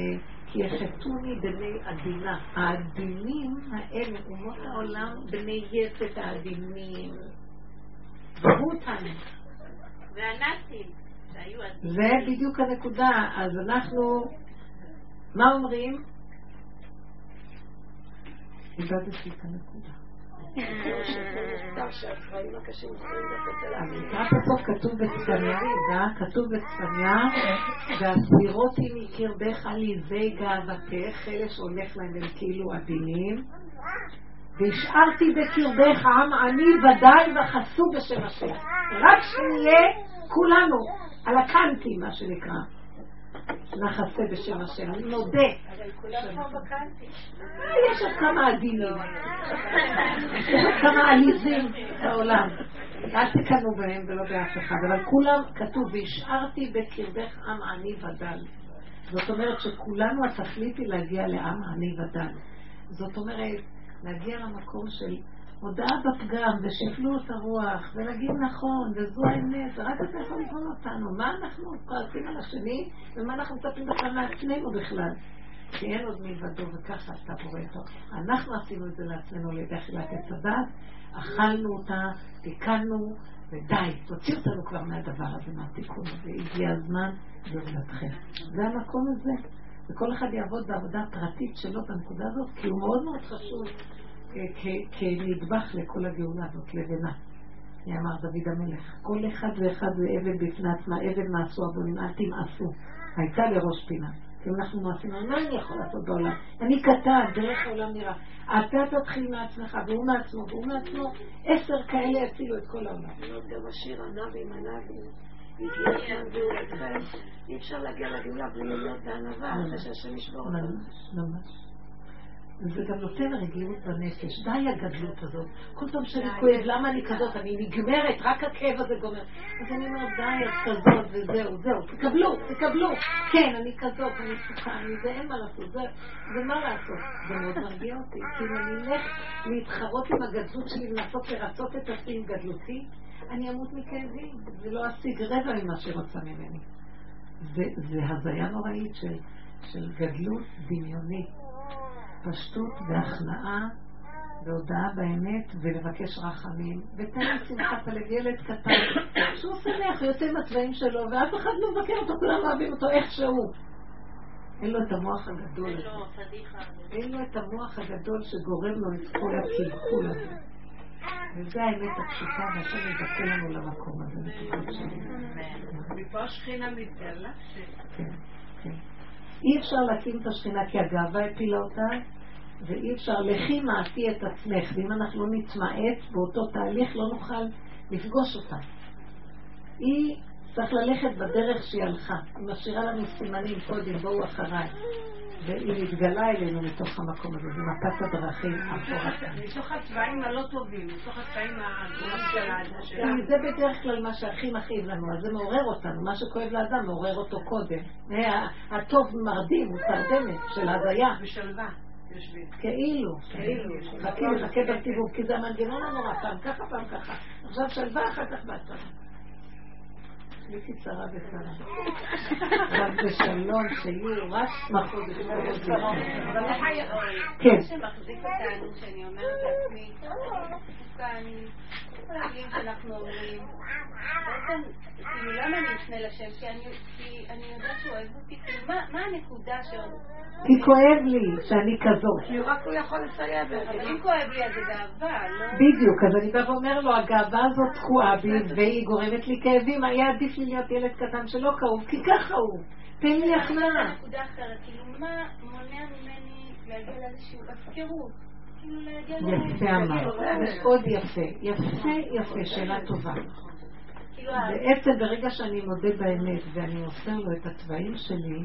כי יחתוני בני עדינה. העדינים האלה, אומות העולם, בני יפת העדינים. והותן. והנאצים, שהיו עדינים. זה בדיוק הנקודה. אז אנחנו, מה אומרים? איבדתי את הנקודה. לקראת הסוף כתוב בצפניה, כתוב בצפניה, והסבירות היא מקרבך ליבי גאוותך, אלה שהולך להם הם כאילו עדינים, והשארתי בקרבך עם עני ודאי וחסו בשם השם. רק שנהיה כולנו על הקנטי, מה שנקרא. נחסה בשם השם, אני מודה. אבל כולם. יש עוד כמה עדינים, יש עוד כמה עליזים בעולם. אל תקנו בהם ולא באף אחד, אבל כולם כתוב, והשארתי בקרבך עם עני ודל. זאת אומרת שכולנו התכלית היא להגיע לעם עני ודל. זאת אומרת, להגיע למקום של הודעה בפגם, ושפלות הרוח, ולהגיד נכון, וזו האמת, ורק אתה יכול לבחון אותנו. מה אנחנו כועסים על השני, ומה אנחנו מצפים בכלל מעצמנו בכלל. כי אין עוד מלבדו, וככה אתה בורא אותו. אנחנו עשינו את זה לעצמנו על ידי אכילת עץ הדת, אכלנו אותה, תיקנו, ודי, תוציאו אותנו כבר מהדבר הזה, מהתיקון הזה. הגיע הזמן גאולתכם. זה המקום הזה. וכל אחד יעבוד בעבודה פרטית שלו בנקודה הזאת, כי הוא מאוד מאוד חשוב כנדבך לכל הגאולה הזאת, לבנה. אמר דוד המלך, כל אחד ואחד זה אבן בפני עצמה, אבן מעשו אבונים, אל תמאסו. הייתה לראש פינה. כי אנחנו מעשים, מה אני יכול לעשות בעולם? אני קטן, דרך העולם נראה. אתה תתחיל מעצמך, והוא מעצמו, והוא מעצמו, עשר כאלה יצילו את כל העולם. גם השיר הזמן גאולתכם, אי אפשר להגיע לגאולה בלי להיות בענווה, אחרי שהשם ישבור אותנו. ממש. זה גם נותן רגילות בנפש. די הגדלות הזאת. כל פעם שאני כואב, למה אני כזאת? אני נגמרת, רק הכאב הזה גומר. אז אני אומרת, די, את כזאת, וזהו, זהו. תקבלו, תקבלו. כן, אני כזאת, אני צריכה, אני זה, אין מה לעשות. זה, זה מה לעשות. זה מאוד מרגיע אותי. כאילו, אני אלך להתחרות עם הגדלות שלי, לנסות לרצות את עצמי עם גדלותי, אני אמות מכאבים. ולא אשיג רבע ממה שרוצה ממני. זה, זה הזיה נוראית של, של גדלות דמיונית. פשטות והכנעה והודעה באמת, ולבקש רחמים, ותן לי שמחת הלב, ילד קטן, שהוא שמח, יוצא עם הצבעים שלו, ואף אחד לא מבקר אותו, כולם אוהבים אותו איך שהוא. אין לו את המוח הגדול הזה. פדיחה. אין לו את המוח הגדול שגורם לו את כל הקלקול הזה. וזה האמת הפשוטה, והשם יזכה לנו למקום הזה. שלי. מפה השכינה מתגלה. כן, כן. אי אפשר להקים את השכינה כי הגאווה הפילה אותה, ואי אפשר, לכי מעטי את עצמך, ואם אנחנו לא נתמעט באותו תהליך לא נוכל לפגוש אותה. היא צריך ללכת בדרך שהיא הלכה. היא משאירה לנו סימנים קודם, בואו אחריי. והיא מתגלה אלינו מתוך המקום הזה, במפת הדרכים האפורה. מתוך הצבעים הלא טובים, מתוך הצבעים הגדולים של האדם כי שלנו. זה בדרך כלל מה שהכי מכאיב לנו, אז זה מעורר אותנו, מה שכואב לאדם מעורר אותו קודם. וה- הטוב מרדים, הוא תרדמת של הזיה. בשלווה. כאילו, כאילו. חכי לחכה בסיבוב, כי זה המנגנון הנורא, פעם ככה, פעם ככה. עכשיו שלווה, אחר כך בהצעה. הייתי צרה וצרה. רק בשלום, שיהיו רק היה... כן. מה שמחזיק אותנו, שאני אומרת לעצמי, כאן, כל המילים שאנחנו אומרים, בעצם, כאילו, למה אני אפנה לשם? כי אני- יודעת שהוא אוהב אותי, כאילו, מה- הנקודה ש... כי כואב לי שאני כזאת. כי רק הוא יכול לסייע בזה. אבל אם כואב לי אז זה גאווה, לא? בדיוק, אז אני בא ואומר לו, הגאווה הזאת תקועה בי והיא גורמת לי כאבים, היה עדיף לי להיות ילד קטן שלא כאוב, כי ככה הוא. תן לי הכנעה. נקודה אחרת, כאילו, מה מונע ממני להגיע לאיזושהי הפקרות? יפה אמרת, מאוד יפה, יפה יפה, שאלה טובה. כאילו, בעצם ברגע שאני מודה באמת ואני מוסר לו את התוואים שלי,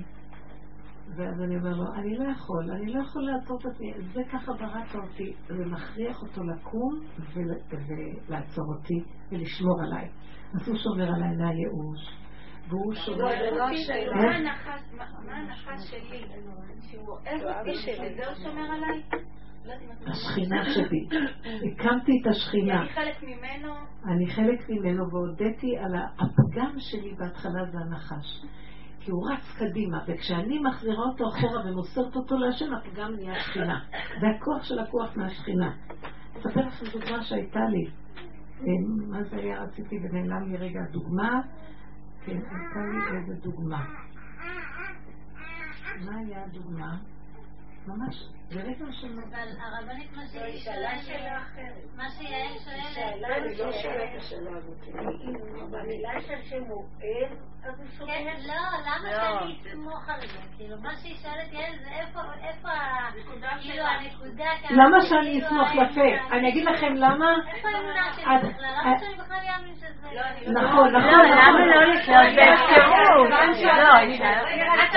ואז אני אומר לו, אני לא יכול, אני לא יכול לעצור את עצמי, זה ככה בראת אותי, ומכריח אותו לקום ול- ולעצור אותי ולשמור עליי. אז הוא שומר עליי מהייאוש, והוא שומר... מה הנחש- מה- הנחש שלי? שהוא אוהב אותי, שבזה הוא שומר עליי? השכינה שבי. הקמתי את כי השכינה. אני חלק ממנו, אני חלק ממנו והודיתי על הפגם שלי בהתחלה זה הנחש. כי הוא רץ קדימה, וכשאני מחזירה אותו אחורה ומוסרת אותו להשם, הפגם נהיה שכינה. זה הכוח של הכוח מהשכינה. אספר לכם דוגמה שהייתה לי. אה, מה זה היה? רציתי ונעלם לי רגע הדוגמה. כן, הייתה לי איזה דוגמה. מה היה הדוגמה? ממש. אבל הרבנית, מה שהיא שואלת, מה שיעל שואלת, אני לא שואלת את השאלה הזאת. במילה הוא אוהב, אז הוא שומר. כן, לא, למה שאני אסמוך על זה? כאילו, מה שהיא שואלת, יעל, זה איפה, כאילו, הנקודה כאן. למה שאני כאילו, אסמוך יפה? אני אגיד לכם למה? איפה האמונה שלי את- בכלל? את- למה שאני בכלל אאמין שזה... לא, לא... נכון, נכון. לא, למה לא? לא,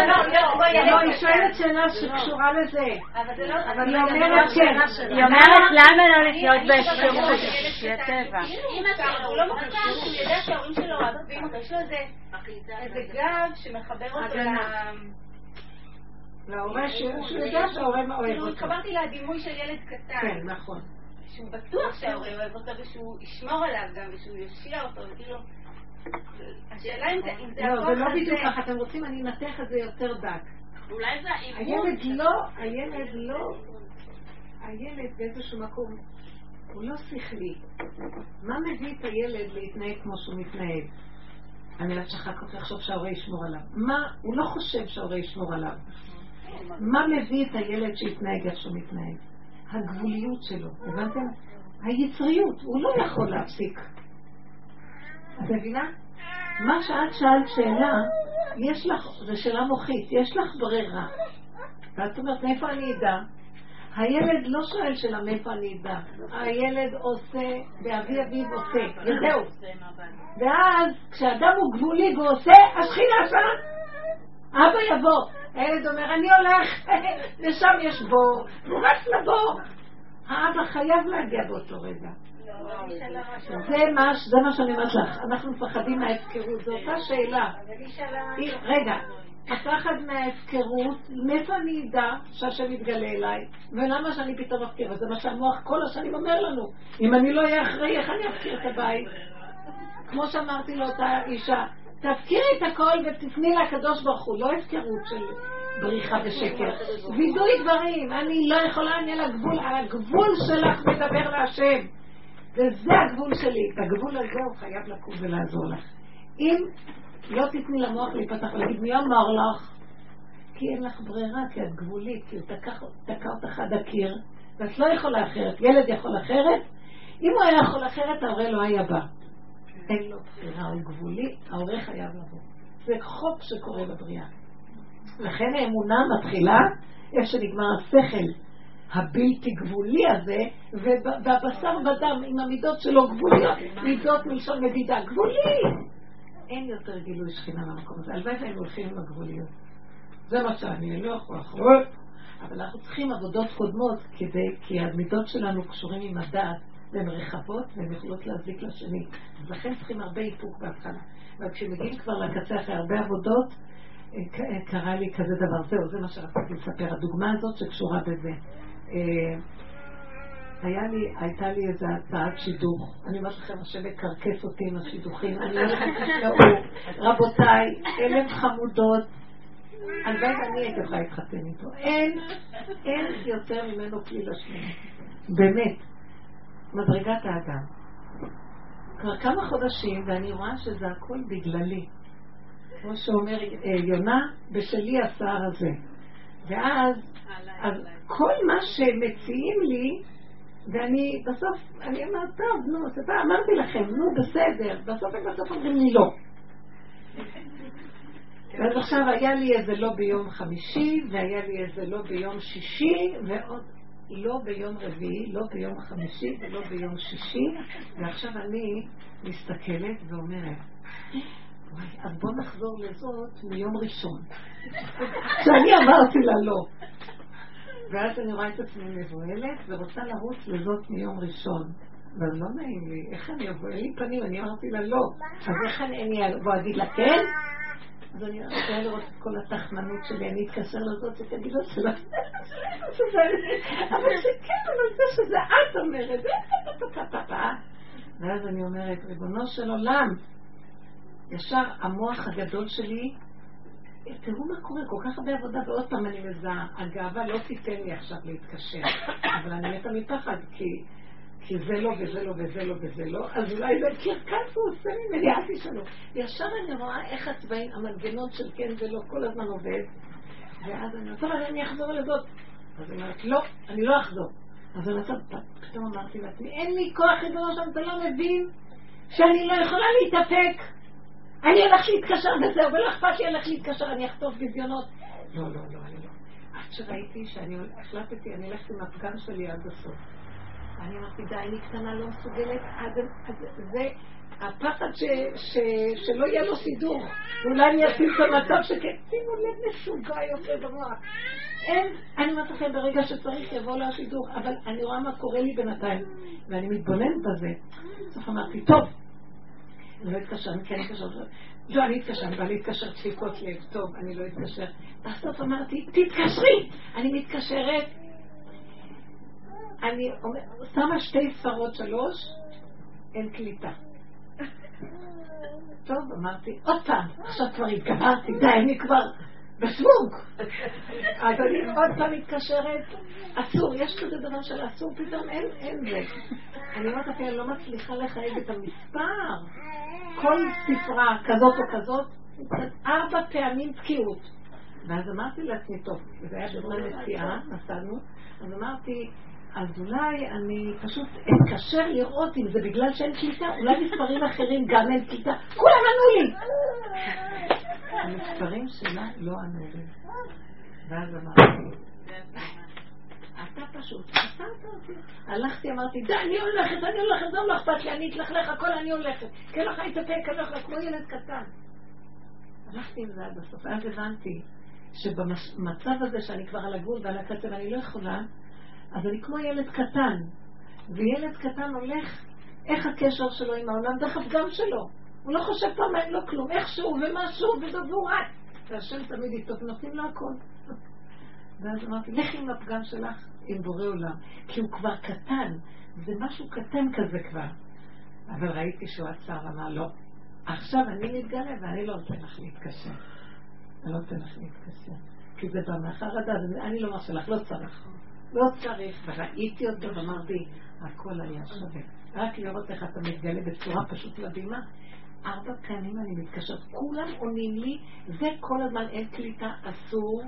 לא, לא, בואי, לא, היא שואלת שאלה שקשורה לזה. לא... אבל היא אומרת כן. היא אומרת למה לא לחיות בהפקרות? לפי הטבע. שלו, הוא לא מחכה, הוא יודע שההורים שלו אוהבים אותו, יש לו איזה גב שמחבר אותו. להורה שהוא יודע שההורה אוהב כאילו, אותו. התחברתי לדימוי של ילד קטן, כן, נכון. שהוא בטוח שההורה אוהב אותו ושהוא ישמור עליו גם ושהוא יושיע אותו, וכאילו... השאלה אם זה- אם לא, זה לא. בדיוק ככה. אתם רוצים, אני אנתח את זה יותר דק. אולי זה. הילד לא, הילד לא, הילד באיזשהו מקום, הוא לא שכלי. מה מביא את הילד להתנהג כמו שהוא מתנהג? על מנת שאחר כך יחשוב שההורה ישמור עליו. מה, הוא לא חושב שההורה ישמור עליו. מה מביא את הילד שיתנהג איך שהוא מתנהג? הגבוליות שלו, הבנתם? היצריות, הוא לא יכול להפסיק. את מבינה? מה שאת שאלת שאלה, יש לך, זו שאלה מוחית, יש לך ברירה. ואת אומרת, מאיפה אני אדע? הילד לא שואל שאלה מאיפה אני אדע. הילד עושה, ואבי אביו עושה, וזהו. ואז, כשאדם הוא גבולי ועושה, השכינה שם. אבא יבוא. הילד אומר, אני הולך, ושם יש בור, והוא רץ לבור. האבא חייב להגיע באותו רגע. זה מה, שאני אומרת לך, אנחנו מפחדים מההפקרות, זו אותה שאלה. רגע, הפחד מההפקרות, מאיפה אני אדע שהשם יתגלה אליי? ולמה שאני פתאום אפקיר? זה מה שהמוח כל השנים אומר לנו. אם אני לא אהיה אחראי, איך אני אפקיר את הבית? כמו שאמרתי לאותה אישה, תפקירי את הכל ותפני לקדוש ברוך הוא, לא הפקרות של בריחה ושקר. וידוי דברים, אני לא יכולה, אני על הגבול, על הגבול שלך מדבר להשם. וזה הגבול שלי. את הגבול הזה הוא חייב לקום ולעזור לך. אם לא תתני למוח להיפתח ולהגיד מי אמר לך? כי אין לך ברירה, כי את גבולית, כי הוא תקע אותך עד הקיר, ואת לא יכולה אחרת. ילד יכול אחרת? אם הוא היה יכול אחרת, ההורה לא היה בא. אין לו בחירה, הוא גבולי, ההורה חייב לבוא. זה חוק שקורה בבריאה. לכן האמונה מתחילה איפה שנגמר השכל הבלתי גבולי הזה, והבשר בדם עם המידות שלו גבוליות, מידות מלשון מדידה, גבולי! אין יותר גילוי שכינה במקום הזה. הלוואי והיינו הולכים עם הגבוליות. זה מה שאני לא יכול לחרוט. אבל אנחנו צריכים עבודות קודמות כדי, כי המידות שלנו קשורים עם הדעת והן רחבות והן יכולות להזיק לשני. אז לכן צריכים הרבה איפוק בהתחלה. אבל כשמגיעים כבר לקצה אחרי הרבה עבודות, קרה לי כזה דבר. זהו, זה מה שרציתי לספר. הדוגמה הזאת שקשורה בזה. אה, היה לי, הייתה לי איזו הצעת שידוך. אני אומרת לכם, השם מקרקס אותי עם השידוכים. תשמעו, רבותיי, אלף חמודות. הלוואי ואני הייתי יכולה להתחתן איתו. אין, אין יותר ממנו כלי לשני. באמת. מדרגת האדם. כבר כמה חודשים, ואני רואה שזה הכל בגללי. כמו שאומר אה, יונה, בשלי השיער הזה. ואז, אז כל מה שמציעים לי, ואני בסוף, אני אומרת, טוב, נו, סבבה, אמרתי לכם, נו, בסדר, בסוף הם בסוף אומרים לי לא. ואז עכשיו היה לי איזה לא ביום חמישי, והיה לי איזה לא ביום שישי, ועוד לא ביום רביעי, לא ביום חמישי ולא ביום שישי, ועכשיו אני מסתכלת ואומרת, וואי, אז בוא נחזור לזאת מיום ראשון. שאני אמרתי לה לא. ואז אני רואה את עצמי מבוהלת ורוצה לרוץ לזאת מיום ראשון. אבל לא נעים לי, איך אני אבוא? אין לי פנים, אני אמרתי לה לא. אז איך אני אבוא להגיד לה כן? אז אני רוצה לראות את כל התחמנות שלי, אני אתקשר לזאת שתגיד לו שלא, אבל שכן, אבל זה שזה את אומרת, ואז אני אומרת, ריבונו של עולם, ישר המוח הגדול שלי, תראו מה קורה, כל כך הרבה עבודה, ועוד פעם אני מזהה, הגאווה לא תיתן לי עכשיו להתקשר, אבל אני מתה מפחד, כי... כי זה לא וזה לא וזה לא וזה לא, אז אולי זה קרקס הוא עושה ממני, אל תשאלו. ישר אני רואה איך הצבעים, המנגנון של כן ולא כל הזמן עובד, ואז אני אומרת, טוב, אני אחזור לזאת. אז אני אומרת, לא, אני לא אחזור. אז אני אומרת, פתאום אמרתי לעצמי, אין לי כוח ריבונו שם, אתה לא מבין שאני לא יכולה להתאפק. אני הולך להתקשר וזהו, ולא אכפת לי הולך להתקשר, אני אחטוף ביזיונות. לא, לא, לא, אני לא. עד שראיתי שאני החלטתי, אני הולכת עם הפגם שלי עד הסוף. אני אמרתי, די, אני קטנה, לא מסוגלת, אז, זה הפחד שלא יהיה לו סידור. ואולי אני אשים את המצב שכן, שימו לב, משוגע יוצא במוח. אין, אני אומרת לכם, ברגע שצריך יבוא לו השידור, אבל אני רואה מה קורה לי בינתיים, ואני מתבוננת בזה. בסוף אמרתי, טוב, לא אתקשר, אני כן אתקשר. לא, אני אני באה להתקשר דפיקות לב, טוב, אני לא אתקשר. בסוף אמרתי, תתקשרי! אני מתקשרת, אני שמה שתי ספרות שלוש, אין קליטה. טוב, אמרתי, עוד פעם, עכשיו כבר התגברתי, די, אני כבר בשוונג. אז אני עוד פעם מתקשרת, אסור, יש כזה דבר של אסור, פתאום אין, אין זה. אני אומרת לכם, אני לא מצליחה לחייב את המספר. כל ספרה כזאת או כזאת, ארבע פעמים תקיעות. ואז אמרתי לעצמי, טוב, זה היה בזמן נסיעה, נסענו, אז אמרתי, אז אולי אני פשוט אתקשר לראות אם זה בגלל שאין קליטה, אולי מספרים אחרים גם אין קליטה. כולם ענו לי! המספרים שלה לא ענו לי. ואז אמרתי, אתה פשוט, עצרת אותי. הלכתי, אמרתי, די, אני הולכת, אני הולכת, לא, אכפת לי, אני אתלכלך, הכל אני הולכת. כן לך יתאפק, אני הולכת, כמו ילד קטן. הלכתי עם זה עד הסוף, ואז הבנתי שבמצב הזה שאני כבר על הגבול ועל הקצה ואני לא יכולה, אז אני כמו ילד קטן, וילד קטן הולך, איך הקשר שלו עם העולם? דרך הפגם שלו. הוא לא חושב פעם אין לו כלום, איכשהו ומשהו, והוא רץ. והשם תמיד איתו, ונותנים לו הכל. ואז אמרתי, לכי עם הפגם שלך עם בורא עולם, כי הוא כבר קטן, זה משהו קטן כזה כבר. אבל ראיתי שהוא עצר, אמר, לא, עכשיו אני מתגלה ואני לא נותן לך להתקשר. אני לא נותן לך להתקשר. כי זה בא מהחרדה, אני לא מרשה לך, לא צריך. לא צריך, וראיתי אותו ואמרתי, הכל היה שווה. רק לראות איך אתה מתגלה בצורה פשוט מדהימה. ארבע פעמים אני מתקשרת, כולם עונים לי, זה כל הזמן אין קליטה, אסור,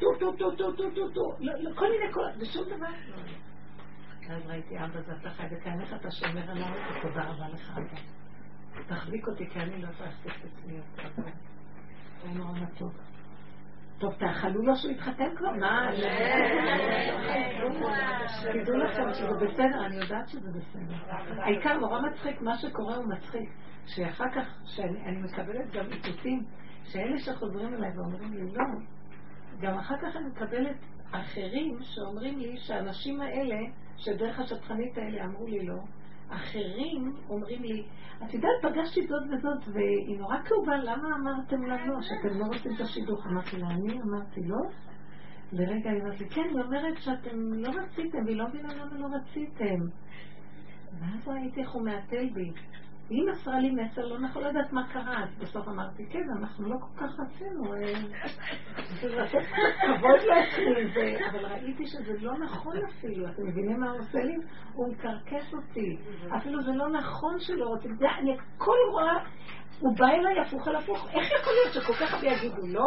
טו טו טו טו טו טו טו, כל מיני קולות, ושום דבר לא. אז ראיתי, אבא, זה אתה חי וכאן איך אתה שומר עליי, ותודה רבה לך, אבא. תחזיק אותי, כי אני לא יכולה להחזיק את עצמי יותר. זה נורא מתוק. טוב, תאחלו לו שהוא יתחתן כבר? מה? תדעו לכם שזה בסדר, אני יודעת שזה בסדר. העיקר נורא מצחיק, מה שקורה הוא מצחיק. שאחר כך, שאני מקבלת גם איתותים, שאלה שחוזרים אליי ואומרים לי לא, גם אחר כך אני מקבלת אחרים שאומרים לי שהאנשים האלה, שדרך השטחנית האלה אמרו לי לא, אחרים אומרים לי, את יודעת, פגשתי זאת וזאת, והיא נורא כאובה, למה אמרתם לה לא, שאתם לא רוצים את השידוך? אמרתי לה, אני אמרתי לא? לרגע היא אומרת לי, כן, היא אומרת שאתם לא רציתם, והיא לא מבינה למה לא רציתם. ואז ראיתי איך הוא מעטל בי. היא מסרה לי מסר לא נכון לדעת מה קרה, אז בסוף אמרתי, כן, אנחנו לא כל כך רצינו, אה, זה לתת כבוד לעצמי, אבל ראיתי שזה לא נכון אפילו, אתם מבינים מה הוא עושה לי? הוא מקרקס אותי, אפילו זה לא נכון שלא רוצים, אני הכל רואה, הוא בא אליי הפוך על הפוך, איך יכול להיות שכל כך הרבה יגידו לא?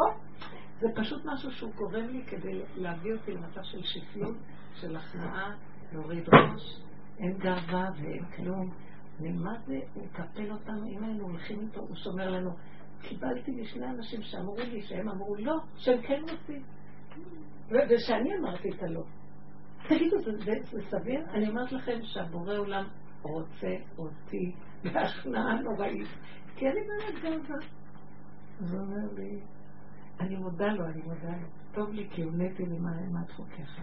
זה פשוט משהו שהוא גורם לי כדי להביא אותי למצב של שפלות, של הכנעה, להוריד ראש, אין גאווה ואין כלום. ומה זה, הוא מקפל אותנו, אם היינו הולכים איתו, הוא שומר לנו. קיבלתי משני אנשים שאמרו לי שהם אמרו לא, שהם כן רוצים. ושאני אמרתי את הלא. תגידו, זה, זה, זה סביר? אני אומרת לכם שהבורא עולם רוצה אותי בהכנעה נוראית, כי אני באמת גאווה. אז הוא אומר לי, אני מודה לו, אני מודה לו. טוב לי כי הונאתי לי מעט חוקיך.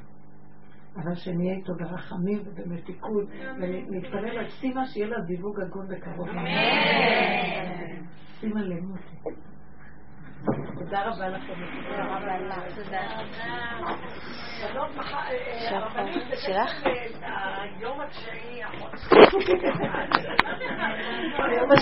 אבל שנהיה איתו ברחמים ובמתיקות, ונתפלל על סימה שיהיה לה זיווג הגון בקרוב. סימה למותי. תודה רבה לכם. תודה רבה לך. תודה. שלך? היום התשיעי,